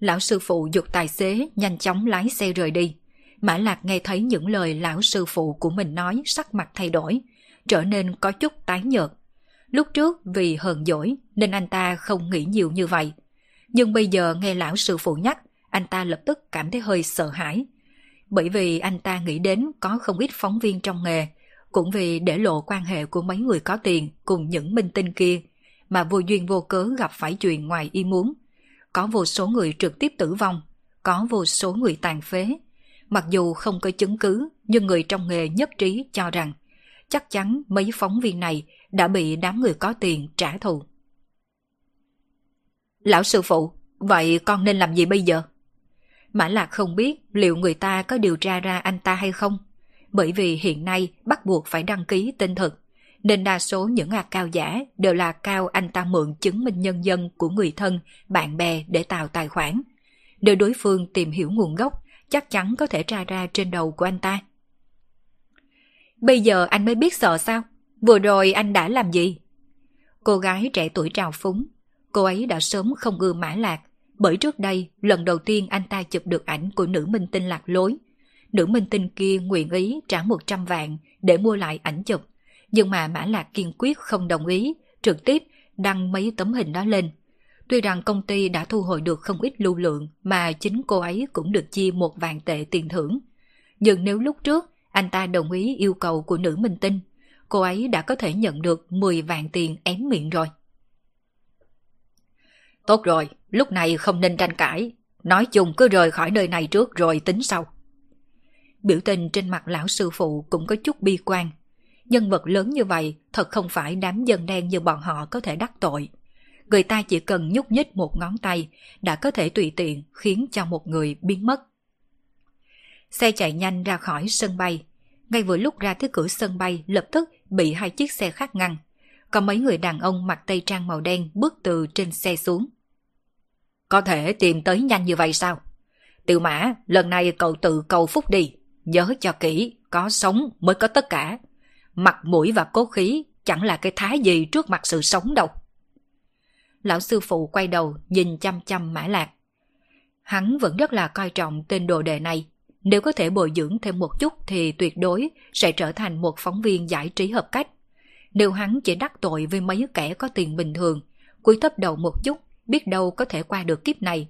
Lão sư phụ dục tài xế nhanh chóng lái xe rời đi. Mã Lạc nghe thấy những lời lão sư phụ của mình nói sắc mặt thay đổi, trở nên có chút tái nhợt. Lúc trước vì hờn dỗi nên anh ta không nghĩ nhiều như vậy. Nhưng bây giờ nghe lão sư phụ nhắc, anh ta lập tức cảm thấy hơi sợ hãi. Bởi vì anh ta nghĩ đến có không ít phóng viên trong nghề, cũng vì để lộ quan hệ của mấy người có tiền cùng những minh tinh kia, mà vô duyên vô cớ gặp phải chuyện ngoài ý muốn. Có vô số người trực tiếp tử vong, có vô số người tàn phế. Mặc dù không có chứng cứ, nhưng người trong nghề nhất trí cho rằng chắc chắn mấy phóng viên này đã bị đám người có tiền trả thù. Lão sư phụ, vậy con nên làm gì bây giờ? Mã Lạc không biết liệu người ta có điều tra ra anh ta hay không, bởi vì hiện nay bắt buộc phải đăng ký tên thật nên đa số những cao giả đều là cao anh ta mượn chứng minh nhân dân của người thân, bạn bè để tạo tài khoản. Nếu đối phương tìm hiểu nguồn gốc, chắc chắn có thể tra ra trên đầu của anh ta. Bây giờ anh mới biết sợ sao? Vừa rồi anh đã làm gì? Cô gái trẻ tuổi trào phúng. Cô ấy đã sớm không ưa mã lạc, bởi trước đây lần đầu tiên anh ta chụp được ảnh của nữ minh tinh lạc lối. Nữ minh tinh kia nguyện ý trả 100 vạn để mua lại ảnh chụp. Nhưng mà Mã Lạc kiên quyết không đồng ý, trực tiếp đăng mấy tấm hình đó lên. Tuy rằng công ty đã thu hồi được không ít lưu lượng mà chính cô ấy cũng được chia một vạn tệ tiền thưởng. Nhưng nếu lúc trước anh ta đồng ý yêu cầu của nữ minh tinh, cô ấy đã có thể nhận được 10 vạn tiền ém miệng rồi. Tốt rồi, lúc này không nên tranh cãi. Nói chung cứ rời khỏi nơi này trước rồi tính sau. Biểu tình trên mặt lão sư phụ cũng có chút bi quan. Nhân vật lớn như vậy thật không phải đám dân đen như bọn họ có thể đắc tội. Người ta chỉ cần nhúc nhích một ngón tay đã có thể tùy tiện khiến cho một người biến mất. Xe chạy nhanh ra khỏi sân bay. Ngay vừa lúc ra tới cửa sân bay lập tức bị hai chiếc xe khác ngăn. Có mấy người đàn ông mặc tây trang màu đen bước từ trên xe xuống. Có thể tìm tới nhanh như vậy sao? Tiểu mã, lần này cậu tự cầu phúc đi. Nhớ cho kỹ, có sống mới có tất cả. Mặt mũi và cố khí chẳng là cái thái gì trước mặt sự sống đâu. Lão sư phụ quay đầu nhìn chăm chăm mã lạc. Hắn vẫn rất là coi trọng tên đồ đề này. Nếu có thể bồi dưỡng thêm một chút thì tuyệt đối sẽ trở thành một phóng viên giải trí hợp cách. Nếu hắn chỉ đắc tội với mấy kẻ có tiền bình thường, cúi thấp đầu một chút, biết đâu có thể qua được kiếp này.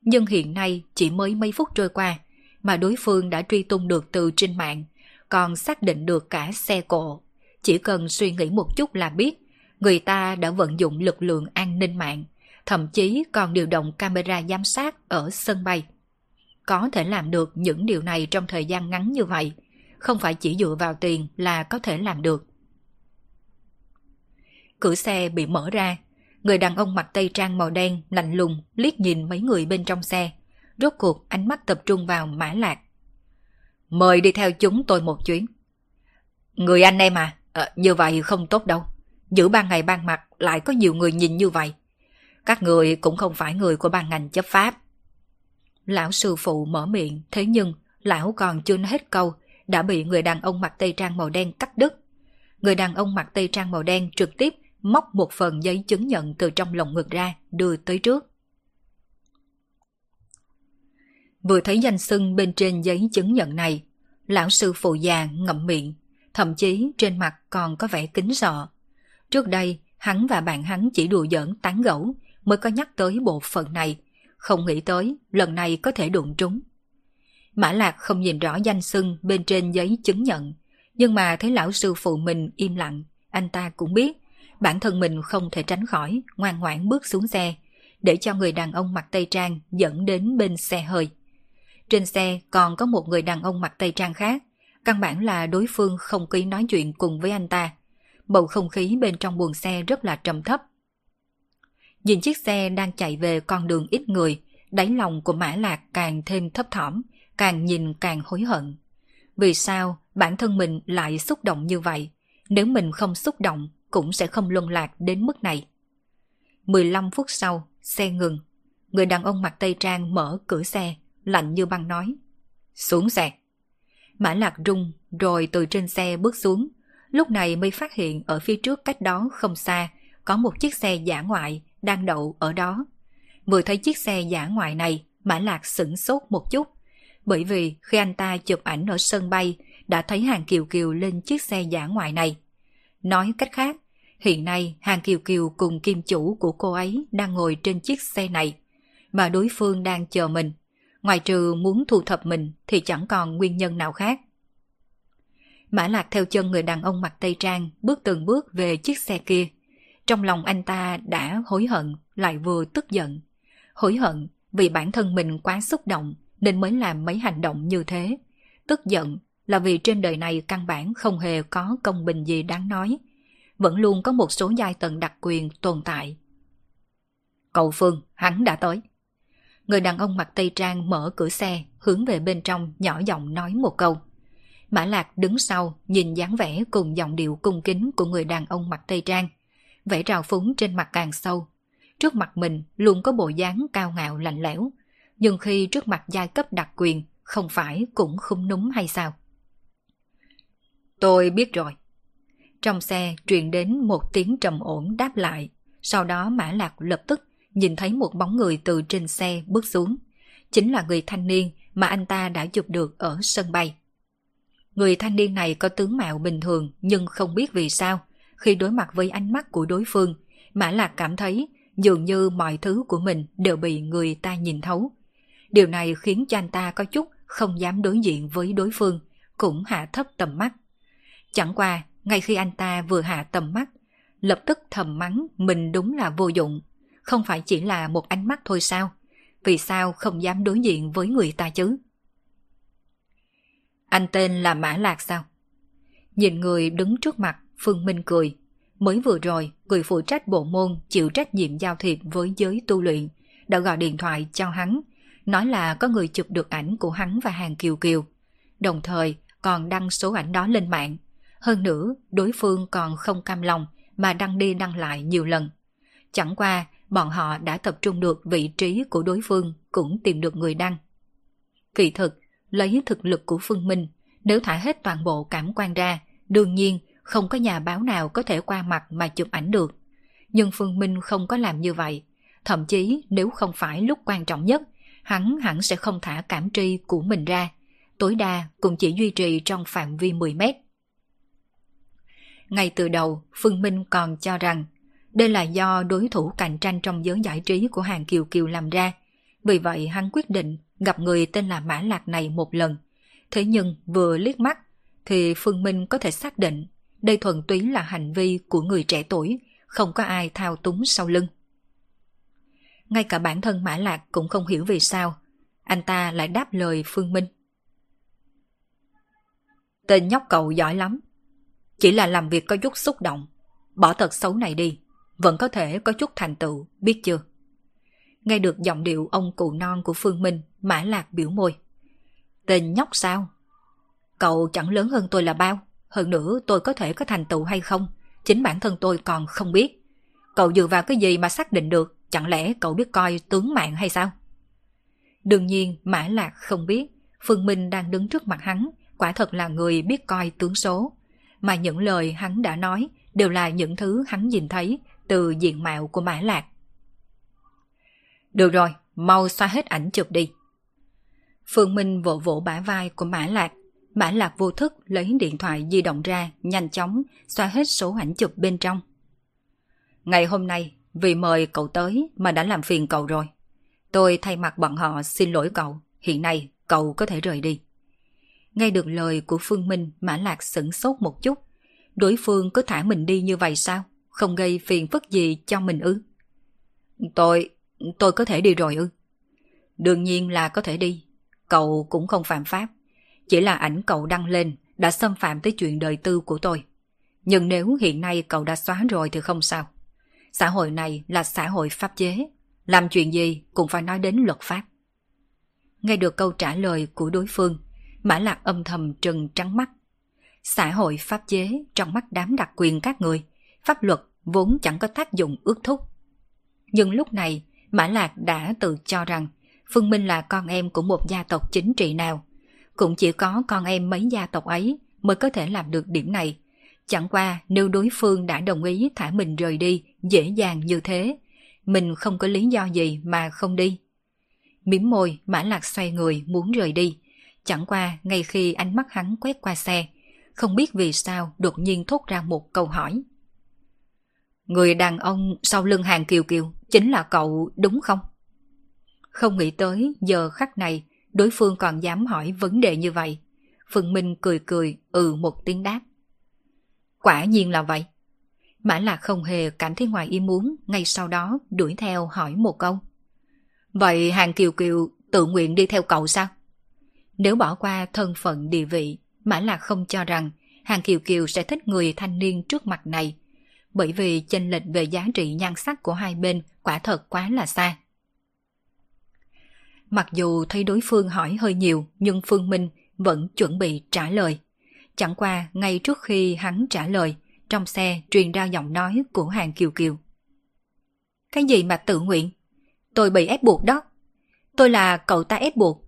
Nhưng hiện nay chỉ mới mấy phút trôi qua, mà đối phương đã truy tung được từ trên mạng, còn xác định được cả xe cộ. Chỉ cần suy nghĩ một chút là biết, người ta đã vận dụng lực lượng an ninh mạng, thậm chí còn điều động camera giám sát ở sân bay. Có thể làm được những điều này trong thời gian ngắn như vậy, không phải chỉ dựa vào tiền là có thể làm được. Cửa xe bị mở ra, người đàn ông mặc tây trang màu đen lạnh lùng liếc nhìn mấy người bên trong xe, rốt cuộc ánh mắt tập trung vào mã lạc. Mời đi theo chúng tôi một chuyến. Người anh em à, à như vậy không tốt đâu. giữ ban ngày ban mặt lại có nhiều người nhìn như vậy. Các người cũng không phải người của ban ngành chấp pháp. Lão sư phụ mở miệng, thế nhưng lão còn chưa nói hết câu, đã bị người đàn ông mặc tây trang màu đen cắt đứt. Người đàn ông mặc tây trang màu đen trực tiếp móc một phần giấy chứng nhận từ trong lồng ngực ra, đưa tới trước. Vừa thấy danh xưng bên trên giấy chứng nhận này, lão sư phụ già ngậm miệng, thậm chí trên mặt còn có vẻ kính sợ. Trước đây, hắn và bạn hắn chỉ đùa giỡn tán gẫu mới có nhắc tới bộ phận này, không nghĩ tới lần này có thể đụng trúng. Mã Lạc không nhìn rõ danh xưng bên trên giấy chứng nhận, nhưng mà thấy lão sư phụ mình im lặng, anh ta cũng biết bản thân mình không thể tránh khỏi, ngoan ngoãn bước xuống xe, để cho người đàn ông mặc tây trang dẫn đến bên xe hơi. Trên xe còn có một người đàn ông mặc tây trang khác, căn bản là đối phương không ký nói chuyện cùng với anh ta. Bầu không khí bên trong buồng xe rất là trầm thấp. Nhìn chiếc xe đang chạy về con đường ít người, đáy lòng của Mã Lạc càng thêm thấp thỏm, càng nhìn càng hối hận. Vì sao bản thân mình lại xúc động như vậy? Nếu mình không xúc động cũng sẽ không luân lạc đến mức này. 15 phút sau, xe ngừng. Người đàn ông mặc tây trang mở cửa xe, lạnh như băng nói. Xuống xe. Mã lạc rung rồi từ trên xe bước xuống. Lúc này mới phát hiện ở phía trước cách đó không xa có một chiếc xe giả ngoại đang đậu ở đó. Vừa thấy chiếc xe giả ngoại này, Mã Lạc sửng sốt một chút. Bởi vì khi anh ta chụp ảnh ở sân bay, đã thấy hàng Kiều Kiều lên chiếc xe giả ngoại này. Nói cách khác, hiện nay hàng Kiều Kiều cùng kim chủ của cô ấy đang ngồi trên chiếc xe này, mà đối phương đang chờ mình. Ngoài trừ muốn thu thập mình thì chẳng còn nguyên nhân nào khác. Mã Lạc theo chân người đàn ông mặc tây trang bước từng bước về chiếc xe kia. Trong lòng anh ta đã hối hận, lại vừa tức giận. Hối hận vì bản thân mình quá xúc động nên mới làm mấy hành động như thế. Tức giận là vì trên đời này căn bản không hề có công bình gì đáng nói. Vẫn luôn có một số giai tầng đặc quyền tồn tại. Cậu Phương, hắn đã tới. Người đàn ông mặc tây trang mở cửa xe, hướng về bên trong nhỏ giọng nói một câu. Mã Lạc đứng sau, nhìn dáng vẻ cùng giọng điệu cung kính của người đàn ông mặc tây trang. Vẻ trào phúng trên mặt càng sâu. Trước mặt mình luôn có bộ dáng cao ngạo lạnh lẽo, nhưng khi trước mặt giai cấp đặc quyền, không phải cũng không núng hay sao? Tôi biết rồi. Trong xe truyền đến một tiếng trầm ổn đáp lại, sau đó Mã Lạc lập tức nhìn thấy một bóng người từ trên xe bước xuống. Chính là người thanh niên mà anh ta đã chụp được ở sân bay. Người thanh niên này có tướng mạo bình thường nhưng không biết vì sao, khi đối mặt với ánh mắt của đối phương, Mã Lạc cảm thấy dường như mọi thứ của mình đều bị người ta nhìn thấu. Điều này khiến cho anh ta có chút không dám đối diện với đối phương, cũng hạ thấp tầm mắt. Chẳng qua, ngay khi anh ta vừa hạ tầm mắt, lập tức thầm mắng mình đúng là vô dụng, không phải chỉ là một ánh mắt thôi sao? Vì sao không dám đối diện với người ta chứ? Anh tên là Mã Lạc sao? Nhìn người đứng trước mặt, Phương Minh cười. Mới vừa rồi, người phụ trách bộ môn chịu trách nhiệm giao thiệp với giới tu luyện, đã gọi điện thoại cho hắn, nói là có người chụp được ảnh của hắn và hàng Kiều Kiều. Đồng thời còn đăng số ảnh đó lên mạng. Hơn nữa, đối phương còn không cam lòng mà đăng đi đăng lại nhiều lần. Chẳng qua, bọn họ đã tập trung được vị trí của đối phương cũng tìm được người đăng. Kỳ thực, lấy thực lực của Phương Minh, nếu thả hết toàn bộ cảm quan ra, đương nhiên không có nhà báo nào có thể qua mặt mà chụp ảnh được. Nhưng Phương Minh không có làm như vậy. Thậm chí nếu không phải lúc quan trọng nhất, hắn hẳn sẽ không thả cảm tri của mình ra. Tối đa cũng chỉ duy trì trong phạm vi 10 mét. Ngay từ đầu, Phương Minh còn cho rằng đây là do đối thủ cạnh tranh trong giới giải trí của hàng Kiều Kiều làm ra. Vì vậy hắn quyết định gặp người tên là Mã Lạc này một lần. Thế nhưng vừa liếc mắt thì Phương Minh có thể xác định đây thuần túy là hành vi của người trẻ tuổi, không có ai thao túng sau lưng. Ngay cả bản thân Mã Lạc cũng không hiểu vì sao, anh ta lại đáp lời Phương Minh. Tên nhóc cậu giỏi lắm, chỉ là làm việc có chút xúc động, bỏ tật xấu này đi, vẫn có thể có chút thành tựu, biết chưa? Nghe được giọng điệu ông cụ non của Phương Minh, Mã Lạc biểu môi. Tên nhóc sao? Cậu chẳng lớn hơn tôi là bao, hơn nữa tôi có thể có thành tựu hay không, chính bản thân tôi còn không biết. Cậu dựa vào cái gì mà xác định được, chẳng lẽ cậu biết coi tướng mạng hay sao? Đương nhiên Mã Lạc không biết, Phương Minh đang đứng trước mặt hắn, quả thật là người biết coi tướng số. Mà những lời hắn đã nói đều là những thứ hắn nhìn thấy từ diện mạo của Mã Lạc. Được rồi, mau xóa hết ảnh chụp đi. Phương Minh vỗ vỗ bả vai của Mã Lạc. Mã Lạc vô thức lấy điện thoại di động ra, nhanh chóng xóa hết số ảnh chụp bên trong. Ngày hôm nay, vì mời cậu tới mà đã làm phiền cậu rồi. Tôi thay mặt bọn họ xin lỗi cậu, hiện nay cậu có thể rời đi. Nghe được lời của Phương Minh, Mã Lạc sửng sốt một chút. Đối phương cứ thả mình đi như vậy sao? Không gây phiền phức gì cho mình ư? Tôi, tôi có thể đi rồi ư? Đương nhiên là có thể đi. Cậu cũng không phạm pháp. Chỉ là ảnh cậu đăng lên đã xâm phạm tới chuyện đời tư của tôi. Nhưng nếu hiện nay cậu đã xóa rồi thì không sao. Xã hội này là xã hội pháp chế. Làm chuyện gì cũng phải nói đến luật pháp. Nghe được câu trả lời của đối phương, Mã Lạc âm thầm trừng trắng mắt. Xã hội pháp chế trong mắt đám đặc quyền các người, pháp luật vốn chẳng có tác dụng ước thúc. Nhưng lúc này, Mã Lạc đã tự cho rằng Phương Minh là con em của một gia tộc chính trị nào. Cũng chỉ có con em mấy gia tộc ấy mới có thể làm được điểm này. Chẳng qua nếu đối phương đã đồng ý thả mình rời đi dễ dàng như thế, mình không có lý do gì mà không đi. Miếm môi, Mã Lạc xoay người muốn rời đi. Chẳng qua ngay khi ánh mắt hắn quét qua xe, không biết vì sao đột nhiên thốt ra một câu hỏi. Người đàn ông sau lưng hàng kiều kiều chính là cậu đúng không? Không nghĩ tới giờ khắc này đối phương còn dám hỏi vấn đề như vậy. Phương Minh cười cười ừ một tiếng đáp. Quả nhiên là vậy. Mã Lạc không hề cảm thấy ngoài ý muốn, ngay sau đó đuổi theo hỏi một câu. Vậy Hàng Kiều Kiều tự nguyện đi theo cậu sao? Nếu bỏ qua thân phận địa vị, Mã Lạc không cho rằng Hàng Kiều Kiều sẽ thích người thanh niên trước mặt này, bởi vì chênh lệch về giá trị nhan sắc của hai bên quả thật quá là xa. Mặc dù thấy đối phương hỏi hơi nhiều, nhưng Phương Minh vẫn chuẩn bị trả lời. Chẳng qua, ngay trước khi hắn trả lời, trong xe truyền ra giọng nói của Hàng Kiều Kiều. Cái gì mà tự nguyện? Tôi bị ép buộc đó. Tôi là cậu ta ép buộc.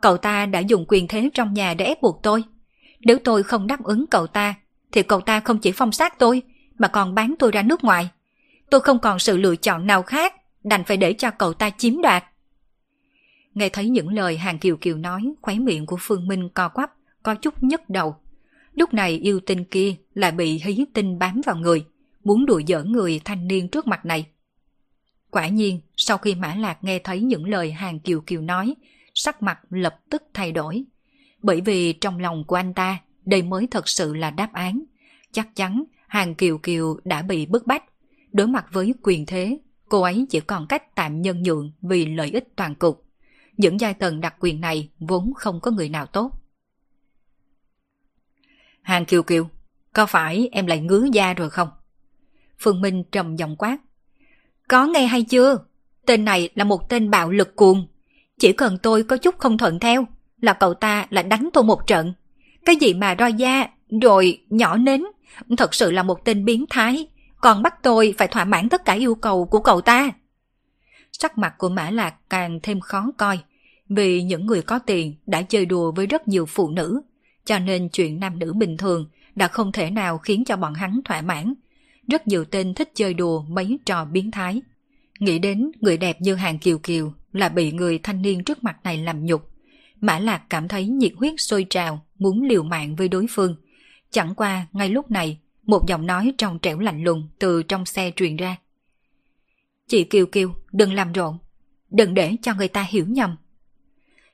Cậu ta đã dùng quyền thế trong nhà để ép buộc tôi. Nếu tôi không đáp ứng cậu ta, thì cậu ta không chỉ phong sát tôi, mà còn bán tôi ra nước ngoài. Tôi không còn sự lựa chọn nào khác, đành phải để cho cậu ta chiếm đoạt. Nghe thấy những lời Hàng Kiều Kiều nói, khóe miệng của Phương Minh co quắp, có chút nhức đầu. Lúc này yêu tinh kia lại bị hí tinh bám vào người, muốn đùa giỡn người thanh niên trước mặt này. Quả nhiên, sau khi Mã Lạc nghe thấy những lời Hàng Kiều Kiều nói, sắc mặt lập tức thay đổi. Bởi vì trong lòng của anh ta, đây mới thật sự là đáp án. Chắc chắn Hàng Kiều Kiều đã bị bức bách. Đối mặt với quyền thế, cô ấy chỉ còn cách tạm nhân nhượng vì lợi ích toàn cục. Những giai tầng đặc quyền này vốn không có người nào tốt. Hàng Kiều Kiều, có phải em lại ngứa da rồi không? Phương Minh trầm giọng quát. Có nghe hay chưa? Tên này là một tên bạo lực cuồng. Chỉ cần tôi có chút không thuận theo là cậu ta lại đánh tôi một trận. Cái gì mà roi da, rồi nhỏ nến, thật sự là một tên biến thái, còn bắt tôi phải thỏa mãn tất cả yêu cầu của cậu ta. Sắc mặt của Mã Lạc càng thêm khó coi, vì những người có tiền đã chơi đùa với rất nhiều phụ nữ, cho nên chuyện nam nữ bình thường đã không thể nào khiến cho bọn hắn thỏa mãn. Rất nhiều tên thích chơi đùa mấy trò biến thái. Nghĩ đến người đẹp như Hàng Kiều Kiều là bị người thanh niên trước mặt này làm nhục. Mã Lạc cảm thấy nhiệt huyết sôi trào, muốn liều mạng với đối phương. Chẳng qua, ngay lúc này, một giọng nói trong trẻo lạnh lùng từ trong xe truyền ra. Chị Kiều Kiều, đừng làm rộn, đừng để cho người ta hiểu nhầm.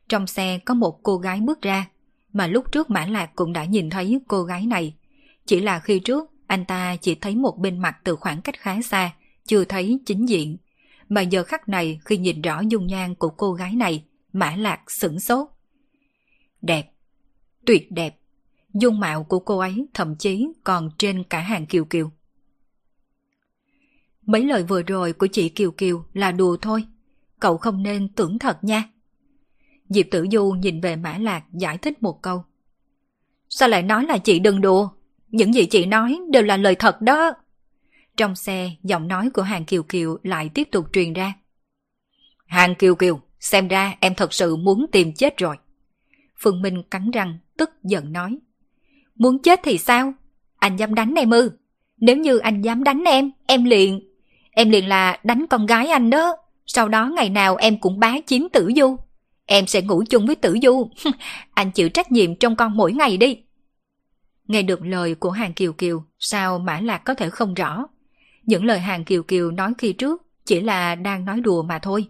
Trong xe có một cô gái bước ra, mà lúc trước Mã Lạc cũng đã nhìn thấy cô gái này. Chỉ là khi trước, anh ta chỉ thấy một bên mặt từ khoảng cách khá xa, chưa thấy chính diện. Mà giờ khắc này khi nhìn rõ dung nhan của cô gái này, Mã Lạc sửng sốt. Đẹp, tuyệt đẹp. Dung mạo của cô ấy thậm chí còn trên cả hàng Kiều Kiều. Mấy lời vừa rồi của chị Kiều Kiều là đùa thôi. Cậu không nên tưởng thật nha. Diệp Tử Du nhìn về Mã Lạc giải thích một câu. Sao lại nói là chị đừng đùa? Những gì chị nói đều là lời thật đó. Trong xe, giọng nói của Hàng Kiều Kiều lại tiếp tục truyền ra. Hàng Kiều Kiều, xem ra em thật sự muốn tìm chết rồi. Phương Minh cắn răng, tức giận nói. Muốn chết thì sao? Anh dám đánh em ư? Nếu như anh dám đánh em, em liền. Em liền là đánh con gái anh đó. Sau đó ngày nào em cũng bá chiếm tử du. Em sẽ ngủ chung với tử du. anh chịu trách nhiệm trong con mỗi ngày đi. Nghe được lời của Hàng Kiều Kiều, sao Mã Lạc có thể không rõ. Những lời Hàng Kiều Kiều nói khi trước chỉ là đang nói đùa mà thôi.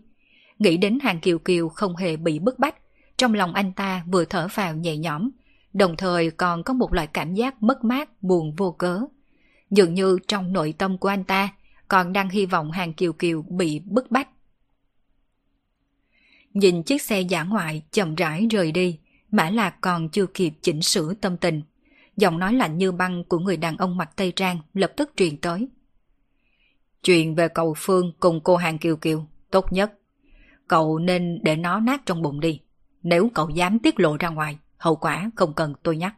Nghĩ đến Hàng Kiều Kiều không hề bị bức bách, trong lòng anh ta vừa thở vào nhẹ nhõm, đồng thời còn có một loại cảm giác mất mát, buồn vô cớ. Dường như trong nội tâm của anh ta còn đang hy vọng Hàng Kiều Kiều bị bức bách. Nhìn chiếc xe giả ngoại chậm rãi rời đi, Mã Lạc còn chưa kịp chỉnh sửa tâm tình. Giọng nói lạnh như băng của người đàn ông mặc tây trang lập tức truyền tới. Chuyện về cầu Phương cùng cô Hàng Kiều Kiều, tốt nhất. Cậu nên để nó nát trong bụng đi. Nếu cậu dám tiết lộ ra ngoài, hậu quả không cần tôi nhắc.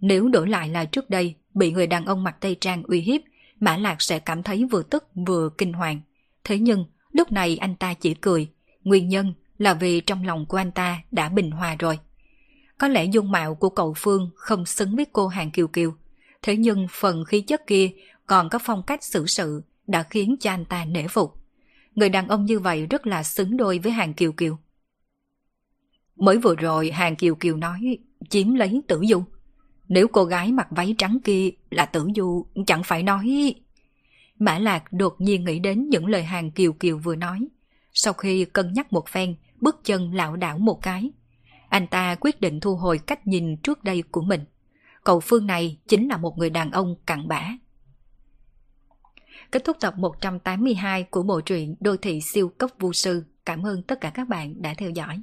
Nếu đổi lại là trước đây, bị người đàn ông mặc tây trang uy hiếp, Mã Lạc sẽ cảm thấy vừa tức vừa kinh hoàng. Thế nhưng, lúc này anh ta chỉ cười. Nguyên nhân là vì trong lòng của anh ta đã bình hòa rồi. Có lẽ dung mạo của cậu Phương không xứng với cô Hàng Kiều Kiều. Thế nhưng phần khí chất kia còn có phong cách xử sự đã khiến cho anh ta nể phục. Người đàn ông như vậy rất là xứng đôi với Hàng Kiều Kiều. Mới vừa rồi Hàng Kiều Kiều nói chiếm lấy tử du. Nếu cô gái mặc váy trắng kia là tử du chẳng phải nói... Mã Lạc đột nhiên nghĩ đến những lời Hàng Kiều Kiều vừa nói. Sau khi cân nhắc một phen, bước chân lảo đảo một cái. Anh ta quyết định thu hồi cách nhìn trước đây của mình. Cậu Phương này chính là một người đàn ông cặn bã. Kết thúc tập 182 của bộ truyện Đô thị siêu cấp vu sư. Cảm ơn tất cả các bạn đã theo dõi.